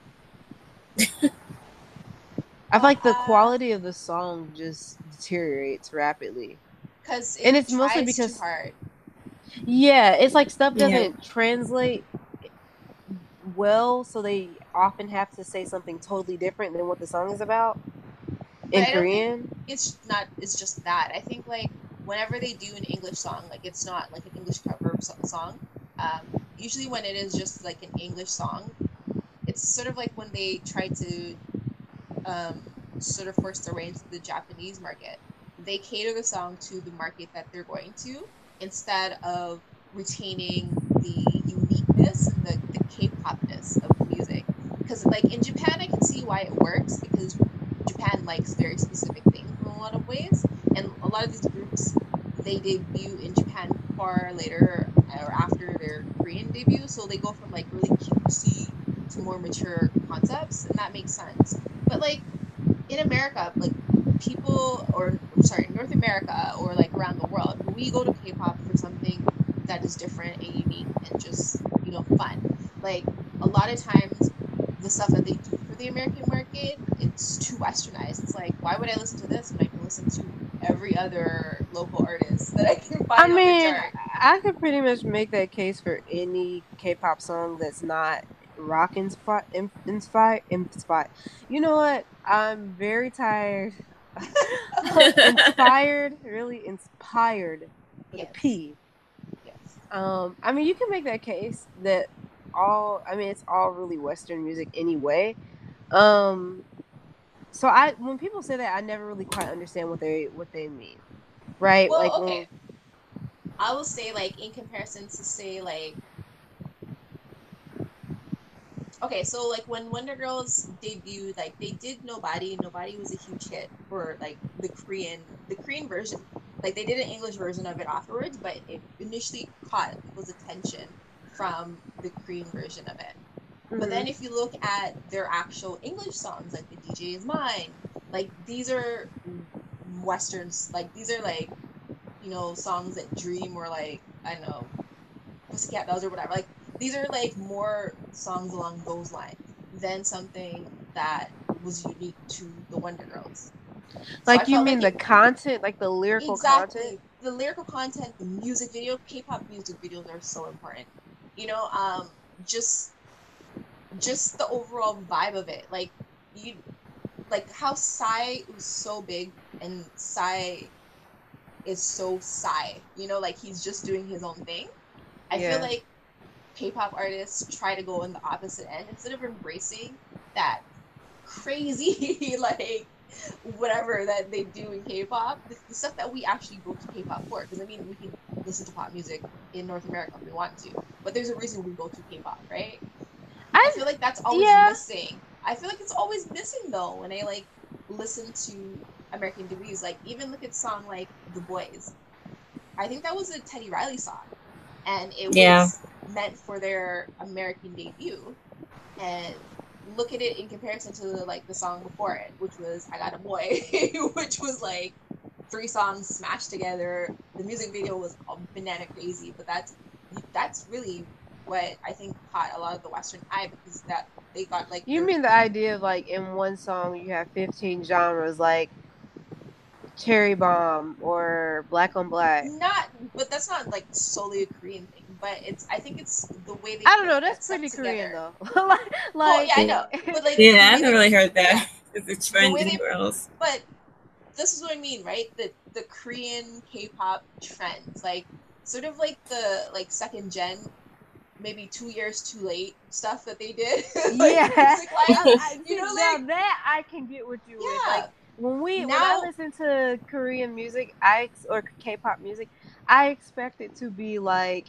I feel like the uh, quality of the song just deteriorates rapidly. Cause it and it's mostly because Yeah, it's like stuff doesn't yeah. translate well, so they often have to say something totally different than what the song is about in Korean. It's not. It's just that. I think like whenever they do an English song, like it's not like an English cover song. Um, usually when it is just like an English song, it's sort of like when they try to um, sort of force their way into the Japanese market. They cater the song to the market that they're going to instead of retaining the uniqueness and the, the K-popness of the music. Because like in Japan, I can see why it works because Japan likes very specific things in a lot of ways, and a lot of these groups they debut in Japan far later or after their Korean debut, so they go from like really cutesy to more mature concepts, and that makes sense. But like in America, like people or sorry, North America or like around the world, we go to K-pop for something that is different and unique and just you know fun. Like a lot of times, the stuff that they do for the American market, it's too westernized. It's like, why would I listen to this when I can listen to every other local artist that I can find? I mean, I could pretty much make that case for any K-pop song that's not rock inspired. Inspired, inspired. You know what? I'm very tired. inspired, really inspired with yes. a P. Yes. Um, I mean, you can make that case that all. I mean, it's all really Western music anyway. Um, so I when people say that, I never really quite understand what they what they mean, right? Well, like, okay. When, I will say like in comparison to say like okay, so like when Wonder Girls debuted, like they did Nobody. Nobody was a huge hit for like the Korean the Korean version. Like they did an English version of it afterwards, but it initially caught people's attention from the Korean version of it. Mm-hmm. But then if you look at their actual English songs, like The DJ Is Mine, like these are westerns, like these are like, you know, songs that Dream or like, I don't know, Pussycat Dolls or whatever. Like these are like more songs along those lines than something that was unique to the Wonder Girls. So like you mean like the it, content, like the lyrical content. exactly, content? The lyrical content, the music video, K-pop music videos are so important. You know, um, just just the overall vibe of it. Like you like how Psy was so big and Psy is so Psy. You know, like he's just doing his own thing. I yeah. feel like K-pop artists try to go on the opposite end instead of embracing that crazy like whatever that they do in K-pop, the, the stuff that we actually go to K-pop for. Because I mean, we can listen to pop music in North America if we want to, but there's a reason we go to K-pop, right? I, feel like that's always yeah. missing. I feel like it's always missing though when I like listen to American debuts. Like even look at song like The Boys. I think that was a Teddy Riley song, and it yeah. was meant for their American debut. And look at it in comparison to the, like the song before it, which was "I Got a Boy," which was like three songs smashed together. The music video was banana crazy, but that's that's really what I think caught a lot of the Western eye because that they got like. You mean the idea of like in one song you have fifteen genres like Cherry Bomb or Black on Black? Not, but that's not like solely a Korean thing. But it's I think it's the way they. I don't know. That's pretty Korean together. though. like, well, yeah, I know. But like, yeah, I haven't really heard that. It's a trend anywhere else. But this is what I mean, right? The the Korean K-pop trends, like sort of like the like second gen maybe two years too late stuff that they did. like, yeah, I, you know, like, that I can get with you. Yeah. With. Like when we now, when I listen to Korean music, I or K-pop music, I expect it to be like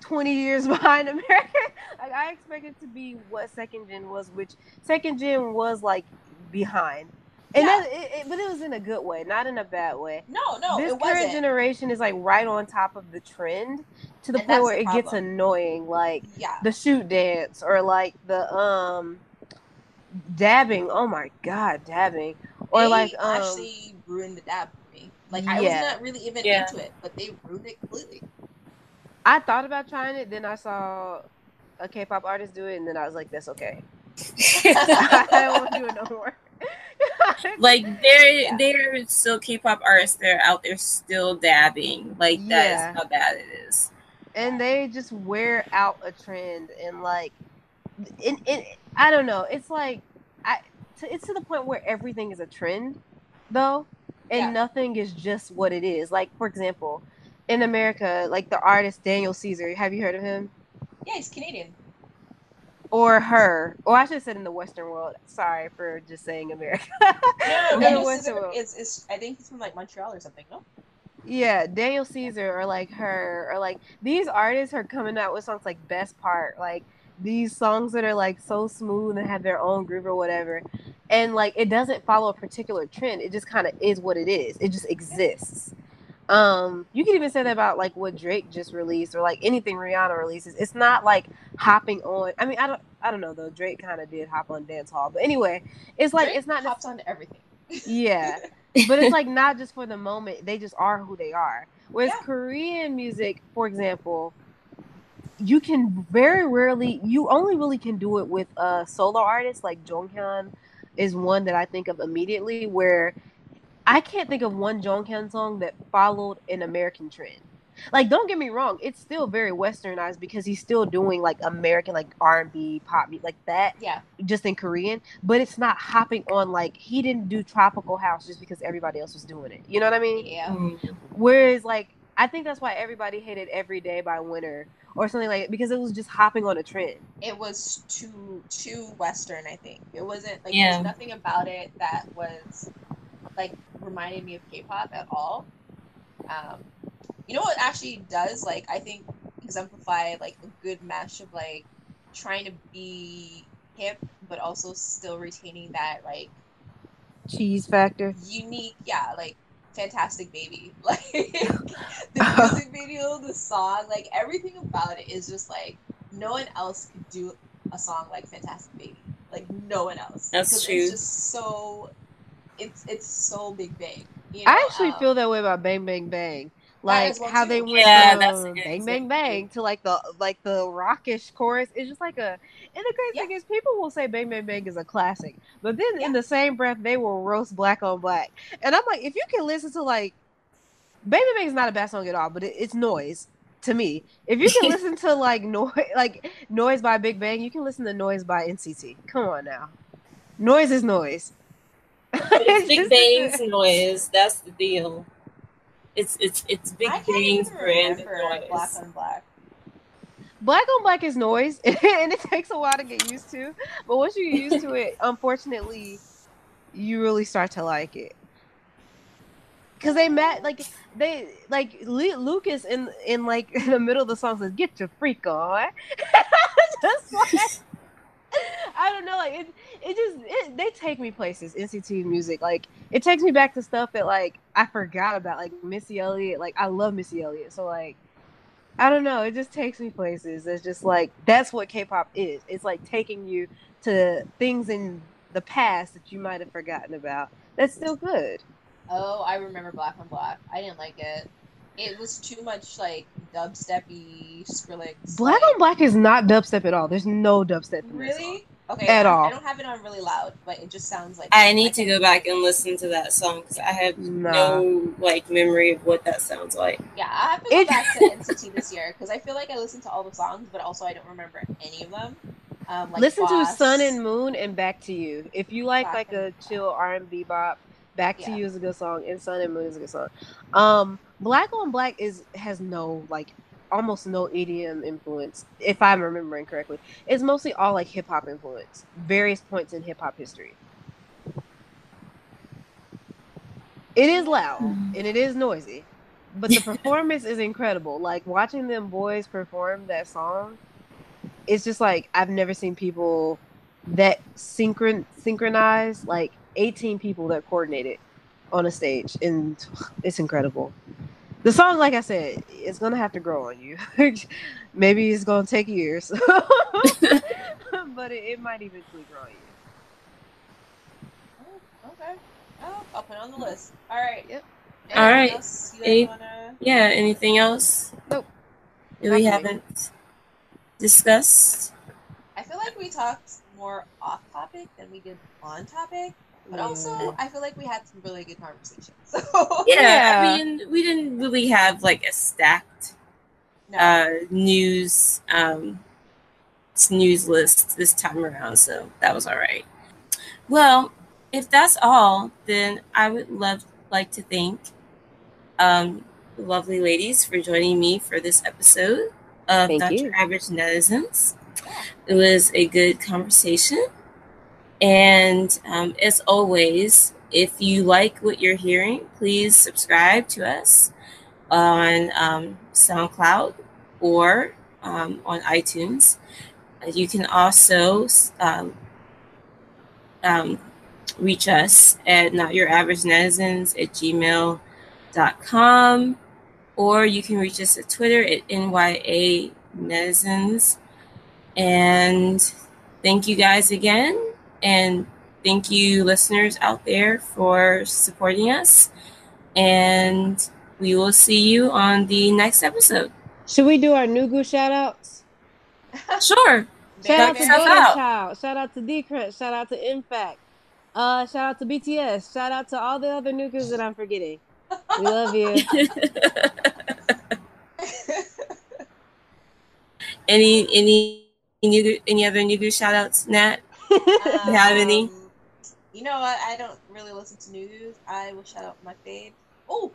20 years behind America. like I expect it to be what second gen was, which second gen was like behind. And yeah. that, it, it, but it was in a good way, not in a bad way. No, no, this current wasn't. generation is like right on top of the trend to the and point where the it gets annoying, like yeah. the shoot dance or like the um dabbing. Oh my god, dabbing or they like um, actually ruined the dab for me. Like I was not really even yeah. into it, but they ruined it completely. I thought about trying it, then I saw a K-pop artist do it, and then I was like, "That's okay." I don't do it no more. like there, yeah. there are still K-pop artists that are out there still dabbing. Like that yeah. is how bad it is. And they just wear out a trend, and like, it I don't know. It's like, I, it's to the point where everything is a trend, though, and yeah. nothing is just what it is. Like, for example, in America, like the artist Daniel Caesar. Have you heard of him? Yeah, he's Canadian. Or her, or I should have said in the Western world. Sorry for just saying America. no, no, no Western world. Is, is, I think he's from like Montreal or something. No. Yeah, Daniel Caesar or like her or like these artists are coming out with songs like Best Part, like these songs that are like so smooth and have their own groove or whatever. And like it doesn't follow a particular trend. It just kind of is what it is. It just exists. Um, you can even say that about like what Drake just released or like anything Rihanna releases. It's not like hopping on. I mean, I don't, I don't know though. Drake kind of did hop on dance hall, but anyway, it's like Drake it's not hops on everything. Yeah, but it's like not just for the moment. They just are who they are. Whereas yeah. Korean music, for example, you can very rarely. You only really can do it with a solo artist like Jonghyun is one that I think of immediately where I can't think of one Jonghyun song that followed an American trend. Like, don't get me wrong, it's still very westernized because he's still doing like American, like R and B, pop, like that. Yeah. Just in Korean, but it's not hopping on like he didn't do tropical house just because everybody else was doing it. You know what I mean? Yeah. Mm-hmm. Whereas, like, I think that's why everybody hated Every Day by Winner or something like it because it was just hopping on a trend. It was too too western, I think. It wasn't like yeah. there's nothing about it that was like reminded me of K-pop at all. Um, you know what actually does like I think exemplify like a good match of like trying to be hip but also still retaining that like cheese factor. Unique, yeah, like fantastic baby. Like the music video, the song, like everything about it is just like no one else could do a song like Fantastic Baby. Like no one else. That's true. It's just so it's it's so big bang. You know? I actually um, feel that way about Bang Bang Bang. Like well how too. they went yeah, from Bang Bang Bang to like the like the rockish chorus. It's just like a and the crazy yeah. thing is people will say Bang Bang Bang is a classic. But then yeah. in the same breath they will roast black on black. And I'm like, if you can listen to like Bang Bang Bang is not a bad song at all, but it, it's noise to me. If you can listen to like noise like noise by Big Bang, you can listen to noise by NCT. Come on now. Noise is noise. it's Big Bang's noise. That's the deal. It's it's it's Big Bang's brand noise. Black on black. Black on black is noise, and it takes a while to get used to. But once you get used to it, unfortunately, you really start to like it. Cause they met like they like Lucas in in like in the middle of the song says "Get your freak on," just like I don't know, like it. It just it, they take me places. NCT music, like it takes me back to stuff that like I forgot about, like Missy Elliott. Like I love Missy Elliott, so like I don't know. It just takes me places. It's just like that's what K-pop is. It's like taking you to things in the past that you might have forgotten about. That's still good. Oh, I remember Black on Black. I didn't like it. It was too much like dubsteppy, Skrillex. Black like... on Black is not dubstep at all. There's no dubstep. really? Okay. At I, all. I don't have it on really loud, but it just sounds like. I need to go back and listen to that song because I have nah. no like memory of what that sounds like. Yeah, I have to go it... back to NCT this year because I feel like I listened to all the songs, but also I don't remember any of them. Um, like Listen Boss. to Sun and Moon and Back to You. If you like back like a chill R and B bop, Back to yeah. You is a good song, and Sun and Moon is a good song. Um, Black on Black is has no like almost no EDM influence, if I'm remembering correctly. It's mostly all like hip hop influence, various points in hip hop history. It is loud mm. and it is noisy, but the performance is incredible. Like watching them boys perform that song, it's just like I've never seen people that synchron synchronize like 18 people that coordinated on a stage, and it's incredible the song, like I said, it's gonna have to grow on you. Maybe it's gonna take years, but it, it, might eventually grow on you. Oh, okay. Oh, I'll put it on the list. All right. Yep. Anything All right. Any, wanna... Yeah. Anything else? Nope. That we haven't discussed. I feel like we talked more off topic than we did on topic. But also, I feel like we had some really good conversations. So. Yeah, yeah, I mean, we didn't really have like a stacked no. uh, news um, news list this time around, so that was all right. Well, if that's all, then I would love like to thank um, the lovely ladies for joining me for this episode of thank Dr. You. Average Netizens. It was a good conversation. And um, as always, if you like what you're hearing, please subscribe to us on um, SoundCloud or um, on iTunes. You can also um, um, reach us at notyouraveragenetizens at gmail.com or you can reach us at Twitter at NYA Netizens. And thank you guys again. And thank you, listeners out there, for supporting us. And we will see you on the next episode. Should we do our Nugu shout outs? sure. Shout out to Golden Child. Shout out to D-Crunch. Shout out to IMFACT. Uh, shout out to BTS. Shout out to all the other Nugus that I'm forgetting. We love you. any any any any other Nugu shout outs, Nat? Um, you have any? Um, you know what? I don't really listen to news. I will shout out my fave. Oh,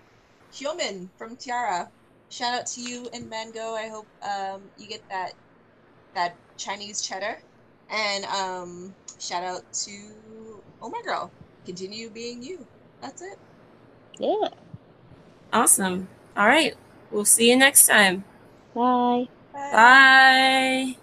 Hyomin from T-ara. Shout out to you and Mango. I hope um, you get that that Chinese cheddar. And um, shout out to Oh My Girl. Continue being you. That's it. Yeah. Awesome. All right. We'll see you next time. Bye. Bye. Bye.